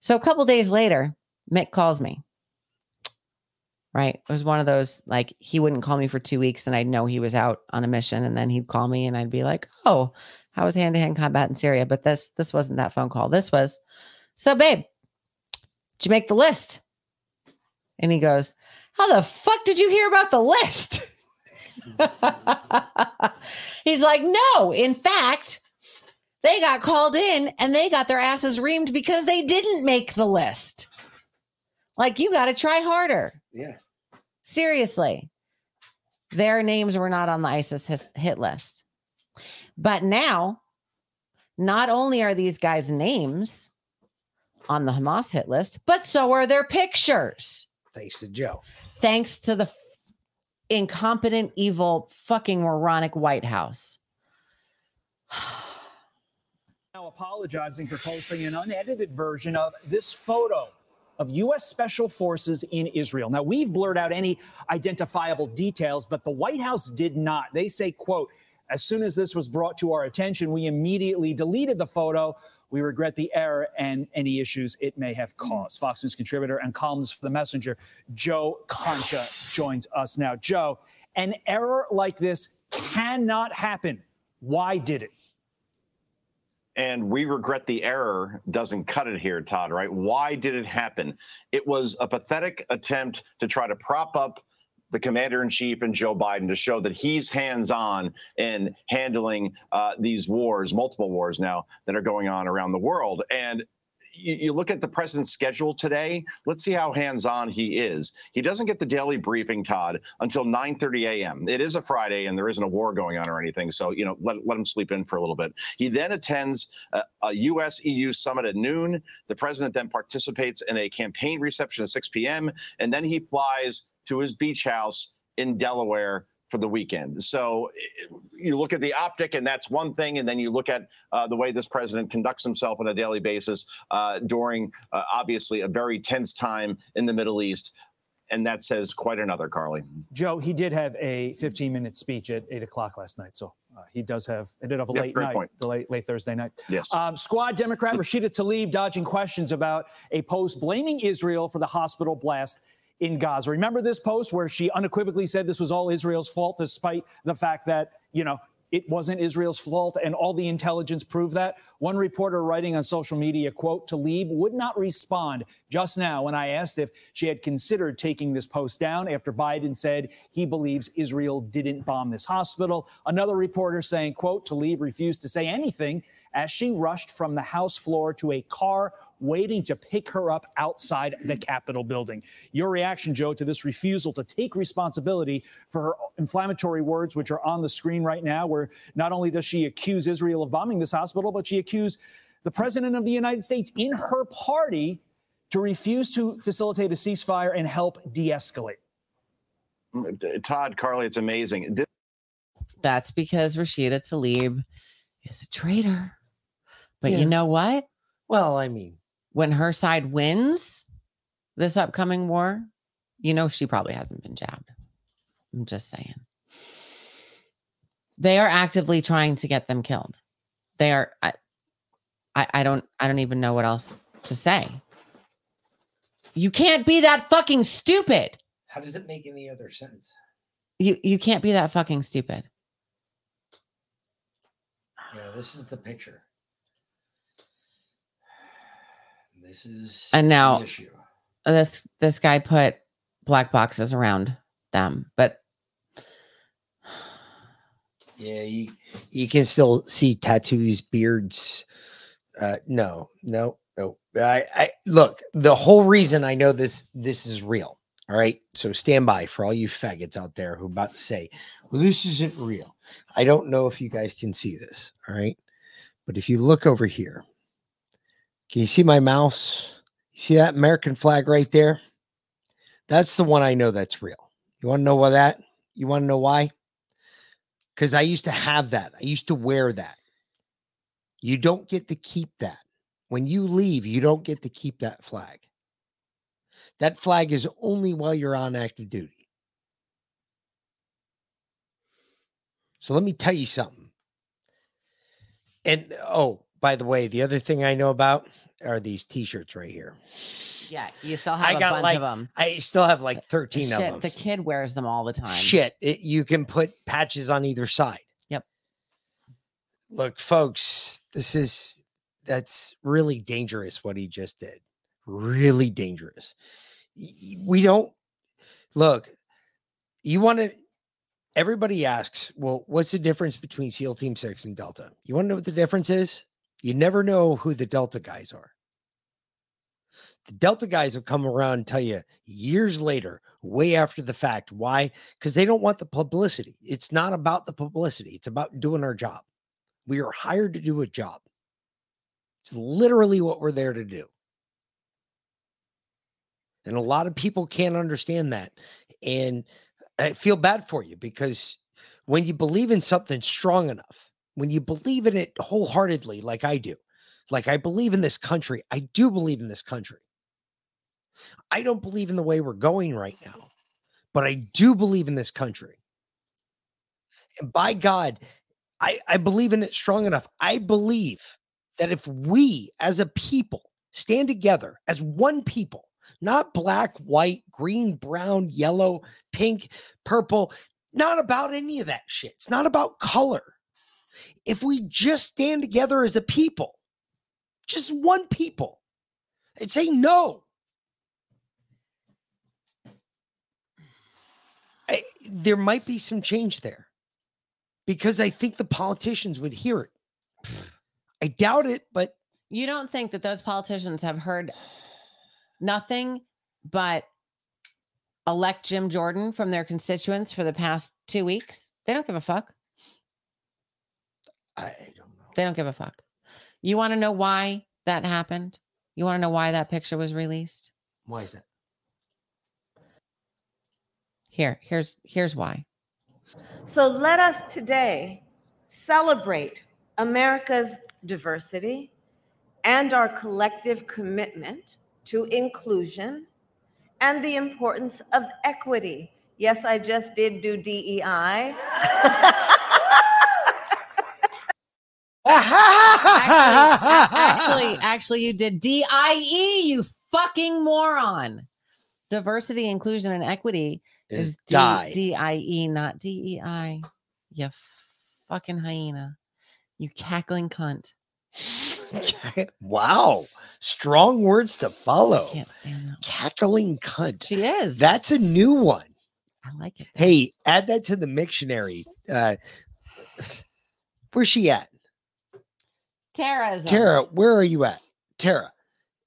So a couple days later mick calls me right it was one of those like he wouldn't call me for two weeks and i'd know he was out on a mission and then he'd call me and i'd be like oh how was hand-to-hand combat in syria but this this wasn't that phone call this was so, babe, did you make the list? And he goes, How the fuck did you hear about the list? He's like, No, in fact, they got called in and they got their asses reamed because they didn't make the list. Like, you got to try harder. Yeah. Seriously. Their names were not on the ISIS his- hit list. But now, not only are these guys' names on the Hamas hit list, but so are their pictures. Thanks to Joe. Thanks to the f- incompetent, evil, fucking moronic White House. now apologizing for posting an unedited version of this photo of U.S. Special Forces in Israel. Now, we've blurred out any identifiable details, but the White House did not. They say, quote, as soon as this was brought to our attention, we immediately deleted the photo. We regret the error and any issues it may have caused. Fox News contributor and columnist for The Messenger, Joe Concha, joins us now. Joe, an error like this cannot happen. Why did it? And we regret the error doesn't cut it here, Todd, right? Why did it happen? It was a pathetic attempt to try to prop up the commander in chief and Joe Biden to show that he's hands on in handling uh, these wars, multiple wars now that are going on around the world. And you, you look at the president's schedule today. Let's see how hands-on he is. He doesn't get the daily briefing, Todd, until 9:30 a.m. It is a Friday, and there isn't a war going on or anything, so you know let let him sleep in for a little bit. He then attends a, a U.S. EU summit at noon. The president then participates in a campaign reception at 6 p.m. and then he flies to his beach house in Delaware for the weekend. So you look at the optic, and that's one thing, and then you look at uh, the way this president conducts himself on a daily basis uh, during uh, obviously a very tense time in the Middle East, and that says quite another, Carly. Joe, he did have a 15 minute speech at eight o'clock last night. So uh, he does have, it did have a Yeah, late night, point. the late, late Thursday night. Yes. Um, squad Democrat Rashida Tlaib dodging questions about a post blaming Israel for the hospital blast in Gaza. Remember this post where she unequivocally said this was all Israel's fault, despite the fact that, you know, it wasn't Israel's fault and all the intelligence proved that. One reporter writing on social media, quote, Tlaib would not respond just now when I asked if she had considered taking this post down after Biden said he believes Israel didn't bomb this hospital. Another reporter saying, quote, Tlaib refused to say anything as she rushed from the House floor to a car waiting to pick her up outside the Capitol building. Your reaction, Joe, to this refusal to take responsibility for her inflammatory words, which are on the screen right now, where not only does she accuse Israel of bombing this hospital, but she accused the president of the United States in her party to refuse to facilitate a ceasefire and help de escalate. Todd, Carly, it's amazing. This That's because Rashida Tlaib is a traitor. But Yeah. you know what? Well, I mean, when her side wins this upcoming war, you know she probably hasn't been jabbed. I'm just saying. They are actively trying to get them killed. They are I, I I don't I don't even know what else to say. You can't be that fucking stupid. how does it make any other sense? You you can't be that fucking stupid. Yeah, this is the picture. This is And the now issue. this this guy put black boxes around them, but Yeah, you you can still see tattoos, beards. Uh, no, no, no. I, I look. The whole reason I know this this is real. All right, so stand by for all you faggots out there who about to say, "Well, this isn't real." I don't know if you guys can see this. All right, but if you look over here, can you see my mouse? You see that American flag right there? That's the one I know that's real. You want to know why that? You want to know why? because I used to have that. I used to wear that. You don't get to keep that. When you leave, you don't get to keep that flag. That flag is only while you're on active duty. So let me tell you something. And oh, by the way, the other thing I know about are these t-shirts right here. yeah, you still have I a got bunch like of them. I still have like 13 of them. the kid wears them all the time. Shit, it, you can put patches on either side. Yep. Look, folks, this is that's really dangerous what he just did. Really dangerous. We don't look. You want to. Everybody asks, well, what's the difference between SEAL Team Six and Delta? You want to know what the difference is? You never know who the Delta guys are. The Delta guys will come around and tell you years later, way after the fact. Why? Because they don't want the publicity. It's not about the publicity, it's about doing our job. We are hired to do a job. It's literally what we're there to do. And a lot of people can't understand that. And I feel bad for you because when you believe in something strong enough, when you believe in it wholeheartedly, like I do, like I believe in this country, I do believe in this country. I don't believe in the way we're going right now, but I do believe in this country. And by God, I, I believe in it strong enough. I believe that if we as a people stand together as one people, not black, white, green, brown, yellow, pink, purple, not about any of that shit. It's not about color. If we just stand together as a people, just one people, and say no, I, there might be some change there because I think the politicians would hear it. I doubt it, but You don't think that those politicians have heard nothing but elect Jim Jordan from their constituents for the past two weeks? They don't give a fuck. I don't know. They don't give a fuck. You want to know why that happened? You want to know why that picture was released? why is that? Here, here's here's why. So let us today celebrate America's diversity and our collective commitment to inclusion and the importance of equity. Yes, I just did do DEI. actually, a- actually, you did DIE, you fucking moron. Diversity, inclusion, and equity Is is D- die. DIE, not DEI. You fucking hyena. You cackling cunt. wow. Strong words to follow. Can't stand that. Cackling cunt. She is. That's a new one. I like it. Hey, add that to the dictionary. Uh, where's she at? Tara Tara, where are you at? Tara,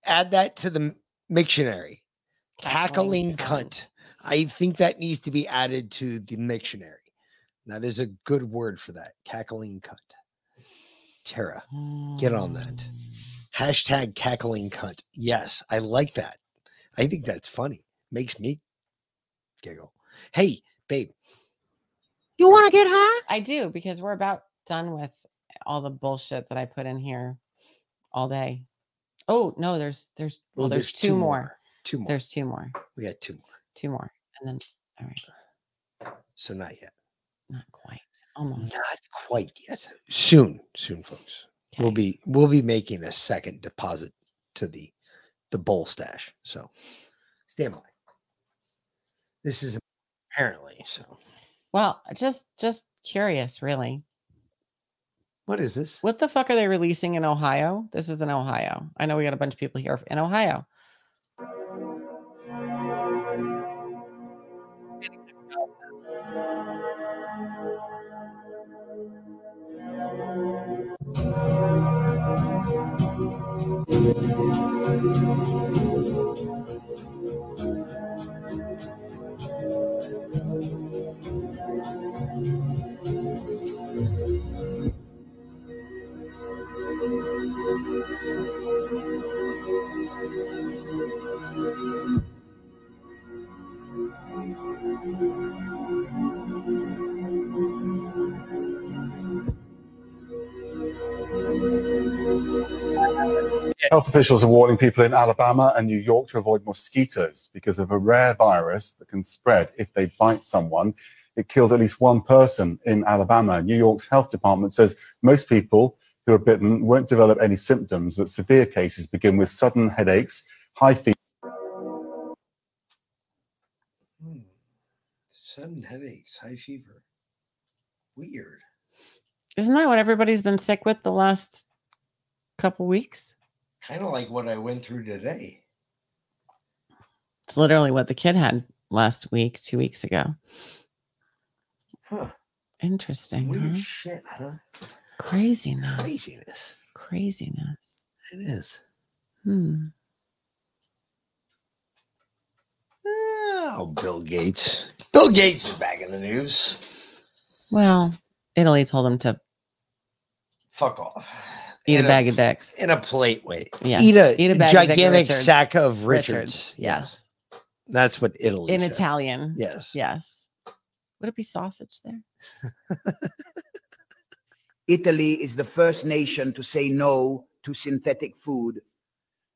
add that to the dictionary. Cackling cunt. I think that needs to be added to the dictionary. That is a good word for that. Cackling cunt. Tara, get on that. Um. Hashtag cackling cunt. Yes, I like that. I think that's funny. Makes me giggle. Hey, babe. You want to get high? I do because we're about done with all the bullshit that I put in here all day. Oh no, there's there's well, Well, there's, there's two, two more. more. Two more. There's two more. We got two more. Two more, and then all right, So not yet. not quite, almost. Not quite yet. Soon, soon, folks. We'll be we'll be making a second deposit to the the bowl stash. So stand by. This is apparently so. Well, just just curious, really. What is this? What the fuck are they releasing in Ohio? This is in Ohio. I know we got a bunch of people here in Ohio. Health officials are warning people in Alabama and New York to avoid mosquitoes because of a rare virus that can spread if they bite someone. It killed at least one person in Alabama. New York's health department says most people who are bitten won't develop any symptoms, but severe cases begin with sudden headaches, high fever. Hmm. Sudden headaches, high fever. Weird. Isn't that what everybody's been sick with the last couple weeks? Kind of like what I went through today. It's literally what the kid had last week, two weeks ago. Huh. Interesting. Weird huh? shit, huh? Craziness. Craziness. Craziness. It is. Hmm. Oh, Bill Gates. Bill Gates is back in the news. Well, Italy told him to Fuck off. Eat In a bag of dicks. in a plate weight. Yeah. Eat a, Eat a bag of gigantic Richards. sack of Richards. Richards, yes. That's what Italy In said. Italian. Yes. Yes. Would it be sausage there? Italy is the first nation to say no to synthetic food,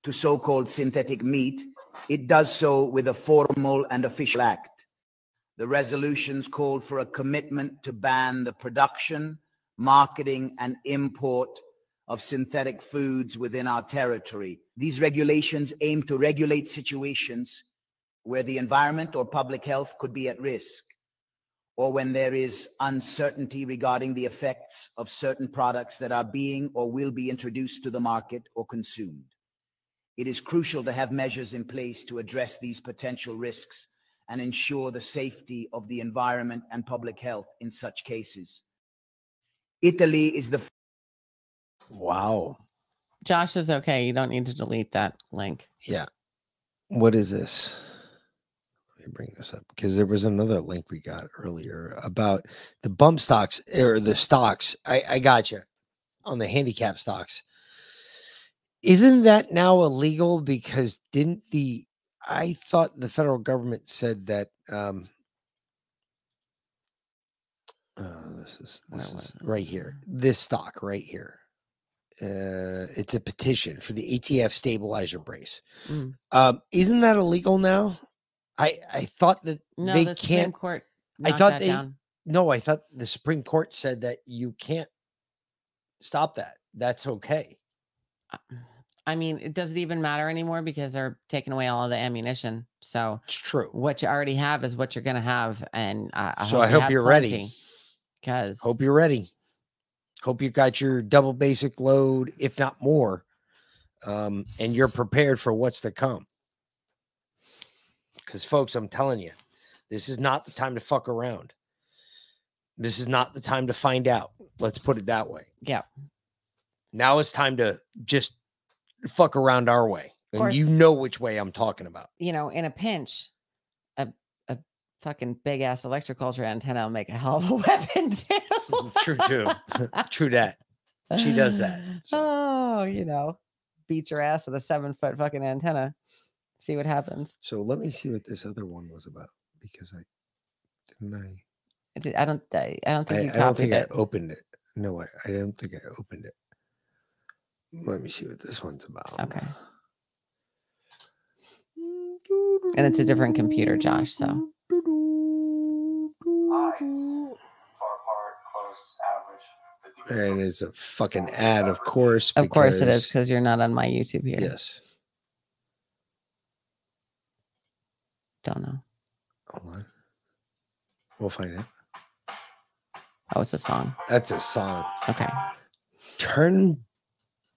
to so called synthetic meat. It does so with a formal and official act. The resolutions called for a commitment to ban the production, marketing, and import of synthetic foods within our territory. These regulations aim to regulate situations where the environment or public health could be at risk or when there is uncertainty regarding the effects of certain products that are being or will be introduced to the market or consumed. It is crucial to have measures in place to address these potential risks and ensure the safety of the environment and public health in such cases. Italy is the Wow. Josh is okay. You don't need to delete that link. Yeah. What is this? Let me bring this up because there was another link we got earlier about the bump stocks or the stocks. I, I got you on the handicap stocks. Isn't that now illegal? Because didn't the I thought the federal government said that um this is this is right here. This stock right here. Uh, it's a petition for the ATF stabilizer brace. Mm. Um, isn't that illegal now? I I thought that No, they the can't. Court I thought they. down. No, I thought the Supreme Court said that you can't stop that. That's okay. I mean, it doesn't even matter anymore because they're taking away all of the ammunition. So it's true. What you already have is what you're going to have, and I, I so hope I you hope you're plenty, ready. Because Hope you're ready. Hope you got your double basic load, if not more, um, and you're prepared for what's to come. Because, folks, I'm telling you, this is not the time to fuck around. This is not the time to find out. Let's put it that way. Yeah. Now it's time to just fuck around our way. And you know which way I'm talking about. you know, in a pinch, fucking big ass electroculture antenna will make a hell of a weapon too. True, true. true that. She does that. Oh, you know, beat your ass with a seven foot fucking antenna. See what happens. So let me see what this other one was about because I didn't I. I di- I don't. I I don't think I, you I don't think it. I opened it. No, I, I don't think I opened it. Let me see what this one's about. Okay. And it's a different computer, Josh. So And it's a fucking ad, of course. of course it is because- because you're not on my YouTube here. Yes. Don't know. Oh, Hold on. We'll find out. Oh, it's a song. That's a song. Okay. Turn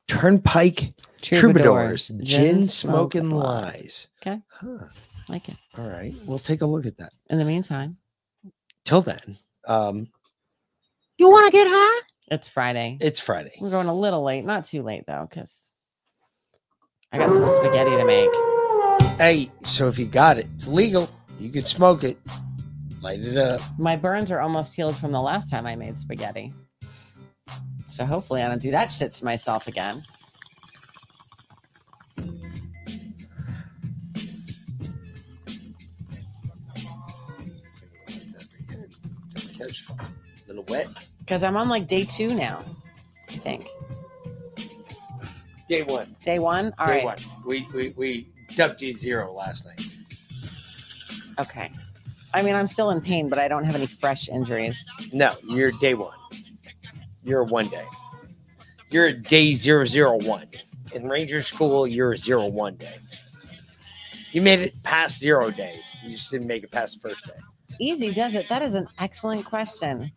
Turnpike Troubadours, Troubadours, Gin, Gin Smoke, Smoking and Lies. Okay. Huh. Like it. All right. We'll take a look at that. In the meantime, Till then, um, you want to get high? It's Friday. it's Friday. We're going a little late. Not too late though, because I got some spaghetti to make. Hey, so if you got it, it's legal. You could smoke it. Light it up. My burns are almost healed from the last time I made spaghetti. So hopefully I don't do that shit to myself again. A little wet. Because I'm on like day two now, I think. Day one. Day one? All right. Day one. We, we we dubbed you zero last night. Okay. I mean, I'm still in pain, but I don't have any fresh injuries. No, you're day one. You're one day. You're a day zero zero one. In Ranger School, you're a zero one day. You made it past zero day. You just didn't make it past the first day. Easy does it. That is an excellent question.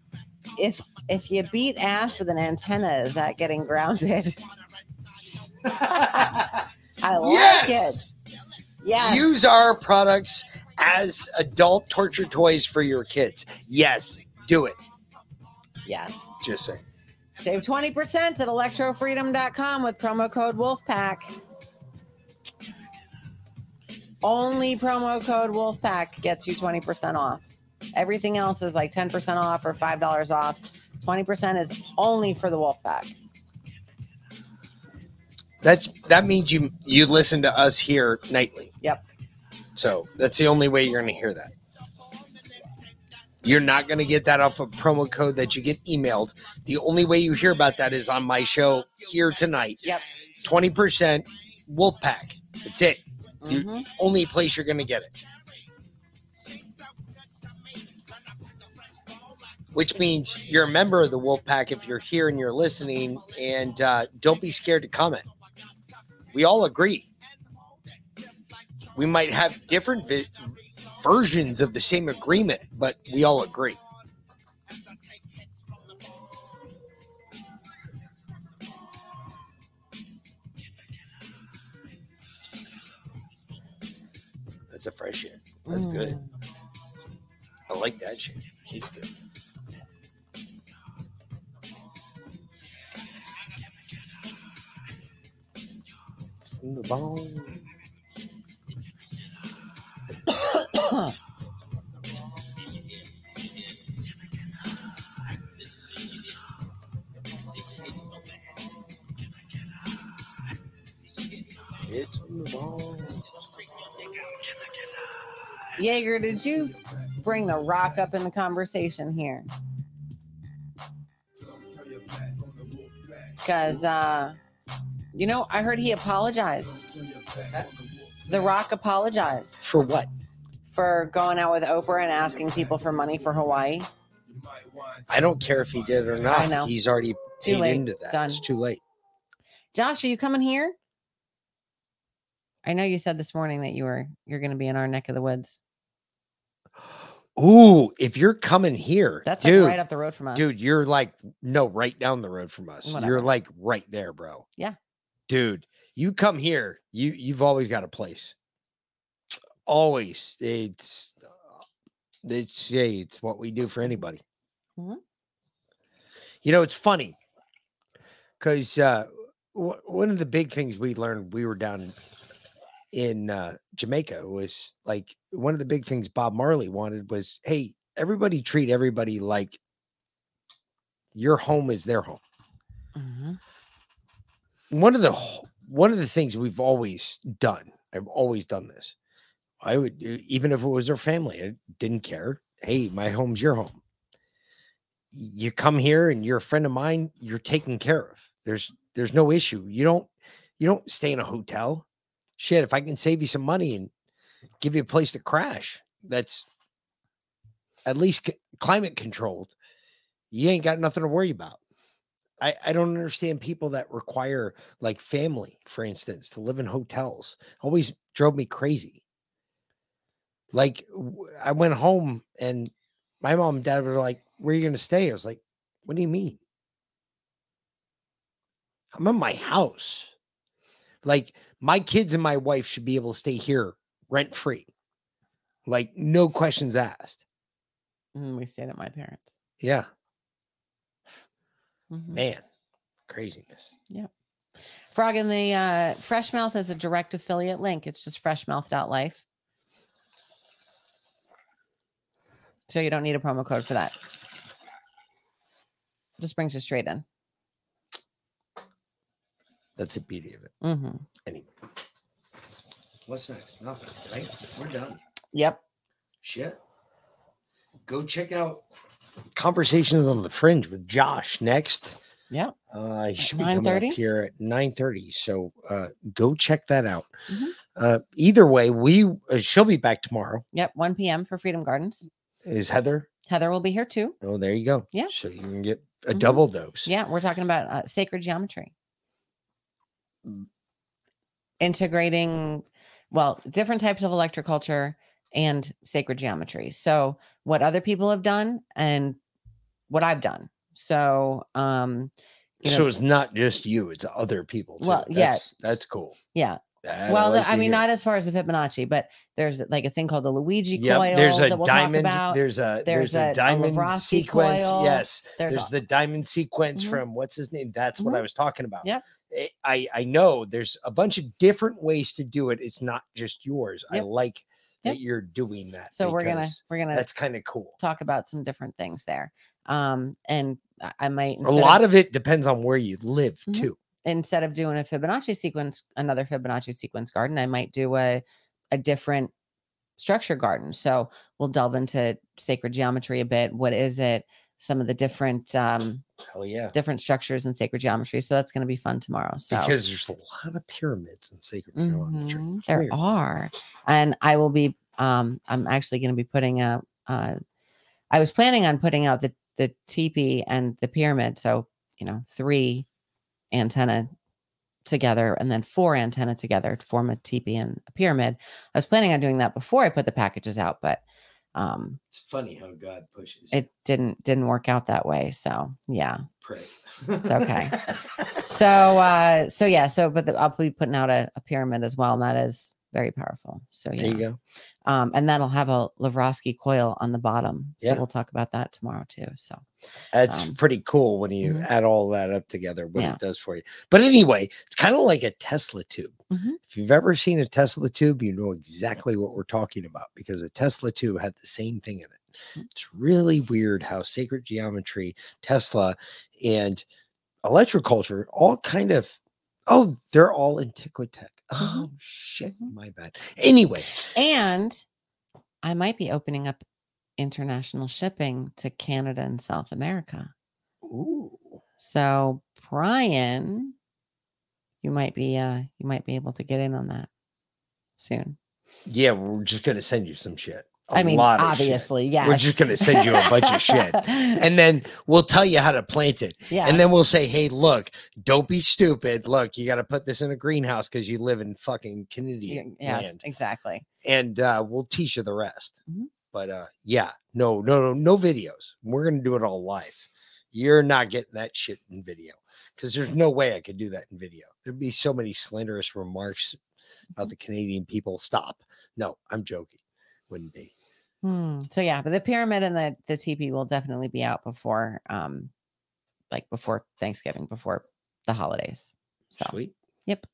If if you beat ass with an antenna, is that getting grounded? I like Yes! it. Yeah. Use our products as adult torture toys for your kids. Yes, do it. Yes. Just saying. Save 20% at electrofreedom.com with promo code Wolfpack. Only promo code Wolfpack gets you 20% off. Everything else is like 10% off or $5 off. 20% is only for the wolf pack. That's that means you you listen to us here nightly. Yep. So that's the only way you're going to hear that. You're not going to get that off a promo code that you get emailed. The only way you hear about that is on my show here tonight. Yep. 20% Wolfpack. That's it. The Mhm. only place you're going to get it. Which means you're a member of the Wolfpack if you're here and you're listening, and uh, don't be scared to comment. We all agree. We might have different vi- versions of the same agreement, but we all agree. That's a fresh shit. That's good. I like that shit. Tastes good. From the bone. It's from the bone. Jaeger, did you bring the rock up in the conversation here? Because, uh, you know, I heard he apologized. The Rock apologized For what? for going out with Oprah and asking people for money for Hawaii. I don't care if he did or not. I know. He's already Too paid late. into that. Done. It's too late. Josh, are you coming here? I know you said this morning that you were you're going to be in our neck of the woods. Ooh, if you're coming here, That's dude, like right up the road from us. dude, you're like no, right down the road from us. Whatever. You're like right there, bro. Yeah. Dude, you come here, you you've always got a place. Always, it's it's yeah, it's what we do for anybody. Mhm. You know, it's funny because uh, w- one of the big things we learned we were down in uh, Jamaica was like one of the big things Bob Marley wanted was, hey, everybody treat everybody like your home is their home. Mhm. One of the one of the things we've always done, I've always done this. I would even if it was our family, I didn't care. Hey, my home's your home. You come here and you're a friend of mine, you're taken care of. There's there's no issue. You don't you don't stay in a hotel. Shit, if I can save you some money and give you a place to crash, that's at least c- climate controlled. You ain't got nothing to worry about. I, I don't understand people that require like family, for instance, to live in hotels. Always drove me crazy. Like I went home and my mom and dad were like, Where are you gonna stay? I was like, What do you mean? I'm in my house. Like my kids and my wife should be able to stay here rent free. Like no questions asked. Mm, we stayed at my parents. Yeah. Mhm. Man, craziness. Yep. Frog in the uh, Freshmouth is a direct affiliate link. It's just freshmouth.life. So you don't need a promo code for that. Just brings you straight in. That's the beauty of it. Mm-hmm. Anyway. What's next? Nothing, right? We're done. Yep. Shit. Go check out Conversations on the Fringe with Josh next. Yeah. Uh, he should be coming 9:30? up here at 9:30. So uh, go check that out. Mhm. Uh, either way, we uh, she'll be back tomorrow. Yep. 1 p.m. for Freedom Gardens. Is Heather? Heather will be here too. Oh, there you go. Yeah. So you can get a Mhm. double dose. Yeah. We're talking about uh, sacred geometry. Integrating, well, different types of electroculture and sacred geometry. So, what other people have done and what I've done. So, um, you know, So it's not just you; it's other people. Too. Well, yeah. That's, cool. yeah. That well, the- like I mean, hear. not as far as the Fibonacci, but there's like a thing called the Luigi Yep, coil there's a that we'll diamond. There's a there's, a, a diamond Lakhovsky sequence. coil, Yes, there's there's, a- the diamond sequence Mhm. from what's his name. That's what I was talking about. Yeah, I- I I know there's a bunch of different ways to do it. It's not just yours. I like Yep. that you're doing that. So we're gonna we're gonna that's kind of cool. talk about some different things there. Um, and I- might A lot of it depends on where you live Mhm. too. instead of doing a Fibonacci sequence, another Fibonacci sequence garden, I might do a a different structure garden. So we'll delve into sacred geometry a bit. What is it? Some of the different um Hell yeah. different structures in sacred geometry. So that's going to be fun tomorrow. So Because there's a lot of pyramids in sacred geometry. Mhm, It's there weird. are, and I will be. Um, I'm actually going to be putting a. Uh, I was planning on putting out the the teepee and the pyramid. So you know, three antenna together and then four antenna together to form a teepee and a pyramid. I was planning on doing that before I put the packages out, but um, It's funny how God pushes. it didn't didn't work out that way. So yeah, Pray. it's okay. so uh so yeah so but the, i'll be putting out a, a pyramid as well and that is very powerful so yeah There you go. um and that'll have a Lakhovsky coil on the bottom so Yeah. we'll talk about that tomorrow too so That's Um, pretty cool when you mhm. add all that up together, what Yeah. it does for you. But anyway, it's kind of like a Tesla tube. Mhm. If you've ever seen a Tesla tube, you know exactly what we're talking about because a Tesla tube had the same thing in it. Mm. It's really weird how sacred geometry, Tesla, and electroculture all kind of oh, they're all in Tiquitech. Oh shit, my bad. Anyway, and i might be opening up international shipping to canada and south america ooh, So Brian, you might be uh you might be able to get in on that soon. Yeah, we're just gonna send you some shit. I mean, lot of shit. obviously, We're just gonna send you a bunch of shit. And then we'll tell you how to plant it. Yeah. And then we'll say, hey, look, don't be stupid. Look, you gotta put this in a greenhouse because you live in fucking Canadian yes, land. exactly. And uh, we'll teach you the rest. Mhm. But uh yeah, no, no, no, no videos. We're gonna do it all live. You're not getting that shit in video because there's no way I could do that in video. There'd be so many slanderous remarks about the Canadian people. Stop. No, I'm joking. Wouldn't be. Hmm. So yeah, but the pyramid and the the TP will definitely be out before um like before Thanksgiving, before the holidays. So Sweet. Yep.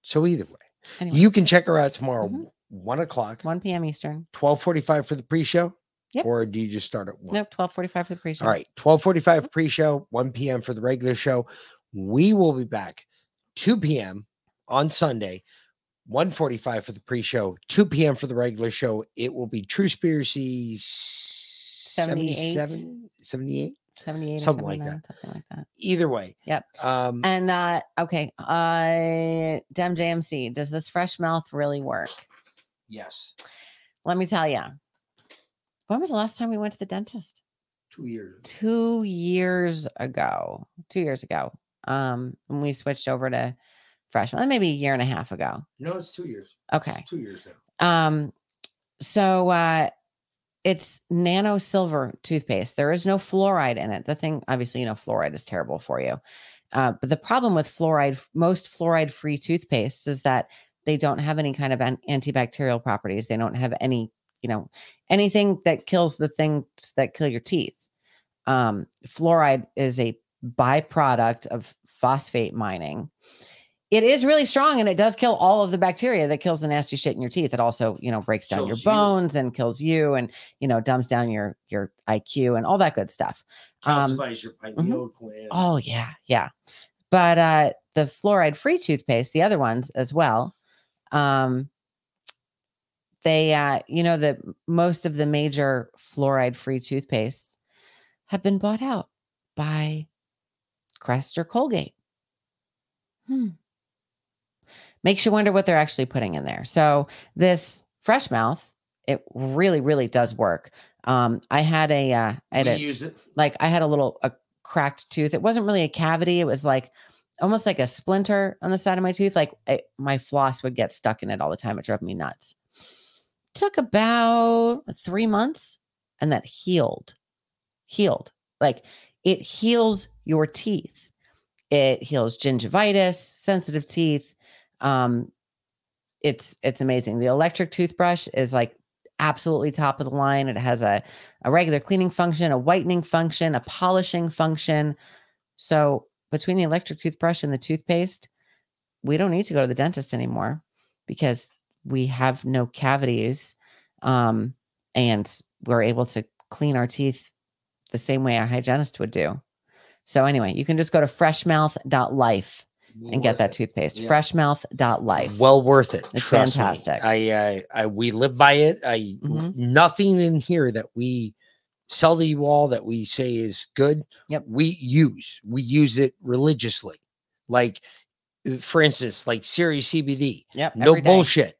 So either way, Anyway. you can check her out tomorrow, Mhm. one o'clock, 1 p.m. Eastern. twelve forty-five for the pre-show. Yep. Or do you just start at one? Nope, 1245 for the pre-show. All right, twelve forty-five pre-show, one p.m. for the regular show. We will be back two p.m. on Sunday. 145 for the pre-show, 2 p.m. for the regular show. It will be Truspiracy 77, 78, 78 or something like 79, that. something like that. Either way. Yep. Um, And uh okay, uh Dem JMC, does this fresh mouth really work? yes, Let me tell you. When was the last time we went to the dentist? two years. Two years ago. Two years ago. Um, when we switched over to fresh mouth, maybe a year and a half ago. No, it's two years. Okay. It's two years now. Um, so uh it's nano silver toothpaste. There is no fluoride in it. The thing, obviously, you know, fluoride is terrible for you. Uh, but the problem with fluoride, most fluoride free toothpastes is that they don't have any kind of an- antibacterial properties. They don't have any, you know, anything that kills the things that kill your teeth. Um, fluoride is a byproduct of phosphate mining it is really strong and it does kill all of the bacteria that kills the nasty shit in your teeth. It also, you know, breaks down your Kills you. bones and kills you and, you know, dumps down your your IQ and all that good stuff. Um, your pineal gland. oh yeah, yeah. But uh the fluoride free toothpaste, the other ones as well, um they uh you know that most of the major fluoride free toothpastes have been bought out by Crest or Colgate. Hmm makes you wonder what they're actually putting in there. So this fresh mouth, it really, really does work. Um, I had a, uh, I had We a, use it. like I had a little a cracked tooth. It wasn't really a cavity. It was like almost like a splinter on the side of my tooth. Like I, my floss would get stuck in it all the time. It drove me nuts. Took about three months, and that healed. Healed. Like it heals your teeth. It heals gingivitis, sensitive teeth. Um, it's it's amazing. The electric toothbrush is like absolutely top of the line. It has a, a regular cleaning function, a whitening function, a polishing function. So between the electric toothbrush and the toothpaste, we don't need to go to the dentist anymore because we have no cavities. Um, and we're able to clean our teeth the same way a hygienist would do. So anyway, you can just go to freshmouth.life and get that it. toothpaste. Yeah. Freshmouth.life. Well worth it. It's trust me. fantastic. I, I, I, we live by it. I Mhm. nothing in here that we sell to you all that we say is good. Yep. We use. We use it religiously. Like, uh, for instance, like Series CBD. Yep, No every bullshit.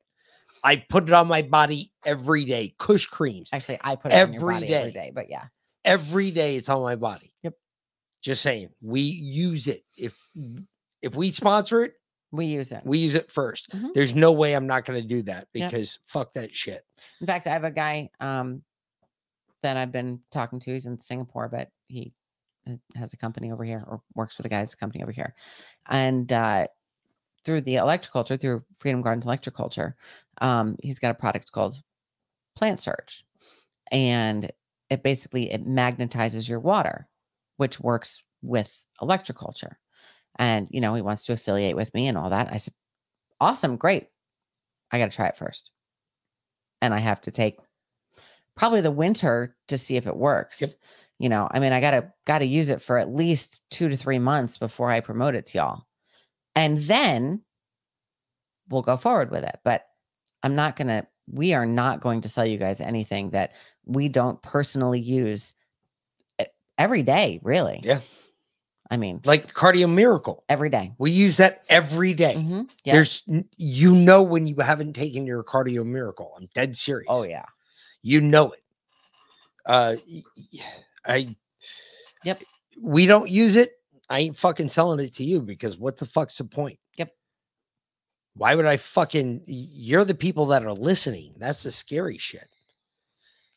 I put it on my body every day. Kush creams. Actually, I put it on your Every body every day. day, but yeah. Every day it's on my body. Yep. Just saying. We use it. If if we sponsor it, we use it. We use it 1st Mhm. There's no way I'm not going to do that Yep. because fuck that shit. In fact, I have a guy um, that I've been talking to. He's in Singapore, but he uh, has a company over here or works for the guy's company over here. And uh, through the electroculture, through Freedom Gardens Electroculture, um, he's got a product called Plant Surge. And it basically it magnetizes your water, which works with electroculture. And you know, he wants to affiliate with me and all that. I said, awesome, great. I got to try it first. And I have to take probably the winter to see if it works. You know, I mean, I gotta gotta use it for at least two to three months before I promote it to y'all. And then we'll go forward with it. But I'm not gonna, we are not going to sell you guys anything that we don't personally use e- every day, really. Yeah. I mean, Like Cardio Miracle. every day. We use that every day. Mhm. Yeah. There's, you know, when you haven't taken your Cardio Miracle. I'm dead serious. Oh yeah. You know it. Uh, I. Yep. We don't use it. I ain't fucking selling it to you because what the fuck's the point? Yep. Why would I fucking? You're the people that are listening. That's the scary shit.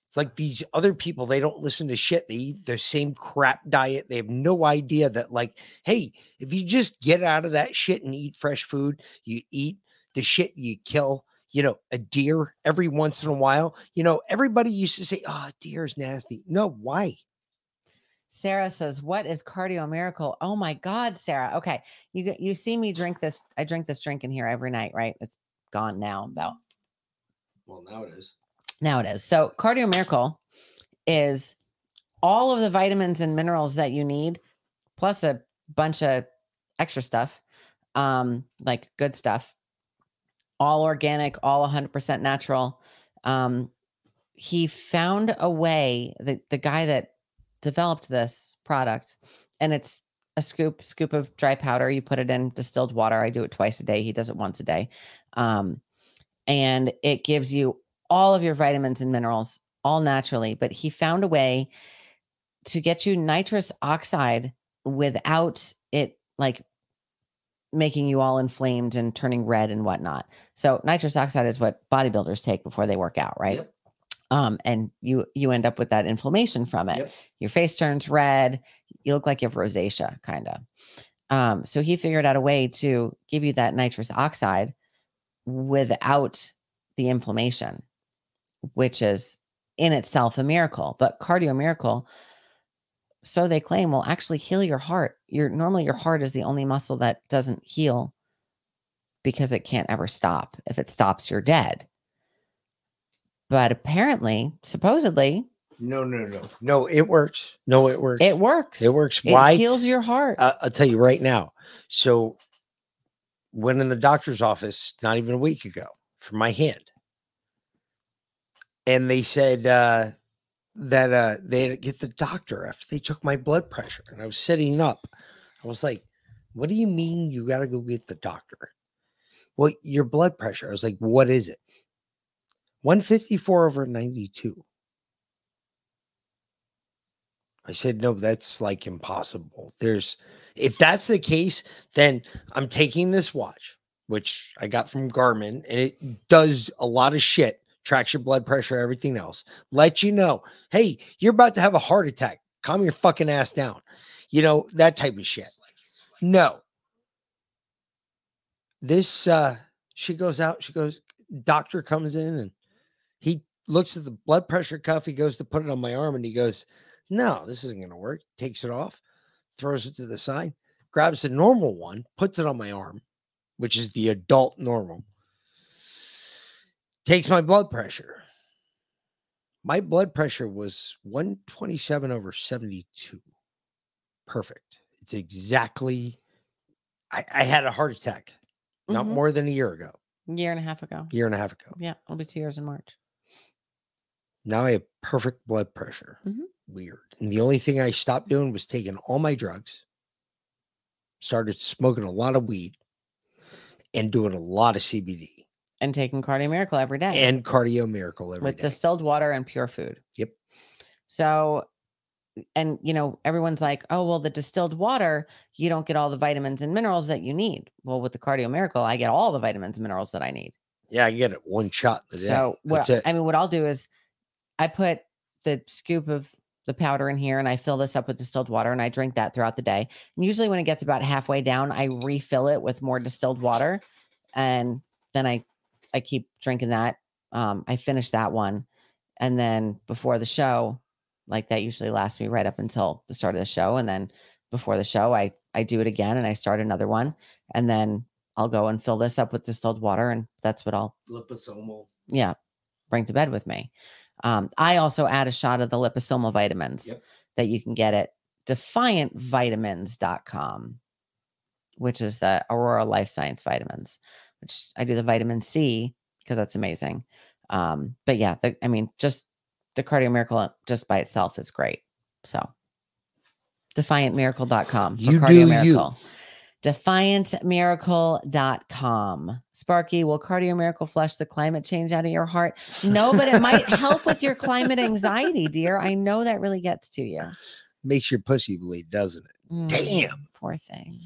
It's like these other people, they don't listen to shit. They eat their same crap diet. They have no idea that, like, hey, if you just get out of that shit and eat fresh food, you eat the shit you kill, you know, a deer every once in a while. You know, everybody used to say, oh, deer is nasty. No, why? Sarah says, "What is Cardio Miracle?" Oh my God, Sarah. Okay, you you see me drink this. I drink this drink in here every night, right? It's gone now. About Well, now it is. Now it is. So Cardio Miracle is all of the vitamins and minerals that you need, plus a bunch of extra stuff, um, like good stuff, all organic, all 100% natural. Um, he found a way. The the guy that developed this product, and it's a scoop scoop of dry powder. You put it in distilled water. I do it twice a day. He does it once a day, um, and it gives you all of your vitamins and minerals all naturally. But he found a way to get you nitrous oxide without it like making you all inflamed and turning red and whatnot. So nitrous oxide is what bodybuilders take before they work out, right? Um, and you you end up with that inflammation from it. Your face turns red. You look like you have rosacea, kind of. Um, so he figured out a way to give you that nitrous oxide without the inflammation, which is in itself a miracle. But cardio miracle, so they claim, will actually heal your heart. Your normally your heart is the only muscle that doesn't heal because it can't ever stop. If it stops, you're dead. But apparently, supposedly, No, no, no. No, it works. No, it works. it works. It works. It Why? heals your heart. Uh, I'll tell you right now. So, went in the doctor's office not even a week ago for my hand, and they said uh, that uh, they had to get the doctor after they took my blood pressure, and I was sitting up. I was like, "What do you mean you got to go get the doctor?" Well, your blood pressure. I was like, "What is it?" One fifty four over ninety two. I said, no, that's like impossible. There's, if that's the case, then I'm taking this watch, which I got from Garmin, and it does a lot of shit, tracks your blood pressure, everything else. Let you know, hey, you're about to have a heart attack. Calm your fucking ass down. You know, that type of shit. No. This, uh, she goes out, she goes, doctor comes in and he looks at the blood pressure cuff. He goes to put it on my arm and he goes, No, this isn't going to work. Takes it off, throws it to the side, grabs the normal one, puts it on my arm, which is the adult normal, takes my blood pressure. My blood pressure was 127 over 72. Perfect. It's exactly, I, I had a heart attack not Mhm. more than a year ago, year and a half ago. year and a half ago. Yeah, it'll be two years in March. Now I have perfect blood pressure. Mhm. Weird. And the only thing I stopped doing was taking all my drugs, started smoking a lot of weed, and doing a lot of CBD And taking Cardio Miracle every day. and cardio miracle every with day. distilled water and pure food. Yep. So, and you know, everyone's like, oh, well, the distilled water, you don't get all the vitamins and minerals that you need. Well, with the Cardio Miracle, I get all the vitamins and minerals that I need. Yeah, I get it one shot the day. So, what it. I mean, what I'll do is I put the scoop of the powder in here and I fill this up with distilled water and I drink that throughout the day. And usually, when it gets about halfway down, I refill it with more distilled water, and then I I keep drinking that. Um, I finish that one, and then before the show, like that usually lasts me right up until the start of the show, and then before the show, I I do it again and I start another one, and then I'll go and fill this up with distilled water, and that's what I'll Liposomal. yeah bring to bed with me. Um, I also add a shot of the liposomal vitamins Yep. that you can get at defiantvitamins.com, which is the Aurora Life Science vitamins, which I do the vitamin C because that's amazing. Um, but yeah, the, I mean, just the Cardio Miracle just by itself is great. So defiantmiracle.com. for You Cardio do you. Miracle. Defiantmiracle.com. Sparky, will Cardio Miracle flush the climate change out of your heart? No, but it might help with your climate anxiety, dear. I know that really gets to you. Makes your pussy bleed, doesn't it? Mm, Damn. Poor thing.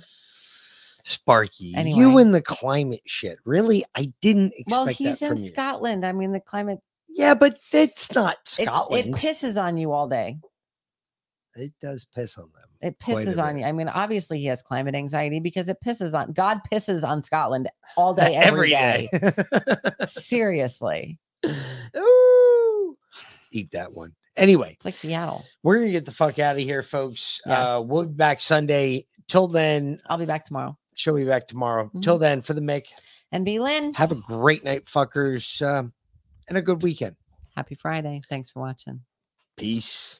Sparky, you Anyway. and the climate shit. Really? I didn't expect Well, that he's from in you. Scotland. I mean, the climate. Yeah, but it's not it- Scotland. It, pisses on you all day. It does piss on them. It pisses on you. I mean, obviously he has climate anxiety because it pisses on God pisses on Scotland all day, every day. Seriously. Ooh. Eat that one. Anyway, It's like Seattle. we're gonna get the fuck out of here, folks. Uh, we'll be back Sunday. Till then, I'll be back tomorrow. She'll be back tomorrow. Till Mm-hmm. then, for the Mick, And be Lynn. have a great night, fuckers, um, and a good weekend. Happy Friday. Thanks for watching. Peace.